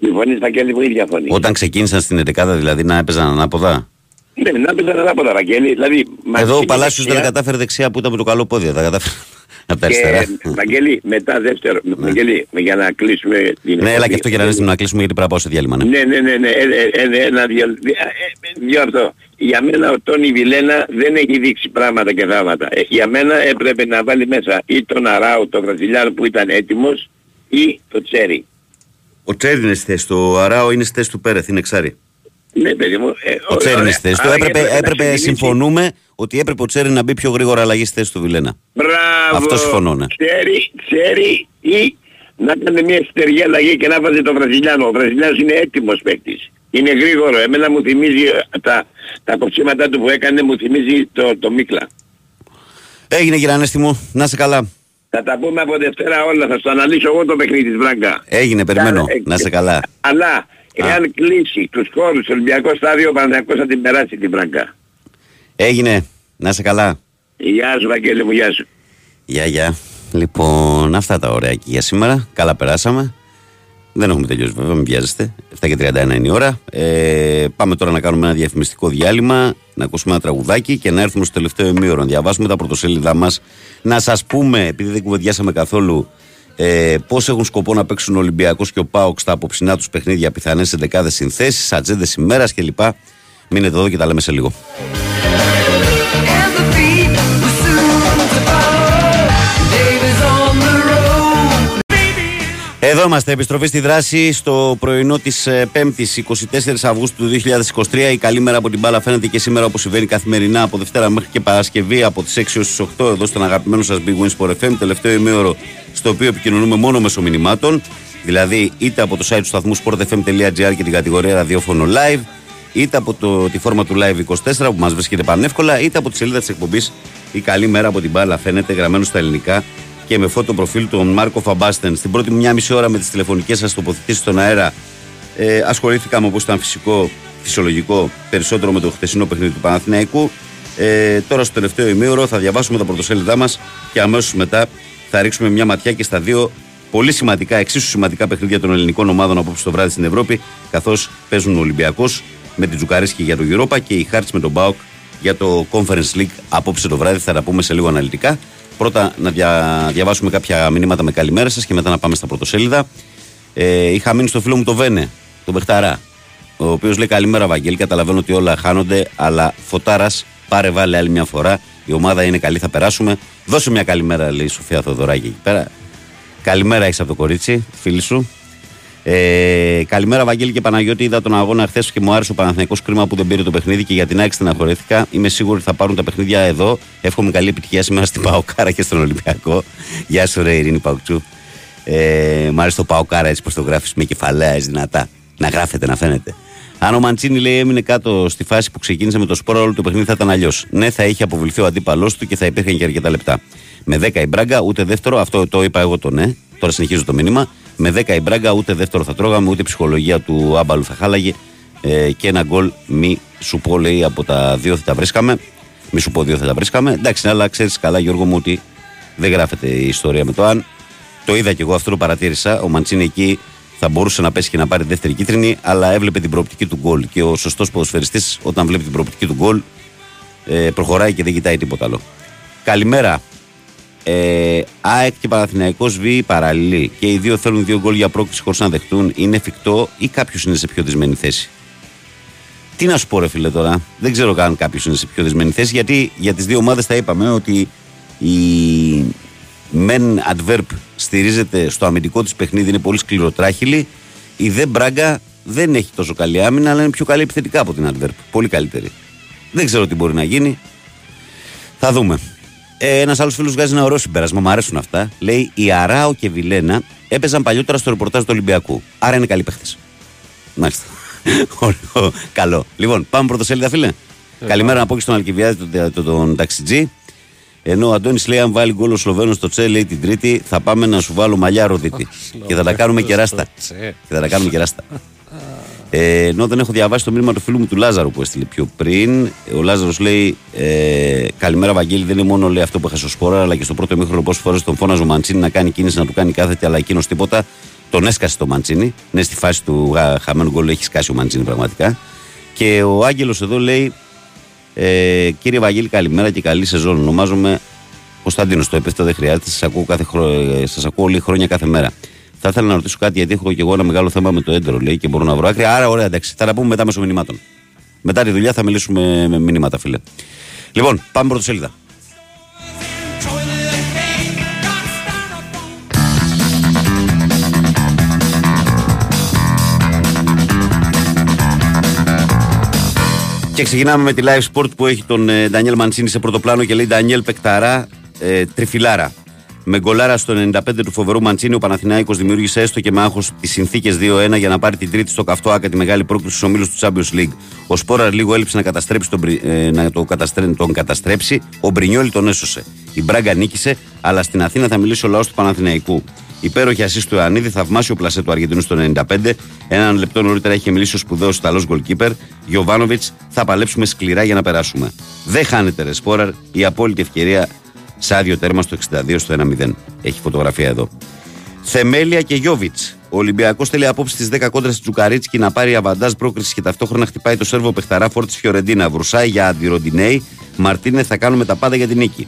Συμφωνείς Βαγγέλη μου ή διαφωνείς. Όταν ξεκίνησαν στην 11 δηλαδή να έπαιζαν ανάποδα; Ναι, να πεις ανάποδα Βαγγέλη. Δηλαδή, Εδώ ο Ματσίνη Παλάσιος δεν δεξιά κατάφερε δεξιά που ήταν με το καλό πόδι. Δεν κατάφερε από τα αριστερά. Και Βαγγέλη, μετά δεύτερο, Βαγγέλη, για να κλείσουμε την Ναι, έλα εκπομπή. και αυτό για να να κλείσουμε γιατί πρέπει να πάω σε διάλειμμα. ναι. Ναι, ναι, ναι, ναι, ε, ε, ε, ένα δυο, δυο, ε, δυο αυτό. Για μένα ο Τόνι Βιλένα δεν έχει δείξει πράγματα και θάματα. Ε, για μένα έπρεπε να βάλει μέσα ή τον Αράου, τον Βραζιλιάνο που ήταν έτοιμος, ή το Τσέρι. Ο Τσέρι είναι στη θέση του. Ο Αράο είναι στη θέση του Πέρεθ, είναι εξάρι. Ναι, παιδί μου. Ε, Ο Τσέρι είναι ωραία. στη θέση του. Άρα Έπρεπε, έπρεπε να έπρεπε ξεκινήσει; συμφωνούμε ότι έπρεπε ο Τσέρι να μπει πιο γρήγορα αλλαγής στη θέση του Βιλένα. Μπράβο. Αυτό συμφωνώ, ναι. Τσέρι, Τσέρι ή να κάνει μια εσωτερική αλλαγή και να βάζει τον Βραζιλιάνο. Ο Βραζιλιάνος είναι έτοιμος παίκτης. Είναι γρήγορο. Εμένα μου θυμίζει ε, τα, τα κοψίματα του που έκανε, μου θυμίζει το, το Μίκλα. Έγινε κύριε Ανέστη μου, να είσαι καλά. Θα τα πούμε από Δευτέρα όλα, θα στο αναλύσω εγώ το παιχνίδι της Μπράγκα. Έγινε, περιμένω. Ε, Να είσαι καλά. Αλλά, εάν κλείσει τους χώρους στο Ολυμπιακό στάδιο, ο Παναθηναϊκός θα την περάσει την Μπράγκα. Έγινε, να είσαι καλά. Γεια σου Βαγγέλη μου, γεια σου. Γεια, γεια. Λοιπόν, αυτά τα ωραία και για σήμερα. Καλά περάσαμε. Δεν έχουμε τελειώσει βέβαια, μην βιάζεστε. 7 και 31 είναι η ώρα. Ε, πάμε τώρα να κάνουμε ένα διαφημιστικό διάλειμμα, να ακούσουμε ένα τραγουδάκι και να έρθουμε στο τελευταίο ημίωρο να διαβάσουμε τα πρωτοσέλιδά μας. Να σας πούμε, επειδή δεν κουβεντιάσαμε καθόλου, ε, πώς έχουν σκοπό να παίξουν ο Ολυμπιακός και ο Πάοξ στα απόψινά τους παιχνίδια, πιθανές εντεκάδε συνθέσεις, ατζέντες ημέρας κλπ. Μείνετε εδώ και τα λέμε σε λίγο. Εδώ είμαστε, επιστροφή στη δράση στο πρωινό της 5η 24 Αυγούστου του 2023. Η καλή μέρα από την μπάλα φαίνεται και σήμερα όπως συμβαίνει καθημερινά από Δευτέρα μέχρι και Παρασκευή από τις 6 έως τις 8 εδώ στον αγαπημένο σας Big Wins Sport FM. Τελευταίο ημίωρο στο οποίο επικοινωνούμε μόνο μέσω μηνυμάτων. Δηλαδή είτε από το site του σταθμού sportfm.gr και την κατηγορία ραδιόφωνο live, είτε από το, τη φόρμα του Live 24 που μας βρίσκεται πανεύκολα, είτε από τη σελίδα της εκπομπής Η καλή μέρα από την μπάλα φαίνεται γραμμένο στα ελληνικά και με φώτο προφίλ του Μάρκο Φαμπάστεν. Στην πρώτη μια μισή ώρα με τις τηλεφωνικές σας τοποθετήσεις στον αέρα, ε, ασχολήθηκαμε όπως ήταν φυσικό, φυσιολογικό, περισσότερο με το χθεσινό παιχνίδι του Παναθηναϊκού. Ε, τώρα στο τελευταίο ημίωρο θα διαβάσουμε τα πρωτοσέλιδά μας και αμέσως μετά θα ρίξουμε μια ματιά και στα δύο πολύ σημαντικά, εξίσου σημαντικά παιχνίδια των ελληνικών ομάδων απόψε το βράδυ στην Ευρώπη, καθώς παίζουν ο Ολυμπιακός με την Τζουκαρέσκη για το Europa και η Χάρτς με τον Μπάουκ για το Conference League απόψε το βράδυ. Θα τα πούμε σε λίγο αναλυτικά. Πρώτα να δια, διαβάσουμε κάποια μηνύματα με καλημέρα σας και μετά να πάμε στα πρωτοσέλιδα. Ε, είχα μείνει στο φίλο μου το Βένε, τον Μπεχταρά, ο οποίος λέει καλημέρα, Βαγγέλη. Καταλαβαίνω ότι όλα χάνονται, αλλά φωτάρας, πάρε βάλε άλλη μια φορά. Η ομάδα είναι καλή, θα περάσουμε. Δώσε μια καλημέρα, λέει η Σοφία Θοδωράκη εκεί πέρα. Καλημέρα έχεις από το κορίτσι, φίλη σου. Ε, καλημέρα, Βαγγέλη και Παναγιώτη. Είδα τον αγώνα χθες και μου άρεσε ο Παναθηναϊκός κρίμα που δεν πήρε το παιχνίδι και για την άκρη στεναχωρέθηκα. Είμαι σίγουρη ότι θα πάρουν τα παιχνίδια εδώ. Εύχομαι καλή επιτυχία σήμερα στην Παοκάρα και στον Ολυμπιακό. Γεια σου, ρε Ειρήνη Παουκτσού. Ε, μ' άρεσε το Παοκάρα έτσι πως το γράφεις με κεφαλαία έτσι δυνατά. Να γράφεται, να φαίνεται. Αν ο Μαντσίνη λέει έμεινε κάτω στη φάση που ξεκίνησε με το σπόρο, όλο το παιχνίδι θα ήταν αλλιώς. Ναι, θα είχε αποβληθεί ο αντίπαλός του και θα υπήρχαν και αρκετά λεπτά. Με 10 η Μπράγκα, ούτε δεύτερο, αυτό το είπα εγώ το ναι, τώρα συνεχίζω το μήνυμα. Με 10 η Μπράγκα, ούτε δεύτερο θα τρώγαμε, ούτε η ψυχολογία του άμπαλου θα χάλαγε. Ε, και ένα γκολ μη σου πω λέει από τα δύο θα τα βρίσκαμε. Μη σου πω δύο θα τα βρίσκαμε. Εντάξει, αλλά ξέρεις καλά, Γιώργο μου, ότι δεν γράφεται η ιστορία με το αν. Το είδα και εγώ, αυτό το παρατήρησα. Ο Μαντσίνη εκεί θα μπορούσε να πέσει και να πάρει δεύτερη κίτρινη, αλλά έβλεπε την προοπτική του γκολ. Και ο σωστός ποδοσφαιριστής, όταν βλέπει την προοπτική του γκολ, ε, προχωράει και δεν κοιτάει τίποτα άλλο. Καλημέρα. Ε, ΑΕΚ και Παναθηναϊκός βίοι παραλληλή. Και οι δύο θέλουν δύο γκολ για πρόκληση χωρίς να δεχτούν. Είναι εφικτό ή κάποιος είναι σε πιο δυσμένη θέση; Τι να σου πω, ρε φίλε τώρα. Δεν ξέρω καν κάποιος είναι σε πιο δυσμένη θέση. Γιατί για τις δύο ομάδες θα είπαμε ότι η, μεν adverb στηρίζεται στο αμυντικό της παιχνίδι, είναι πολύ σκληροτράχυλη. Η δε Μπράγκα δεν έχει τόσο καλή άμυνα, αλλά είναι πιο καλή επιθετικά από την adverb. Πολύ καλύτερη. Δεν ξέρω τι μπορεί να γίνει. Θα δούμε. Ε, Ένας άλλος φίλος βγάζει ένα ωραίο συμπέρασμα, μου αρέσουν αυτά. Λέει: Η Αράο και Βιλένα έπαιζαν παλιότερα στο ρεπορτάζ του Ολυμπιακού. Άρα είναι καλοί παίχτε. Μάλιστα. Ωραίο. Καλό. Λοιπόν, πάμε πρωτοσέλιδα, φίλε. Καλημέρα να πω και στον Αλκιβιάδη, τον, τον, τον ταξιτζή. Ενώ ο Αντώνης λέει: Αν βάλει γκολ ο Σλοβαίνος στο Τσε, λέει την Τρίτη, θα πάμε να σου βάλω μαλλιά ροδίτη. και θα τα κάνουμε κεράστα. και θα τα κάνουμε κεράστα. Ε, ενώ δεν έχω διαβάσει το μήνυμα του φίλου μου του Λάζαρου που έστειλε πιο πριν. Ο Λάζαρος λέει: ε, Καλημέρα, Βαγγέλη. Δεν είναι μόνο λέει, αυτό που έχασε ο Σπόρα, αλλά και στο πρώτο μήχρονο πόσε φορέ τον φώναζε ο Μαντσίνη να κάνει κίνηση να του κάνει κάθετη, αλλά εκείνος τίποτα. Τον έσκασε το Μαντσίνη. Ναι, στη φάση του γα- χαμένου γκολ έχει σκάσει ο Μαντσίνη πραγματικά. Και ο Άγγελος εδώ λέει: ε, Κύριε Βαγγέλη, καλημέρα και καλή σεζόν. Ονομάζομαι Κωνσταντίνος. Το επίθετο δεν χρειάζεται. Σας ακούω, κάθε χρο... ε, σας ακούω όλη χρόνια κάθε μέρα. Θα ήθελα να ρωτήσω κάτι γιατί έχω και εγώ ένα μεγάλο θέμα με το έντερο, λέει, και μπορώ να βρω άκρη. Άρα, ωραία, εντάξει. Θα τα πούμε μετά μέσω μηνυμάτων. Μετά τη δουλειά θα μιλήσουμε με μηνύματα, φίλε. Λοιπόν, πάμε πρώτο σελίδα. Και ξεκινάμε με τη live sport που έχει τον ε, Ντανιέλ Μαντσίνη σε πρώτο πλάνο και λέει Ντανιέλ Πεκταρά ε, τριφυλάρα. Με γκολάρα στο 95 του φοβερού Μαντσίνη, ο Παναθηνάικος δημιούργησε έστω και με άγχος τις συνθήκες 2-1 για να πάρει την τρίτη στο καυτό άκα τη μεγάλη πρόκληση στους ομίλους του Champions League. Ο Σπόρα λίγο έλειψε να, καταστρέψει τον, Μπρι- ε, να το καταστρέ, τον καταστρέψει. Ο Μπρινιόλη τον έσωσε. Η Μπράγκα νίκησε, αλλά στην Αθήνα θα μιλήσει ο λαός του Παναθηναϊκού. Υπέροχη ασίστ του Ιωαννίδη, θαυμάσιο πλασέ του Αργεντινού στο 95. Έναν λεπτό νωρίτερα είχε μιλήσει ο σπουδαίος Ιταλός γκολκίπερ. Γιωβάνοβιτς, θα παλέψουμε σκληρά για να περάσουμε. Δεν χάνεται ρε Σπόραρ, η απόλυτη ευκαιρία σε άδειο τέρμα στο 62 στο 1-0. Έχει φωτογραφία εδώ. Θεμέλια και Γιώβιτς. Ο Ολυμπιακός θέλει απόψη στις 10 κόντρα στη Τζουκαρίτσκι να πάρει αβαντάζ πρόκριση και ταυτόχρονα χτυπάει το σέρβο παιχταρά φόρ τη Φιωρεντίνα. Βρουσάει για αντιροντινέη. Μαρτίνες θα κάνουμε τα πάντα για την νίκη.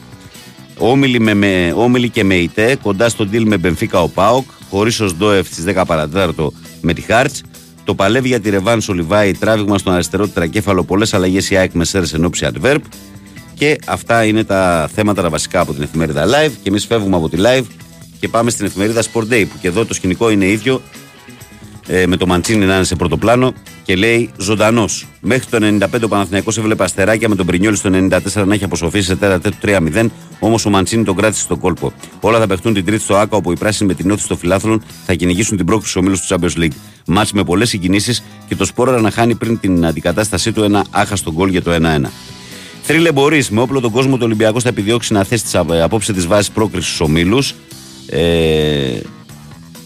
Όμιλοι, με, με, Όμιλοι και με ΙΤΕ κοντά στον deal με Μπενφίκα ο Πάοκ. Χωρίς ο Σντόεφ στις 10 παρατέταρτο με τη Χάρτς. Το παλεύει για τη Ρεβάνς ο Λιβάη, τράβηγμα στον αριστερό τετρακέφαλο. Πολλές αλλαγές η ΑΕΚ με σέρε εν ώψη adverb. Και αυτά είναι τα θέματα τα βασικά από την εφημερίδα Live. Και εμείς φεύγουμε από τη Live και πάμε στην εφημερίδα Sport Day που και εδώ το σκηνικό είναι ίδιο ε, με το Μαντσίνη να είναι σε πρώτο πλάνο και λέει ζωντανός. Μέχρι το 95 ο Παναθηναϊκός έβλεπε αστεράκια με τον Πρινιόλη στο 94 να έχει αποσοφήσει σε τέρα τέτου 3-0. Όμως ο Μαντσίνη τον κράτησε στον κόλπο. Όλα θα παιχτούν την Τρίτη στο ΑΚΑ όπου οι πράσινοι με την όθηση των φιλάθλων θα κυνηγήσουν την πρόκληση ομίλους του Champions League. Μάτς με πολλές συγκινήσεις και το σπόρα να χάνει πριν την αντικατάστασή του ένα άχαστο γκολ για το 1-1. Θρύλε μπορείς με όπλο τον κόσμο του Ολυμπιακό θα επιδιώξει να θέσει τις, απ- απόψε της βάσης πρόκρισης στους ομίλους. Ε,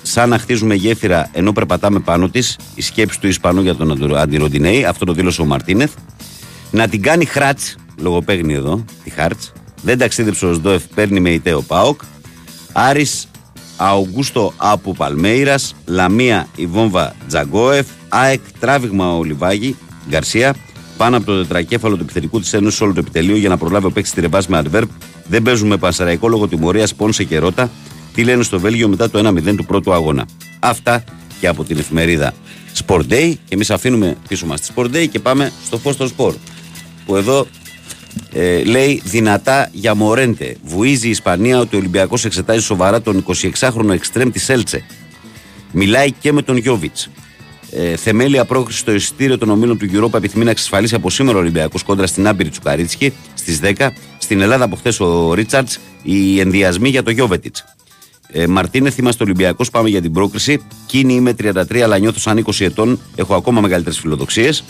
σαν να χτίζουμε γέφυρα ενώ περπατάμε πάνω της, η σκέψη του Ισπανού για τον Αντι- Αντιροντινέη, αυτό το δήλωσε ο Μαρτίνεθ. Να την κάνει χράτ, λογοπαίγνη εδώ, τη Χάρτ. Δεν ταξίδεψε ο Σντόεφ, παίρνει με ητέο Πάοκ. Άρης Αουγκούστο από Παλμέιρας, Λαμία η βόμβα Τζαγκόεφ, ΑΕΚ τράβηγμα ο Λιβάγη, Γκαρσία, πάνω από το τετρακέφαλο του επιθετικού της Ένωσης όλο το επιτελείο για να προλάβει ο παίκτης τη ρεβά με adverb. Δεν παίζουμε πανσεραϊκό λόγω τιμωρίας Πόνσε και Ρότα. Τι λένε στο Βέλγιο μετά το 1-0 του πρώτου αγώνα. Αυτά και από την εφημερίδα Sport Day. Και εμείς αφήνουμε πίσω μας τη Sport Day και πάμε στο φω των Sport. Που εδώ ε, λέει δυνατά για Μορέντε. Βουίζει η Ισπανία ότι ο Ολυμπιακός εξετάζει σοβαρά τον 26χρονο εξτρέμ της Έλτσε. Μιλάει και με τον Γιώβιτς. Ε, θεμέλια πρόκριση στο εισιτήριο των ομίλων του Europa επιθυμεί να εξασφαλίσει από σήμερα ο Ολυμπιακός κόντρα στην άμπειρη Τσουκαρίτσκι στις 10. Στην Ελλάδα από χθες ο Ρίτσαρτς οι ενδιασμοί για το Γιώβετιτ. Ε, Μαρτίνεθ, είμαστε Ολυμπιακός. Πάμε για την πρόκριση. Κίνη είμαι 33, αλλά νιώθω σαν 20 ετών. Έχω ακόμα μεγαλύτερες φιλοδοξίες.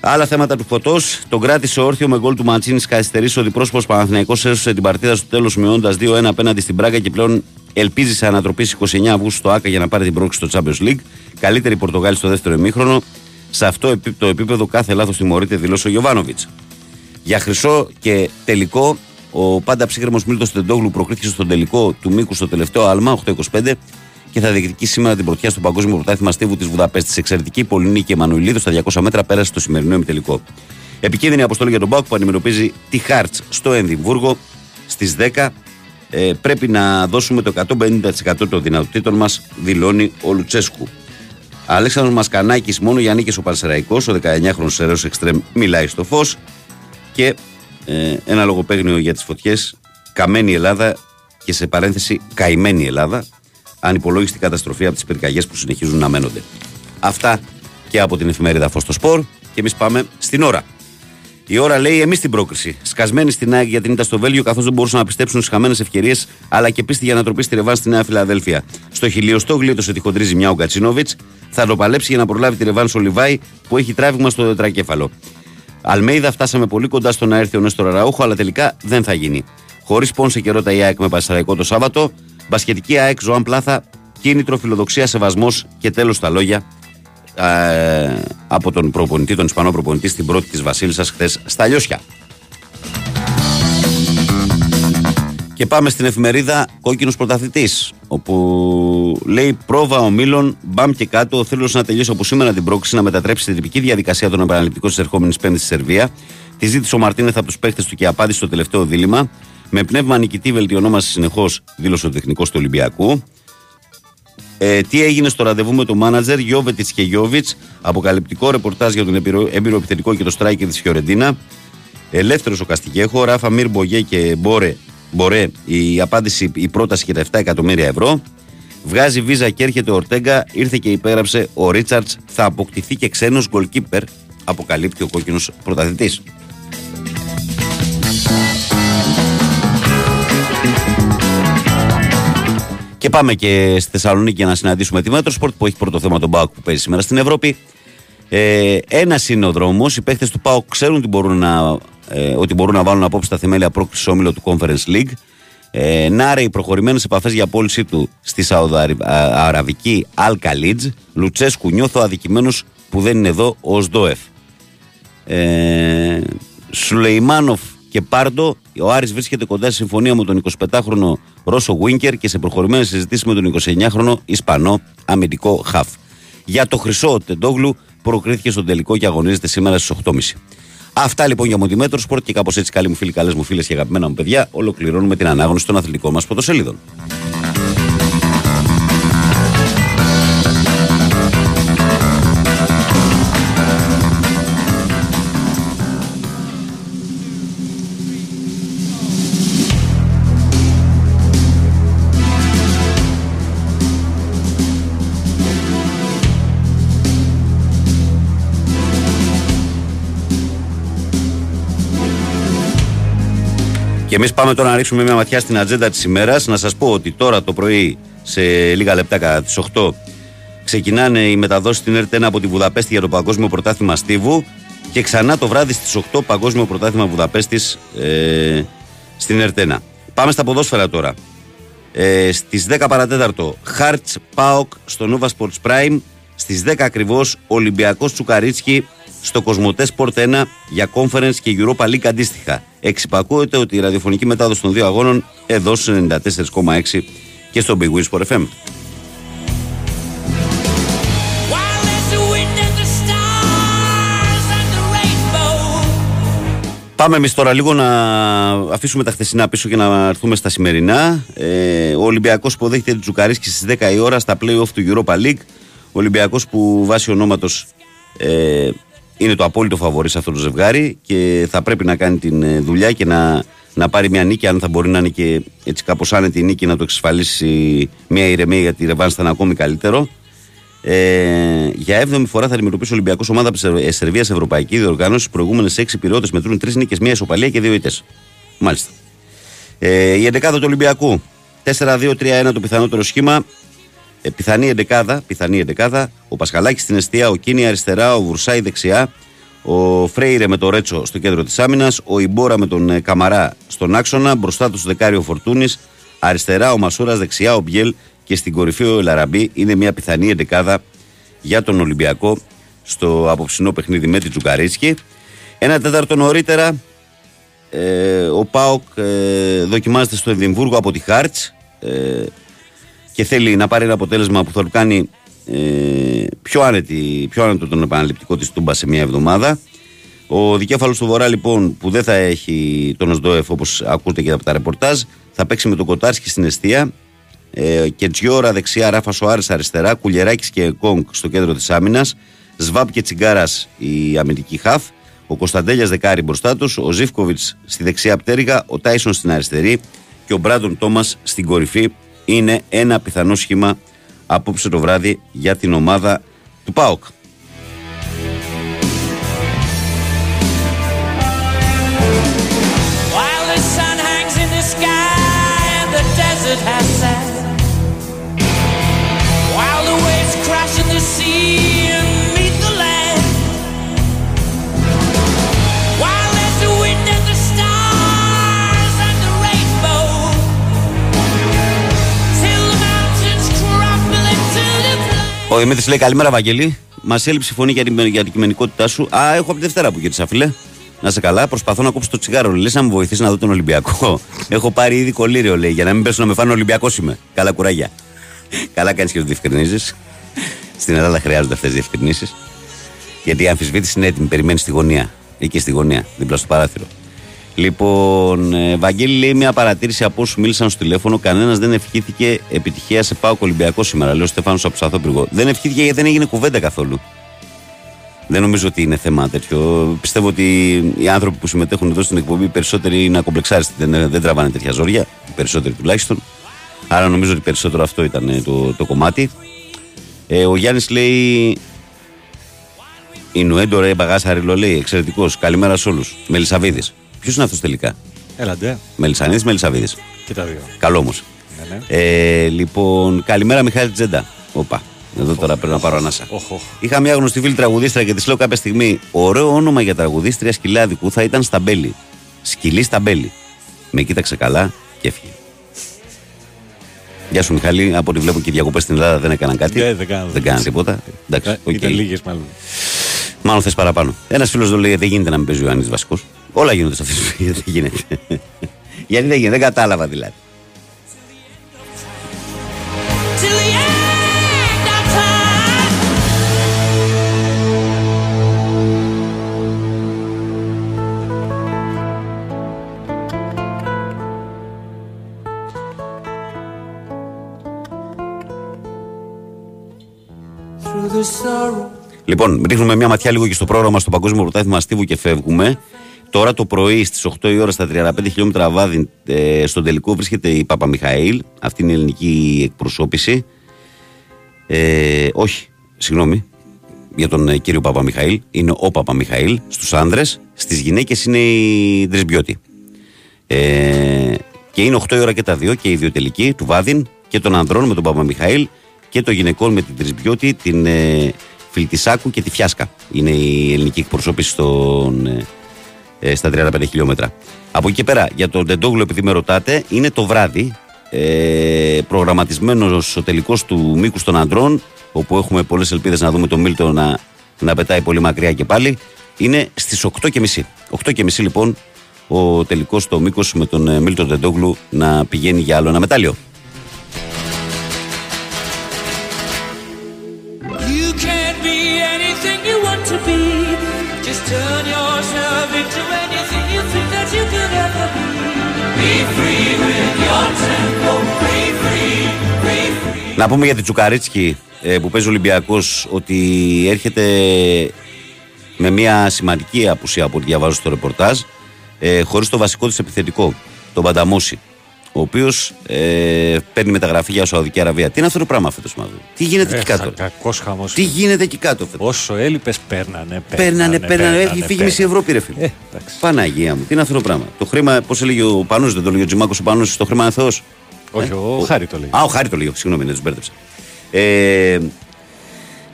Άλλα θέματα του φωτός. Τον κράτησε όρθιο με γκολ του Μαντσίνης καθυστερήσει ο διπρόσωπος Παναθυναϊκό έσωσε την παρτίδα στο τέλος μειώνοντας 2-1 απέναντι στην Πράγκα και πλέον ελπίζεις σε ανατροπή στις 29 Αυγούστου στο ΑΚΑ για να πάρει την πρόκληση στο Champions League. Καλύτερη Πορτογάλη στο δεύτερο ημίχρονο. Σε αυτό επί- το επίπεδο κάθε λάθος τιμωρείται, δηλώσει ο Γιωβάνοβιτς. Για χρυσό και τελικό, ο πάντα ψύχρεμος Μίλτος Τεντόγλου προκρίθηκε στον τελικό του Μήκους στο τελευταίο άλμα, 8-25, και θα διεκδικήσει σήμερα την πρωτιά στο Παγκόσμιο Πρωτάθλημα Στίβου της Βουδαπέστης. Εξαιρετική Πολυνίκη Εμμανουηλίδου στα 200 μέτρα πέρασε στο σημερινό ημιτελικό. Επικίνδυνη αποστολή για τον Μπάουκ που αντιμετωπίζει τη Χάρτς στο Ενδιμβούργο στις 10. Ε, πρέπει να δώσουμε το 150% των δυνατοτήτων μας, δηλώνει ο Λουτσέσκου. Αλέξανδρος Μασκανάκης μόνο για νίκες ο Παλσεραϊκός, ο 19χρονος Σεραίος Εξτρέμ μιλάει στο φως και ε, ένα λογοπαίγνιο για τις φωτιές, καμένη Ελλάδα και σε παρένθεση καημένη Ελλάδα, ανυπολόγιστη καταστροφή από τις πυρκαγιές που συνεχίζουν να μένονται. Αυτά και από την εφημερίδα Φως στο Σπορ και εμείς πάμε στην ώρα. Η ώρα λέει εμείς την πρόκριση. Σκασμένη στην ΑΕΚ για την ήττα στο Βέλγιο, καθώς δεν μπορούσαν να πιστέψουν στις χαμένες ευκαιρίες, αλλά και πίστη για να τροπεί στη Ρεβάνς στη Νέα Φιλαδέλφια. Στο χιλιοστό γλίτωσε τη χοντρή ζημιά ο Γκατσίνοβιτ. Θα το παλέψει για να προλάβει τη Ρεβάνς στο Λιβάη που έχει τράβηγμα στο τετρακέφαλο. Αλμέιδα φτάσαμε πολύ κοντά στο να έρθει ο Νέστορα Ραούχο, αλλά τελικά δεν θα γίνει. Χωρίς πόνσε και ρώτα η ΑΕΚ με Πασαραϊκό το Σάββατο, μπασκετική ΑΕΚ Ζωάν Πλάθα, κίνητρο, φιλοδοξία, σεβασμός και τέλος τα λόγια ε, από τον προπονητή, τον Ισπανό προπονητή στην πρώτη της Βασίλισσας χθες στα Λιώσια. Και πάμε στην εφημερίδα Κόκκινος Πρωταθλητής, όπου λέει πρόβα ο Μίλων, μπαμ και κάτω. Θέλω να τελειώσει από σήμερα την πρόκληση να μετατρέψει την τυπική διαδικασία των επαναληπτικών της ερχόμενης Πέμπτης στη Σερβία. Τη ζήτησε ο Μαρτίνεθ από τους παίχτε του και απάντησε στο τελευταίο δίλημα. Με πνεύμα νικητή βελτιωνόμαστε συνεχώς, δήλωσε ο τεχνικός του Ολυμπιακού. Ε, τι έγινε στο ραντεβού με τον μάνατζερ Γιώβετιτς και Γιώβιτς; Αποκαλυπτικό ρεπορτάζ για τον έμπειρο επιθετικό και το στράικερ της Φιωρεντίνα. Ελεύθερος ο Καστιγέχο. Ράφα Μίρ Μπογέ και Μπόρε. Μπορέ, η απάντηση, η πρόταση για τα 7 εκατομμύρια ευρώ. Βγάζει βίζα και έρχεται ο Ορτέγκα. Ήρθε και υπέγραψε ο Ρίτσαρτς. Θα αποκτηθεί και ξένος γκολκίπερ. Αποκαλύπτει ο κόκκινος πρωταθλητής. Και πάμε και στη Θεσσαλονίκη να συναντήσουμε τη Metrosport που έχει πρώτο θέμα τον Πάοκ που παίζει σήμερα στην Ευρώπη. Ε, Ένα είναι ο δρόμος. Οι παίχτες του Πάοκ ξέρουν ότι μπορούν να, ε, ότι μπορούν να βάλουν απόψε τα θεμέλια πρόκρισης σε όμιλο του Conference League. Ε, Νάρεϊ, προχωρημένες επαφές για απόλυσή του στη Σαουδαραβική Al Khaleej. Λουτσέσκου νιώθω αδικημένος που δεν είναι εδώ ο Οζντόεφ. Ε, Σουλεϊμάνοφ και Πάρντο. Ο Άρης βρίσκεται κοντά σε συμφωνία με τον 25χρονο Ρώσο Βίνκερ και σε προχωρημένε συζητήσει με τον 29χρονο Ισπανό αμυντικό Χαφ. Για το χρυσό Τεντόγλου προκρίθηκε στον τελικό και αγωνίζεται σήμερα στις 8.30. Αυτά λοιπόν για Μοντιμέτρο Σπορτ και κάπως έτσι, καλοί μου φίλοι, καλές μου φίλες και αγαπημένα μου παιδιά, ολοκληρώνουμε την ανάγνωση των αθλητικών μας πρωτοσέλιδων. Εμείς πάμε τώρα να ρίξουμε μια ματιά στην ατζέντα της ημέρας. Να σας πω ότι τώρα το πρωί, σε λίγα λεπτά κατά τις 8, ξεκινάνε οι μεταδόσεις στην ΕΡΤ1 από τη Βουδαπέστη για το Παγκόσμιο Πρωτάθλημα Στίβου. Και ξανά το βράδυ στις 8 Παγκόσμιο Πρωτάθλημα Βουδαπέστης ε, στην ΕΡΤ1. Πάμε στα ποδόσφαιρα τώρα. Ε, Στις 10 παρατέταρτο, Χάρτς Πάοκ στο Nova Sports Prime. Στις 10 ακριβώς, Ολυμπιακός Τσουκαρίτσκι στο Κοσμοτέ Sport 1 για Conference και Europa League αντίστοιχα. Εξυπακούεται ότι η ραδιοφωνική μετάδοση των δύο αγώνων εδώ στους 94,6 και στο Big Win Sport FM. Πάμε εμείς τώρα λίγο να αφήσουμε τα χθεσινά πίσω και να έρθουμε στα σημερινά. Ε, ο Ολυμπιακός υποδέχεται την Τζουκαρίσκη στις 10 η ώρα στα playoff του Europa League. Ο Ολυμπιακός που βάσει ονόματος ε, είναι το απόλυτο φαβορή σε αυτό το ζευγάρι και θα πρέπει να κάνει την ε, δουλειά και να, να πάρει μια νίκη. Αν θα μπορεί να είναι και έτσι κάπως άνετη η νίκη να το εξασφαλίσει μια ηρεμία γιατί η Ρεβάνς θα είναι ακόμη καλύτερο. Ε, για 7η φορά θα αντιμετωπίσει ο Ολυμπιακός ομάδα ε, Σερβίας Ευρωπαϊκή Διοργάνωση. Στι προηγούμενες 6 πυριώτε μετρούν 3 νίκες, μια ισοπαλία και 2 ήττες. Μάλιστα. Ε, η 11 του Ολυμπιακού. 4-2-3-1 το πιθανότερο σχήμα. Ε, πιθανή εντεκάδα, πιθανή εντεκάδα, ο Πασχαλάκης στην αιστεία, ο Κίνη αριστερά, ο Βουρσάη δεξιά, ο Φρέιρε με το Ρέτσο στο κέντρο της άμυνας, ο Ιμπόρα με τον ε, Καμαρά στον άξονα, μπροστά τους δεκάριο Φορτούνης, αριστερά ο Μασούρας, δεξιά ο Μπιέλ και στην κορυφή ο Ελαραμπή. Είναι μια πιθανή εντεκάδα για τον Ολυμπιακό στο απόψινό παιχνίδι με την Τζουκαρίσκη. Ένα τέταρτο νωρίτερα, ε, ο Πάοκ ε, δοκιμάζεται στο Εδιμβούργο από τη Χάρτς. Ε, και θέλει να πάρει ένα αποτέλεσμα που θα του κάνει ε, πιο, άνετη, πιο άνετο τον επαναληπτικό της Τούμπα σε μια εβδομάδα. Ο δικέφαλος του Βορρά λοιπόν που δεν θα έχει τον Οσδόεφ όπως ακούτε και από τα ρεπορτάζ θα παίξει με τον Κοτάρσκι στην αιστεία. Ε, και Τζιόρα δεξιά, Ράφα Σοάρες αριστερά, Κουλιεράκης και Κόγκ στο κέντρο της άμυνας, Σβάπ και Τσιγκάρας η αμυντική χαφ, ο Κωνσταντέλιας δεκάρι μπροστά τους, ο Ζήφκοβιτς στη δεξιά πτέρυγα, ο Τάισον στην αριστερή. Και ο Μπράντον Τόμας στην κορυφή είναι ένα πιθανό σχήμα απόψε το βράδυ για την ομάδα του ΠΑΟΚ. Ο Δημήτρης λέει καλημέρα, Βαγγέλη. Μας έλειψε η φωνή για την, για την κειμενικότητά σου. Α, έχω από τη Δευτέρα που γύρισα, φίλε. Να σε καλά, προσπαθώ να κόψω το τσιγάρο. Λες να μου βοηθήσει να δω τον Ολυμπιακό. έχω πάρει ήδη κολλήριο, λέει, για να μην πέσω να με φάνε Ολυμπιακός είμαι. Καλά κουράγια. καλά κάνεις και το διευκρινίζεις. Στην Ελλάδα χρειάζονται αυτές τις διευκρινήσεις. Γιατί η αμφισβήτηση είναι έτοιμη, περιμένεις στη γωνία. Εκεί στη γωνία, δίπλα στο παράθυρο. Λοιπόν, ε, Βαγγέλη λέει μια παρατήρηση από όσους μίλησαν στο τηλέφωνο. Κανένας δεν ευχήθηκε επιτυχία σε πάω Ολυμπιακό σήμερα. Λέει ο Στεφάνο από Σαθόπυργο. Δεν ευχήθηκε γιατί δεν έγινε κουβέντα καθόλου. Δεν νομίζω ότι είναι θέμα τέτοιο. Πιστεύω ότι οι άνθρωποι που συμμετέχουν εδώ στην εκπομπή οι περισσότεροι είναι ακομπλεξάριστοι. Δεν, δεν τραβάνε τέτοια ζόρια. Οι περισσότεροι τουλάχιστον. Άρα νομίζω ότι περισσότερο αυτό ήταν ε, το, το κομμάτι. Ε, ο Γιάννης λέει. Η Νουέντο ρε Μπαγάσαρη λέει εξαιρετικός. Καλημέρα σε όλους. Μελισαβίδη. Ποιος είναι αυτός τελικά; Έλαντε. Μελισανίδης, Μελισαβίδης. Και τα δύο. Καλό όμως. Ναι, ναι. Ε, λοιπόν, καλημέρα Μιχάλη Τζέντα. Οπα. Εδώ τώρα πρέπει να πάρω ανάσα. Οχ, οχ. Είχα μια γνωστή φίλη τραγουδίστρια και της λέω κάποια στιγμή: Ωραίο όνομα για τραγουδίστρια σκυλάδικου θα ήταν Σταμπέλη. Σκυλή Σταμπέλη. Με κοίταξε καλά και έφυγε. Γεια σου Μιχάλη, από ό,τι βλέπω και οι διακοπές στην Ελλάδα δεν έκαναν κάτι. Ναι, δεν κάναν. δεν κάναν τίποτα. Εντάξει, Ε, οκ. Ήταν λίγες μάλλον. Μάλλον θες παραπάνω. Ένας φίλος εδώ λέει: Δεν γίνεται να μην παίζει ο Ιωάννης Βασικό. Όλα γίνονται σε αυτή τη ζωή. Δεν γίνεται. Γιατί δεν γίνεται, δεν κατάλαβα δηλαδή. Till the end of time. Through the sorrow. Λοιπόν, ρίχνουμε μια ματιά λίγο και στο πρόγραμμα στο Παγκόσμιο Πρωτάθλημα Αστίβου και φεύγουμε. Τώρα το πρωί στις 8 η ώρα στα 35 χιλιόμετρα βάδι ε, στον τελικό βρίσκεται η Παπαμιχαήλ. Αυτή είναι η ελληνική εκπροσώπηση. Ε, όχι, συγγνώμη, για τον ε, κύριο Παπαμιχαήλ. Είναι ο Παπαμιχαήλ στους άνδρες. Στις γυναίκες είναι η Δρισμπιώτη. Ε, και είναι 8 η ώρα και τα δύο και οι δύο τελικοί του Βάδιν και των ανδρών με τον Παπαμιχαήλ και των γυναικών με την Τρισμπιώτη, την ε, Φιλτισάκου και τη Φιάσκα. Είναι η ελληνική εκπροσώπηση στον, ε, ε, στα 35 χιλιόμετρα. Από εκεί και πέρα, για τον Τεντόγλου, επειδή με ρωτάτε, είναι το βράδυ ε, προγραμματισμένος ο τελικός του μήκους των ανδρών, όπου έχουμε πολλές ελπίδες να δούμε τον Μίλτο να, να πετάει πολύ μακριά και πάλι. Είναι στις 8.30. 8.30 λοιπόν ο τελικός στο μήκος με τον ε, Μίλτο Τεντόγλου να πηγαίνει για άλλο ένα μετάλλιο. Να πούμε για τη Τσουκαρίτσκι ε, που παίζει ο Ολυμπιακός ότι έρχεται με μια σημαντική απουσία από ό,τι διαβάζω στο ρεπορτάζ ε, χωρίς το βασικό της επιθετικό, τον Πανταμούση ο οποίος ε, παίρνει μεταγραφή για Σαουδική Αραβία. Τι είναι αυτό το πράγμα φέτος, μάλλον; Τι γίνεται εκεί κάτω; Κακός χαμός. Τι γίνεται εκεί κάτω φέτος; Όσο έλειπες, παίρνανε. Παίρνανε, παίρνανε, έχει φύγει μισή Ευρώπη, ρε φίλε. Ε, εντάξει. Παναγία μου, τι είναι αυτό το πράγμα; Το χρήμα, πώς έλεγε ο Πανούση, δεν το λέγει ο Τζιμάκος ο Πανούση, το χρήμα είναι Θεός; Όχι, ο Χάρη το λέει. Α, ο Χάρη το λέει, συγγνώμη, δεν τους μπέρδεψα. Ε,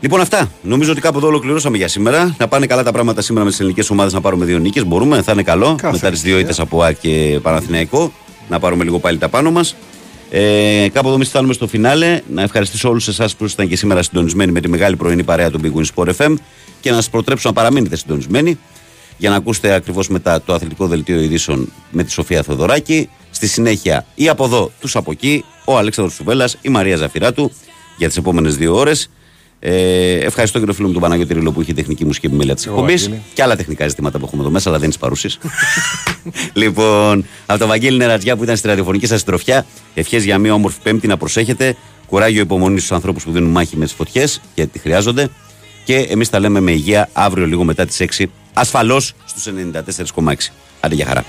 λοιπόν, αυτά. Νομίζω ότι κάπου εδώ ολοκληρώσαμε για σήμερα. Να πάνε καλά τα πράγματα σήμερα με τις ελληνικές ομάδες να πάρουμε δύο νίκες. Μπορούμε, θα είναι καλό. Κάθε μετά τις δύο ευκαιρία. ήττες από ΑΕΚ και Παναθηναϊκό. Να πάρουμε λίγο πάλι τα πάνω μας. Ε, κάπου εδώ εμεί φτάνουμε στο φινάλε. Να ευχαριστήσω όλους εσάς που ήσασταν και σήμερα συντονισμένοι με τη μεγάλη πρωινή παρέα του Big Win Sport FM και να σας προτρέψω να παραμείνετε συντονισμένοι για να ακούσετε ακριβώς μετά το αθλητικό δελτίο ειδήσεων με τη Σοφία Θοδωράκη. Στη συνέχεια ή από εδώ, τους από εκεί, ο Αλέξανδρος Σουβέλλας, η Μαρία Ζαφυράτου για τις επόμενες δύο ώρες. Ε, ευχαριστώ και τον φίλο μου τον Παναγιώτη Ριλό που είχε τεχνική μουσική επιμέλεια της Εγώ, εκπομπής Βαγγέλη. και άλλα τεχνικά ζητήματα που έχουμε εδώ μέσα, αλλά δεν είναι παρούσει. λοιπόν, από τον Βαγγέλη Νερατζιά που ήταν στη ραδιοφωνική σας συντροφιά, ευχές για μια όμορφη Πέμπτη να προσέχετε. Κουράγιο υπομονή στους ανθρώπους που δίνουν μάχη μες τι φωτιές και τη χρειάζονται. Και εμείς τα λέμε με υγεία αύριο λίγο μετά τις 6, ασφαλώς στους 94,6. Άντε για χαρά.